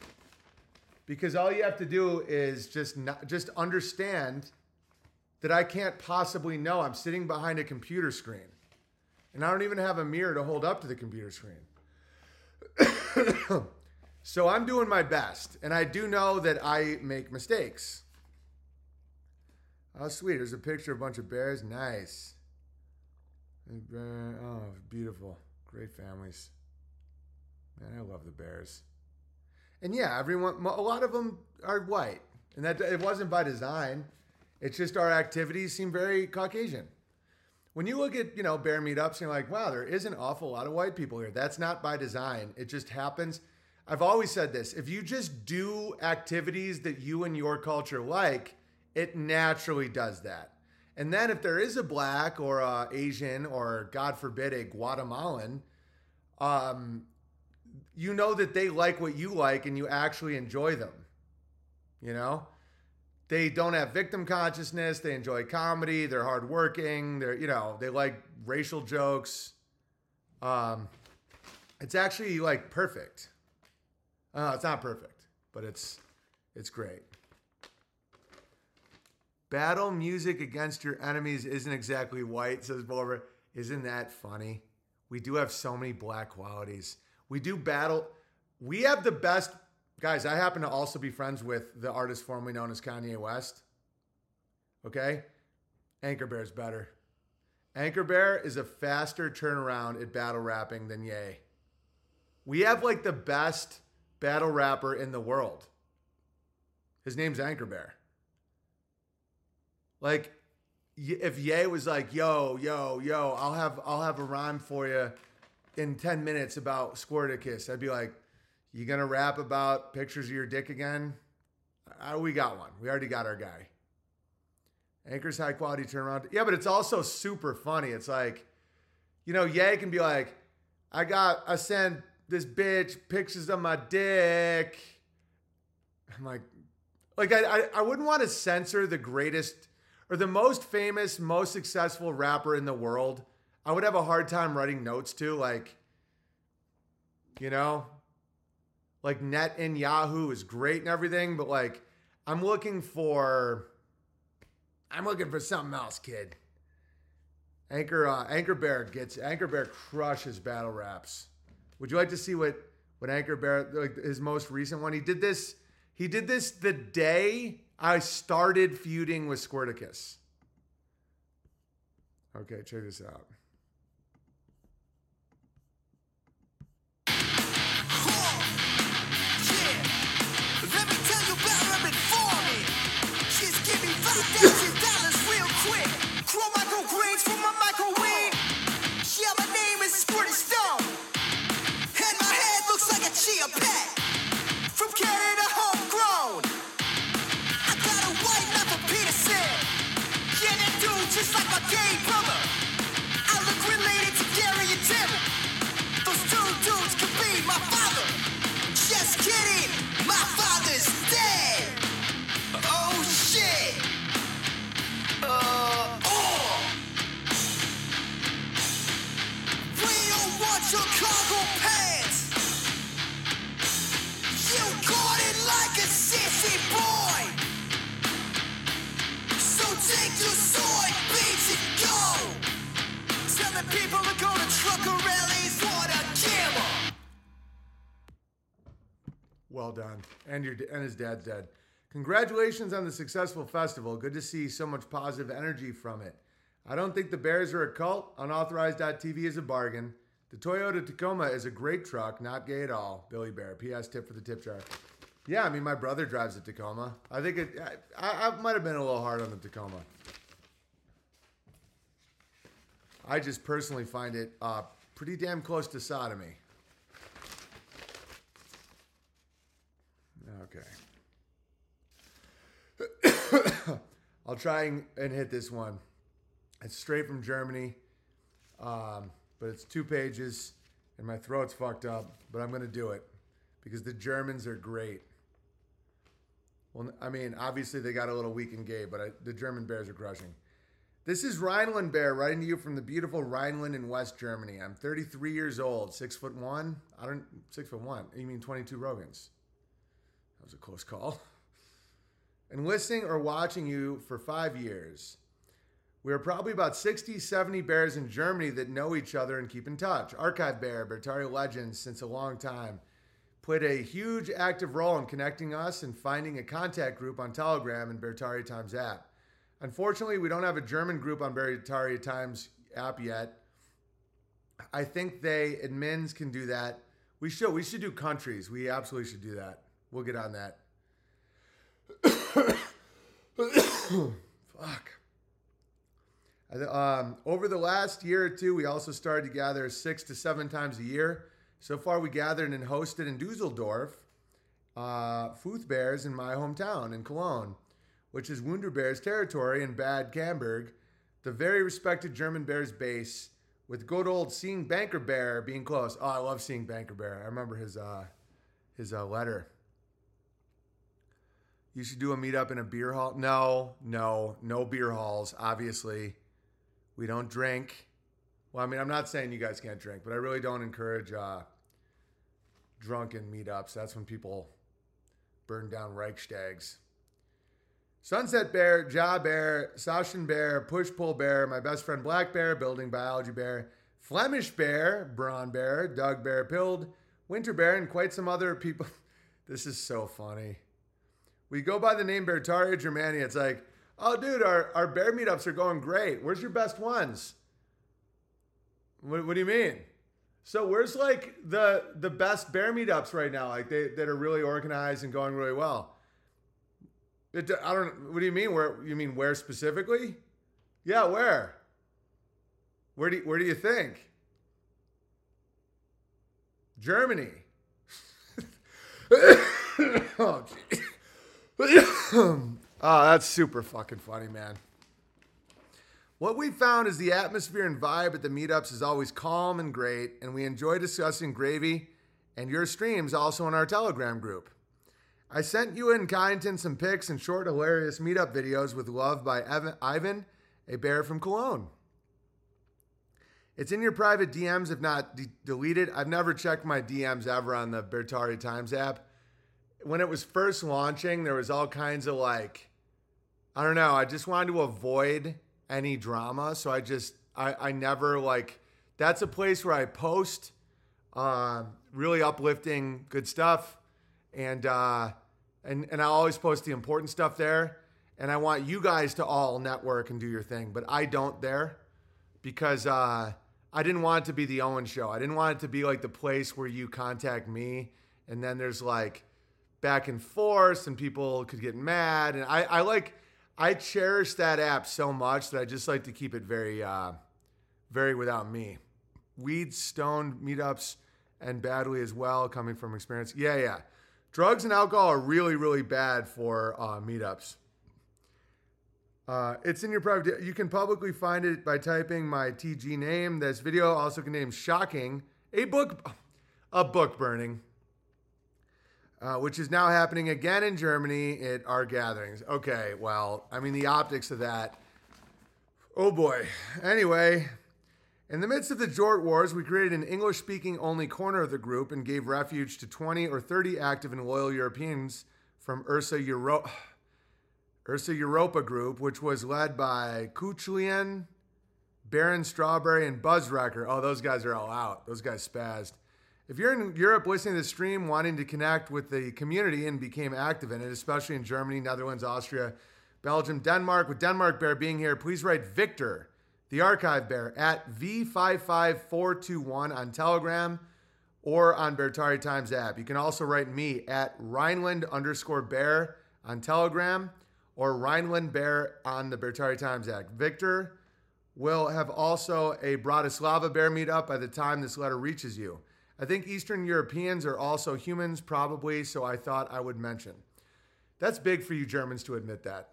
Because all you have to do is just not, just understand that I can't possibly know. I'm sitting behind a computer screen. And I don't even have a mirror to hold up to the computer screen. so I'm doing my best. And I do know that I make mistakes. Oh, sweet. There's a picture of a bunch of bears. Nice. Oh, beautiful. Great families. Man, I love the bears. And yeah, everyone, a lot of them are white. And that it wasn't by design. It's just our activities seem very Caucasian. When you look at, you know, bear meetups, you're like, wow, there is an awful lot of white people here. That's not by design. It just happens. I've always said this. If you just do activities that you and your culture like, it naturally does that. And then if there is a black or a Asian or God forbid a Guatemalan, um, you know that they like what you like and you actually enjoy them. You know? They don't have victim consciousness, they enjoy comedy, they're hardworking, they're, you know, they like racial jokes. Um, it's actually like perfect. Uh, it's not perfect, but it's it's great. Battle music against your enemies isn't exactly white, says Bulver. Isn't that funny? We do have so many black qualities. We do battle. We have the best guys. I happen to also be friends with the artist formerly known as Kanye West. Okay, Anchor Bear's better. Anchor Bear is a faster turnaround at battle rapping than Ye. We have like the best battle rapper in the world. His name's Anchor Bear. Like, if Ye was like, "Yo, yo, yo, I'll have I'll have a rhyme for you in ten minutes about Squirticus," I'd be like, "You gonna rap about pictures of your dick again?" Uh, we got one. We already got our guy. Anchor's high quality turnaround. Yeah, but it's also super funny. It's like, you know, Ye can be like, I got, I sent this bitch pictures of my dick. I'm like, like I, I, I wouldn't want to censor the greatest or the most famous, most successful rapper in the world. I would have a hard time writing notes to, like, you know, like Netanyahu is great and everything, but like, I'm looking for, I'm looking for something else, kid. Anchor uh, Anchor Bear gets Anchor Bear crushes battle raps. Would you like to see what what Anchor Bear like his most recent one? He did this. He did this the day I started feuding with Squirticus. Okay, check this out. Just like my gay brother. Well done. And your and his dad's dead. Congratulations on the successful festival. Good to see so much positive energy from it. I don't think the Bears are a cult. Unauthorized.tv is a bargain. The Toyota Tacoma is a great truck, not gay at all. Billy Bear. P.S. Tip for the tip jar. Yeah, I mean, my brother drives a Tacoma. I think it. I, I might have been a little hard on the Tacoma. I just personally find it uh, pretty damn close to sodomy. Okay. I'll try and, hit this one. It's straight from Germany, um, but it's two pages, and my throat's fucked up. But I'm gonna do it because the Germans are great. Well, I mean, obviously they got a little weak and gay, but I, the German Bears are crushing. This is Rhineland Bear writing to you from the beautiful Rhineland in West Germany. I'm 33 years old, six foot one. I don't six foot one. You mean 22 Rogans? That was a close call. And listening or watching you for five years. We are probably about 60, 70 bears in Germany that know each other and keep in touch. Archive Bear, Beartaria Legends, since a long time, played a huge active role in connecting us and finding a contact group on Telegram and Beartaria Times app. Unfortunately, we don't have a German group on Beartaria Times app yet. I think they admins can do that. We should. We should do countries. We absolutely should do that. We'll get on that. Fuck. Um, over the last year or two, we also started to gather six to seven times a year. So far, we gathered and hosted in Dusseldorf, uh, Bears in my hometown in Cologne, which is Wunder Bears territory in Bad Camberg, the very respected German Bears base, with good old seeing Banker Bear being close. Oh, I love seeing Banker Bear. I remember his uh, his uh, letter. You should do a meetup in a beer hall. No, no, no beer halls. Obviously, we don't drink. Well, I mean, I'm not saying you guys can't drink, but I really don't encourage uh, drunken meetups. That's when people burn down Reichstags. Sunset Bear, Jaw Bear, Sashin Bear, Push Pull Bear, my best friend Black Bear, Building Biology Bear, Flemish Bear, Braun Bear, Doug Bear Pilled, Winter Bear, and quite some other people. this is so funny. We go by the name Beartaria Germania. It's like, oh, dude, our, our bear meetups are going great. Where's your best ones? What, what do you mean? So where's like the the best bear meetups right now? Like they that are really organized and going really well. It, I don't. What do you mean? Where you mean where specifically? Yeah, where? Where do you, where do you think? Germany. oh, gee. Oh, that's super fucking funny, man. What we found is the atmosphere and vibe at the meetups is always calm and great, and we enjoy discussing gravy and your streams also in our Telegram group. I sent you and Kyneton some pics and short, hilarious meetup videos with love by Evan, Ivan, a bear from Cologne. It's in your private DMs if not de- deleted. I've never checked my DMs ever on the Beartaria Times app. When it was first launching, there was all kinds of like, I don't know. I just wanted to avoid any drama, so I just I, I never like. That's a place where I post uh, really uplifting, good stuff, and uh, and and I always post the important stuff there. And I want you guys to all network and do your thing, but I don't there because uh, I didn't want it to be the Owen show. I didn't want it to be like the place where you contact me and then there's like back and forth and people could get mad. And I, I like, I cherish that app so much that I just like to keep it very, uh, very without me. Weed, stoned meetups, and badly as well, coming from experience. Yeah, yeah. Drugs and alcohol are really, really bad for uh, meetups. Uh, it's in your private. You can publicly find it by typing my TG name. This video also contains shocking a book, a book burning, uh, which is now happening again in Germany at our gatherings. Okay, well, I mean the optics of that. Oh boy. Anyway, in the midst of the Jort Wars, we created an English-speaking only corner of the group and gave refuge to 20 or 30 active and loyal Europeans from Ursa Euro. Ursa Europa Group, which was led by Kuchlian, Baron Strawberry, and Buzzwrecker. Oh, those guys are all out. Those guys spazzed. If you're in Europe listening to the stream, wanting to connect with the community and became active in it, especially in Germany, Netherlands, Austria, Belgium, Denmark, with Denmark Bear being here, please write Victor, the archive bear, at V55421 on Telegram or on Beartaria Times app. You can also write me at Rhineland underscore bear on Telegram or Rhineland Bear on the Beartaria Times app. Victor will have also a Bratislava Bear meetup by the time this letter reaches you. I think Eastern Europeans are also humans, probably, so I thought I would mention. That's big for you Germans to admit that.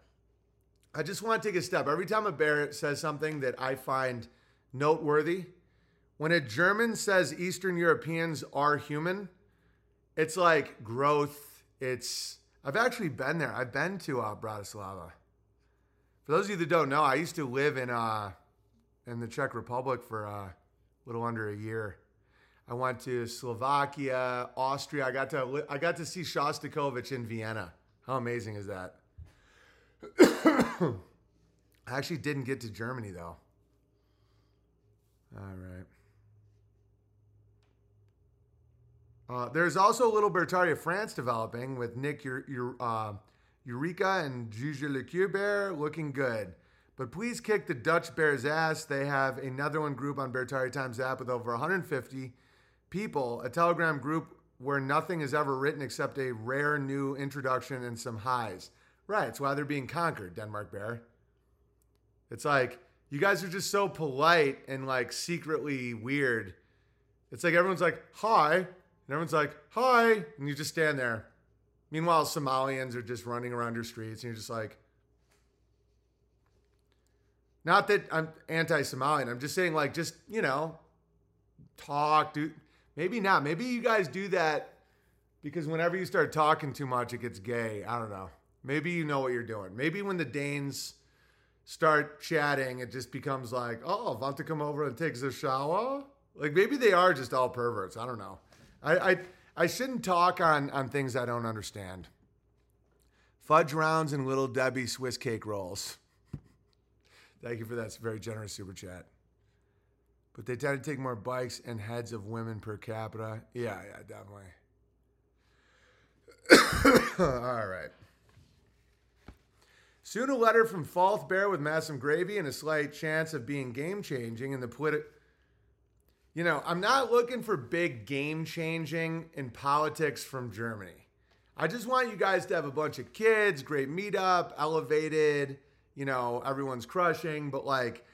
I just want to take a step. Every time a bear says something that I find noteworthy, when a German says Eastern Europeans are human, it's like growth, it's I've actually been there. I've been to uh, Bratislava. For those of you that don't know, I used to live in uh, in the Czech Republic for uh, a little under a year. I went to Slovakia, Austria. I got to I got to see Shostakovich in Vienna. How amazing is that? I actually didn't get to Germany though. All right. Uh, there's also a little Beartaria of France developing with Nick uh, Eureka and Juju Le Cuber looking good. But please kick the Dutch Bears ass. They have another one group on Beartaria Times app with over 150 people, a Telegram group where nothing is ever written except a rare new introduction and some highs. Right, it's why they're being conquered, Denmark Bear. It's like, you guys are just so polite and like secretly weird. It's like everyone's like, hi, and everyone's like, hi, and you just stand there. Meanwhile, Somalians are just running around your streets, and you're just like, not that I'm anti Somalian, I'm just saying, like, just, you know, talk, do, maybe not. Maybe you guys do that because whenever you start talking too much, it gets gay. I don't know. Maybe you know what you're doing. Maybe when the Danes start chatting, it just becomes like, oh, want to come over and take a shower? Like maybe they are just all perverts. I don't know. I, I I shouldn't talk on on things I don't understand. Fudge rounds and little Debbie Swiss cake rolls. Thank you for that very generous super chat. But they tend to take more bikes and heads of women per capita. Yeah, yeah, definitely. All right. Soon a letter from Falth Bear with massive gravy and a slight chance of being game changing in the political. you know, I'm not looking for big game changing in politics from Germany. I just want you guys to have a bunch of kids, great meetup, elevated, you know, everyone's crushing, but like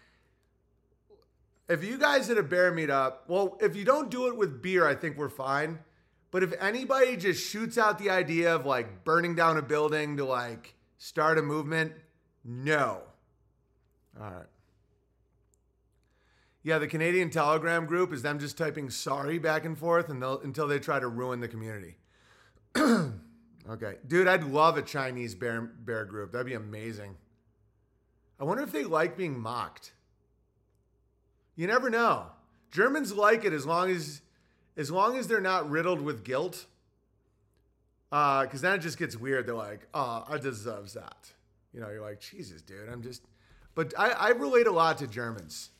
if you guys at a bear meetup, well, if you don't do it with beer, I think we're fine. But if anybody just shoots out the idea of like burning down a building to like start a movement, no. All right. Yeah, the Canadian Telegram group is them just typing sorry back and forth and until they try to ruin the community. okay. Dude, I'd love a Chinese bear, bear group. That'd be amazing. I wonder if they like being mocked. You never know. Germans like it as long as as long as they're not riddled with guilt. Uh, because then it just gets weird. They're like, oh, I deserve that. You know, you're like, Jesus, dude, I'm just but I, I relate a lot to Germans.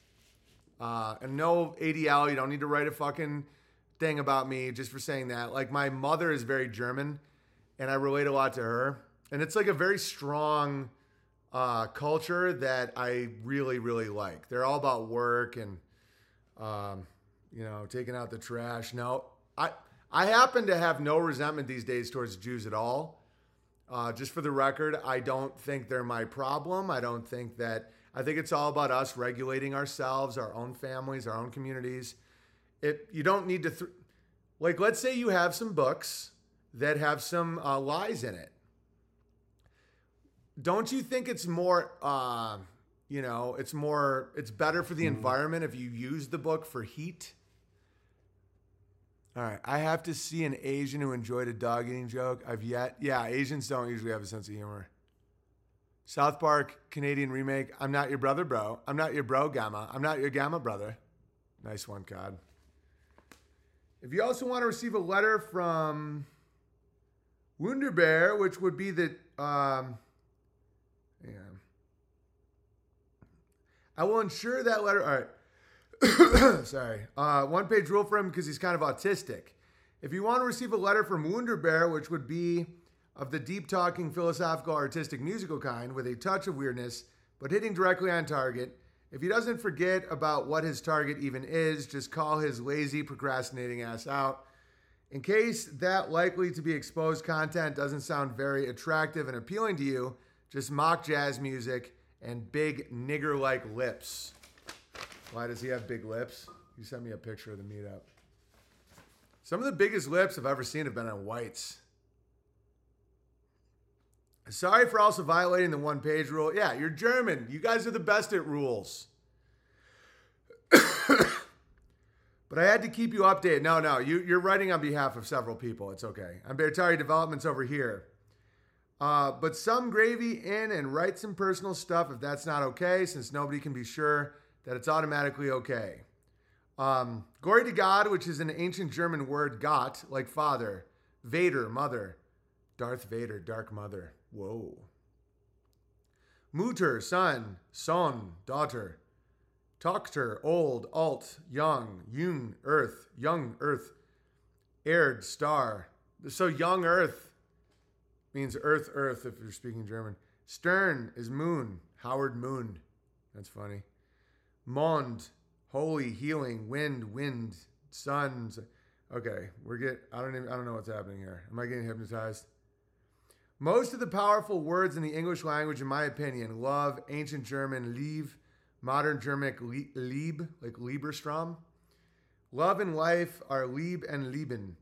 Uh, and no ADL, you don't need to write a fucking thing about me just for saying that. Like my mother is very German, and I relate a lot to her. And it's like a very strong uh, culture that I really, really like. They're all about work and, um, you know, taking out the trash. No, I I happen to have no resentment these days towards Jews at all. Uh, just for the record, I don't think they're my problem. I don't think that. I think it's all about us regulating ourselves, our own families, our own communities. It you don't need to th- like. Let's say you have some books that have some uh, lies in it. Don't you think it's more? Uh, you know, it's more. It's better for the environment if you use the book for heat. All right, I have to see an Asian who enjoyed a dog eating joke. I've yet. Yeah, Asians don't usually have a sense of humor. South Park Canadian remake. I'm not your brother, bro. I'm not your bro, Gamma. I'm not your Gamma brother. Nice one, Cod. If you also want to receive a letter from Wunderbear, which would be the um, yeah, I will ensure that letter. All right. Sorry. Uh, one page rule for him because he's kind of autistic. If you want to receive a letter from Wunderbear, which would be of the deep talking, philosophical, artistic, musical kind with a touch of weirdness, but hitting directly on target, if he doesn't forget about what his target even is, just call his lazy, procrastinating ass out. In case that likely to be exposed content doesn't sound very attractive and appealing to you, just mock jazz music and big nigger like lips. Why does he have big lips? You sent me a picture of the meetup. Some of the biggest lips I've ever seen have been on whites. Sorry for also violating the one page rule. Yeah, you're German. You guys are the best at rules. but I had to keep you updated. No, no, you, you're writing on behalf of several people. It's okay. I'm Bertari Developments over here. Uh, but some gravy in and write some personal stuff if that's not okay, since nobody can be sure that it's automatically okay. Um, glory to God, which is an ancient German word, Gott, like father, Vader, mother, Darth Vader, dark mother. Whoa. Mutter, son, son, daughter. Tochter, old, alt, young, jung, earth, young, earth, Erd, star. So young earth means earth, earth if you're speaking German. Stern is moon, Howard Moon. That's funny. Mond, holy, healing, wind, wind, suns. Okay, we're get. I don't even. I don't know what's happening here. Am I getting hypnotized? Most of the powerful words in the English language, in my opinion, love, ancient German, lieb, modern Germanic lieb, like Liebestraum. Love and life are lieb and lieben.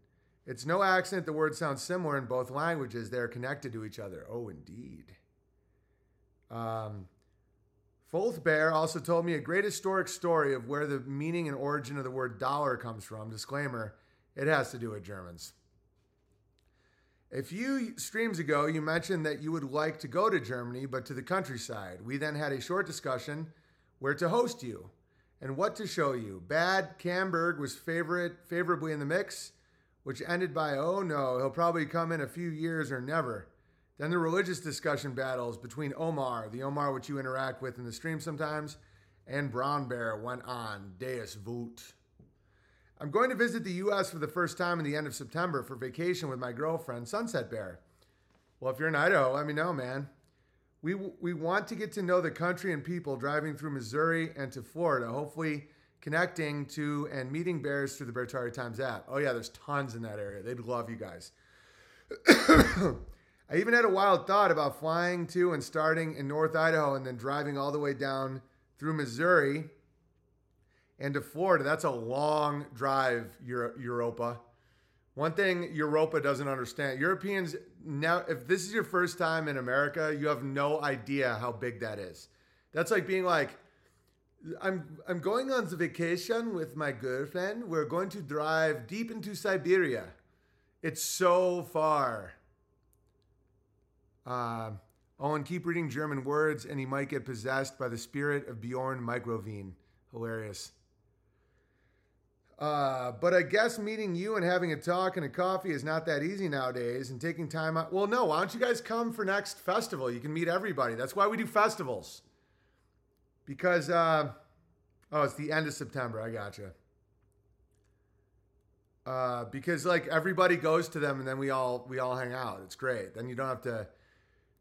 It's no accident the words sound similar in both languages. They're connected to each other. Oh, indeed. Um, also told me a great historic story of where the meaning and origin of the word dollar comes from. Disclaimer it has to do with Germans. A few streams ago, you mentioned that you would like to go to Germany, but to the countryside. We then had a short discussion where to host you and what to show you. Bad Camberg was favorite favorably in the mix, which ended by, oh no, he'll probably come in a few years or never. Then the religious discussion battles between Omar, the Omar which you interact with in the stream sometimes, and Brown Bear went on. Deus Vult. I'm going to visit the U.S. for the first time in the end of September for vacation with my girlfriend, Sunset Bear. Well, if you're in Idaho, let me know, man. We, we want to get to know the country and people driving through Missouri and to Florida. Hopefully, connecting to and meeting bears through the Beartaria Times app. Oh yeah, there's tons in that area. They'd love you guys. I even had a wild thought about flying to and starting in North Idaho and then driving all the way down through Missouri and to Florida. That's a long drive, Euro- Europa. One thing Europa doesn't understand Europeans now, if this is your first time in America, you have no idea how big that is. That's like being like, I'm I'm going on vacation with my girlfriend. We're going to drive deep into Siberia. It's so far. Uh, Owen, keep reading German words, and he might get possessed by the spirit of Bjorn Microvine. Hilarious. Uh, but I guess meeting you and having a talk and a coffee is not that easy nowadays. And taking time out. Well, no. Why don't you guys come for next festival? You can meet everybody. That's why we do festivals. Because uh, oh, it's the end of September. I gotcha. Uh, because like everybody goes to them and then we all we all hang out. It's great. Then you don't have to.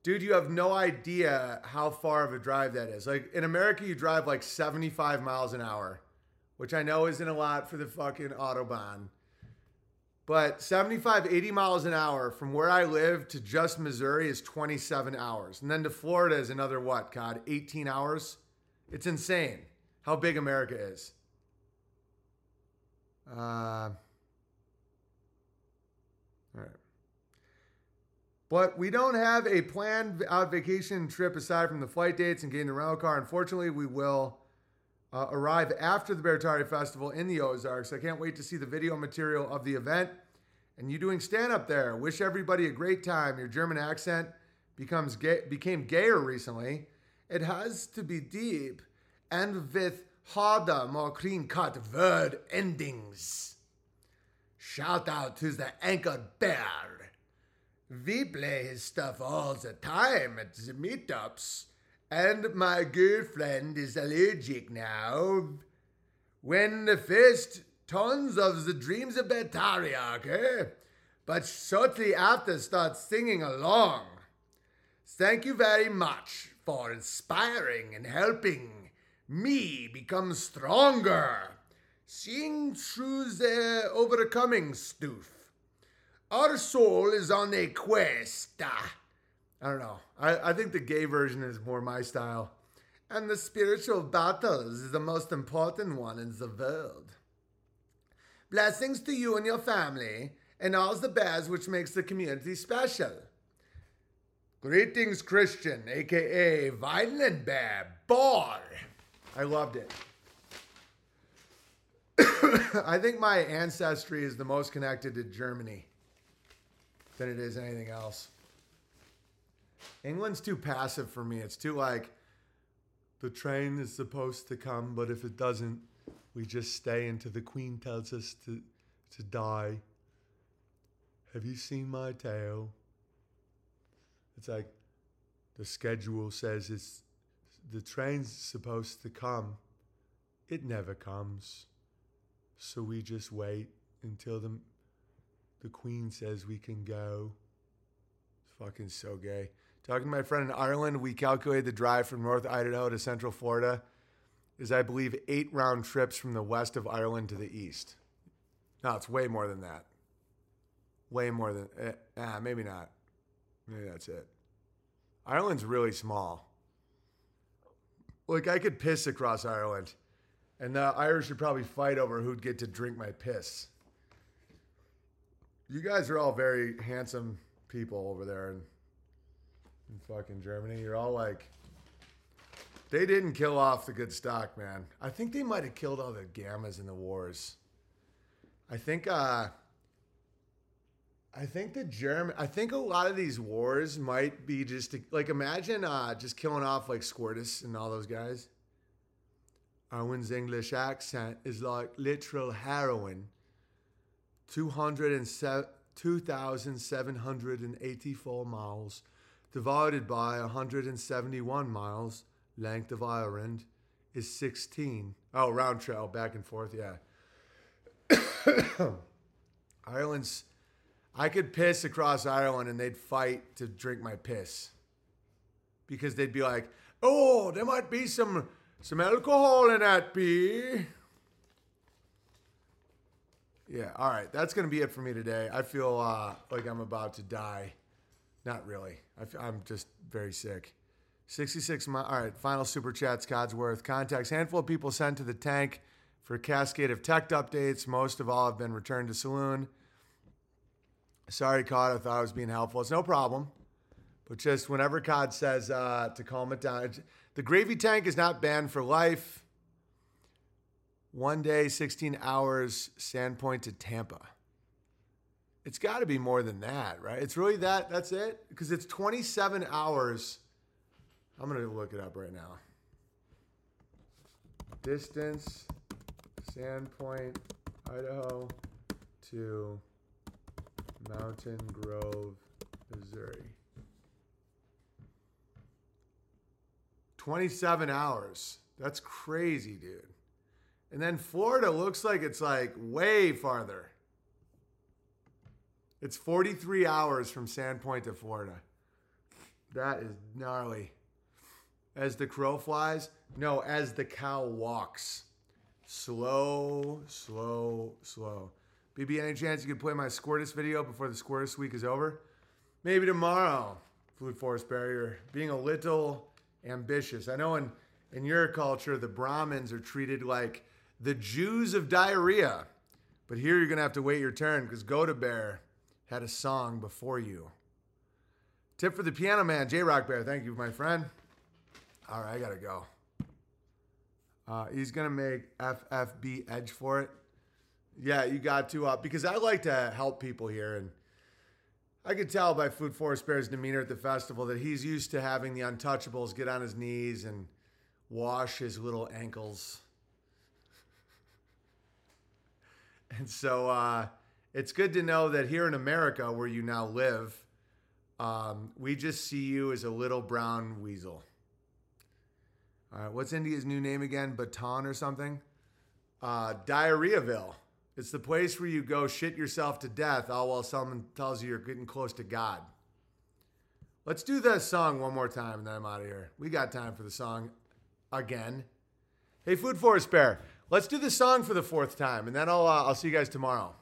Dude, you have no idea how far of a drive that is. Like in America, you drive like 75 miles an hour which I know isn't a lot for the fucking Autobahn. But 75, 80 miles an hour from where I live to just Missouri is 27 hours. And then to Florida is another what, God, 18 hours? It's insane how big America is. Uh, all right. But we don't have a planned out vacation trip aside from the flight dates and getting the rental car. Unfortunately, we will uh, arrive after the Beartaria Festival in the Ozarks. I can't wait to see the video material of the event and you doing stand up there. Wish everybody a great time. Your German accent becomes gay, became gayer recently. It has to be deep and with harder, more clean cut word endings. Shout out to the anchored bear. We play his stuff all the time at the meetups. And my girlfriend is allergic now. When the first tons of the dreams of Bettaria occur, eh? but shortly after start singing along. Thank you very much for inspiring and helping me become stronger, seeing through the overcoming stuff. Our soul is on a quest. Ah, I don't know. I, I think the gay version is more my style. And the spiritual battles is the most important one in the world. Blessings to you and your family, and all the best which makes the community special. Greetings, Christian, aka Bear Bar. I loved it. I think my ancestry is the most connected to Germany than it is anything else. England's too passive for me. It's too like the train is supposed to come, but if it doesn't, we just stay until the Queen tells us to to die. Have you seen my tail? It's like the schedule says it's the train's supposed to come. It never comes. So we just wait until the the queen says we can go. It's fucking so gay. Talking to my friend in Ireland, we calculated the drive from North Idaho to Central Florida is, I believe, eight round trips from the west of Ireland to the east. No, it's way more than that. Way more than, eh, ah, maybe not. Maybe that's it. Ireland's really small. Like, I could piss across Ireland, and the Irish would probably fight over who'd get to drink my piss. You guys are all very handsome people over there in, in fucking Germany. You're all like, they didn't kill off the good stock, man. I think they might have killed all the gammas in the wars. I think, uh, I think the German, I think a lot of these wars might be just to, like, imagine uh, just killing off like Squirtus and all those guys. Owen's English accent is like literal heroin. 2,784 miles divided by 171 miles, length of Ireland, is 16. Oh, round trail, back and forth, yeah. Ireland's, I could piss across Ireland and they'd fight to drink my piss. Because they'd be like, oh, there might be some some alcohol in that pee. Yeah. All right. That's gonna be it for me today. I feel uh, like I'm about to die. Not really. I am just very sick. 66 mi- All right. Final super chat. Codsworth contacts. Handful of people sent to the tank for a cascade of tech updates. Most of all have been returned to saloon. Sorry, Cod. I thought I was being helpful. It's no problem. But just whenever Cod says uh, to calm it down, the gravy tank is not banned for life. One day, 16 hours, Sandpoint to Tampa. It's got to be more than that, right? It's really that. That's it? Because it's 27 hours. I'm going to look it up right now. Distance, Sandpoint, Idaho to Mountain Grove, Missouri. 27 hours. That's crazy, dude. And then Florida looks like it's like way farther. It's 43 hours from Sandpoint to Florida. That is gnarly. As the crow flies, no, as the cow walks. Slow, slow, slow. BB, any chance you could play my Squirtus video before the Squirtus week is over? Maybe tomorrow, Food Forest Barrier. Being a little ambitious. I know in, in your culture, the Brahmins are treated like the Jews of diarrhea. But here you're going to have to wait your turn because Goda Bear had a song before you. Tip for the piano man, J Rock Bear. Thank you, my friend. All right, I got to go. Uh, he's going to make FFB Edge for it. Yeah, you got to, uh, because I like to help people here. And I could tell by Food Forest Bear's demeanor at the festival that he's used to having the untouchables get on his knees and wash his little ankles. And so uh, it's good to know that here in America, where you now live, um, we just see you as a little brown weasel. All right, what's India's new name again? Baton or something? Uh, Diarrheaville. It's the place where you go shit yourself to death, all while someone tells you you're getting close to God. Let's do this song one more time, and then I'm out of here. We got time for the song again. Hey, Food Forest Bear, let's do the song for the fourth time, and then I'll uh, I'll see you guys tomorrow.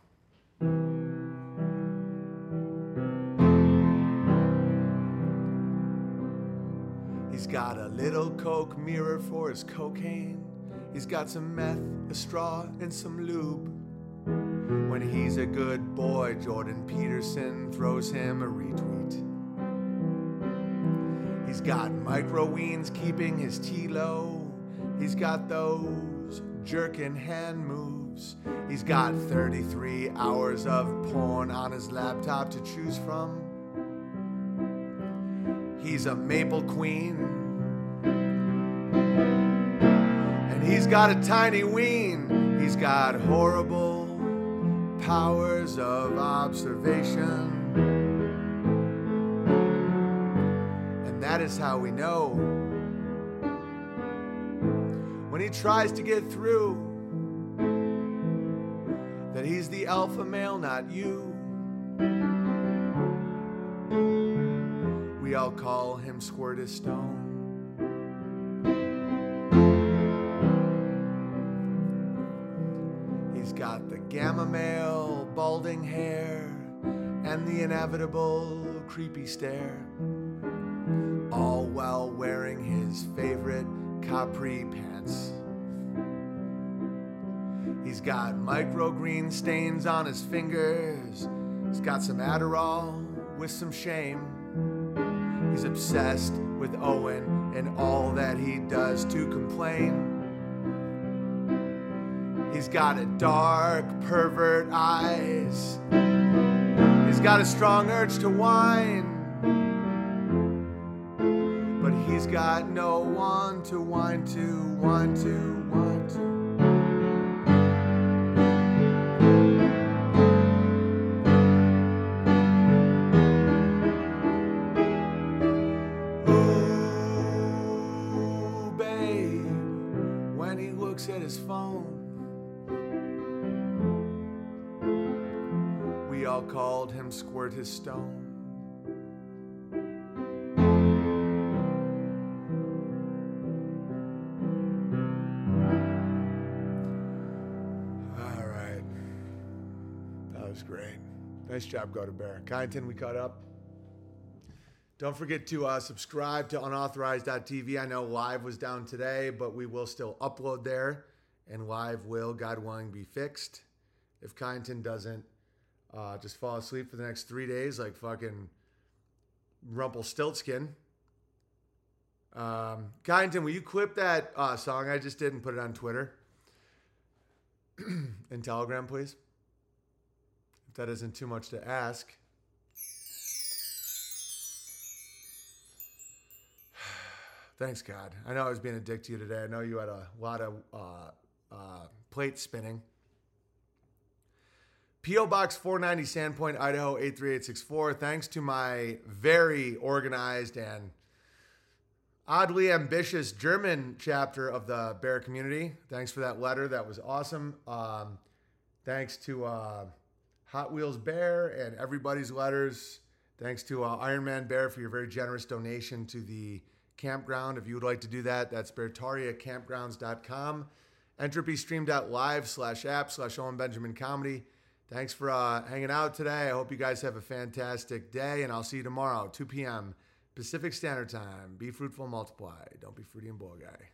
He's got a little coke mirror for his cocaine. He's got some meth, a straw, and some lube. When he's a good boy, Jordan Peterson throws him a retweet. He's got micro weens keeping his tea low. He's got those jerkin hand moves. He's got 33 hours of porn on his laptop to choose from. He's a maple queen. And he's got a tiny ween. He's got horrible powers of observation. And that is how we know when he tries to get through that he's the alpha male, not you. We all call him Squirtus gamma male, balding hair, and the inevitable creepy stare. All while wearing his favorite capri pants. He's got microgreen stains on his fingers. He's got some Adderall with some shame. He's obsessed with Owen and all that he does to complain. He's got a dark, pervert eyes. He's got a strong urge to whine. But he's got no one to whine to, whine to, whine to. Called him Squirt His Stone. All right. That was great. Nice job, Go to Bear. Kyneton, we caught up. Don't forget to uh, subscribe to unauthorized.tv. I know live was down today, but we will still upload there, and live will, God willing, be fixed. If Kyneton doesn't uh, just fall asleep for the next three days, like fucking Rumpelstiltskin. Um, Kyneton, will you clip that uh, song I just did and put it on Twitter and Telegram, please? If that isn't too much to ask. Thanks, God. I know I was being a dick to you today. I know you had a lot of uh, uh, plate spinning. P.O. Box 490, Sandpoint, Idaho 83864. Thanks to my very organized and oddly ambitious German chapter of the Bear community. Thanks for that letter. That was awesome. Um, thanks to uh, Hot Wheels Bear and everybody's letters. Thanks to uh, Iron Man Bear for your very generous donation to the campground. If you would like to do that, that's beartariacampgrounds.com. Entropystream.live slash app slash Owen Benjamin Comedy. Thanks for uh, hanging out today. I hope you guys have a fantastic day, and I'll see you tomorrow, 2 p.m. Pacific Standard Time. Be fruitful, multiply. Don't be fruity and bull guy.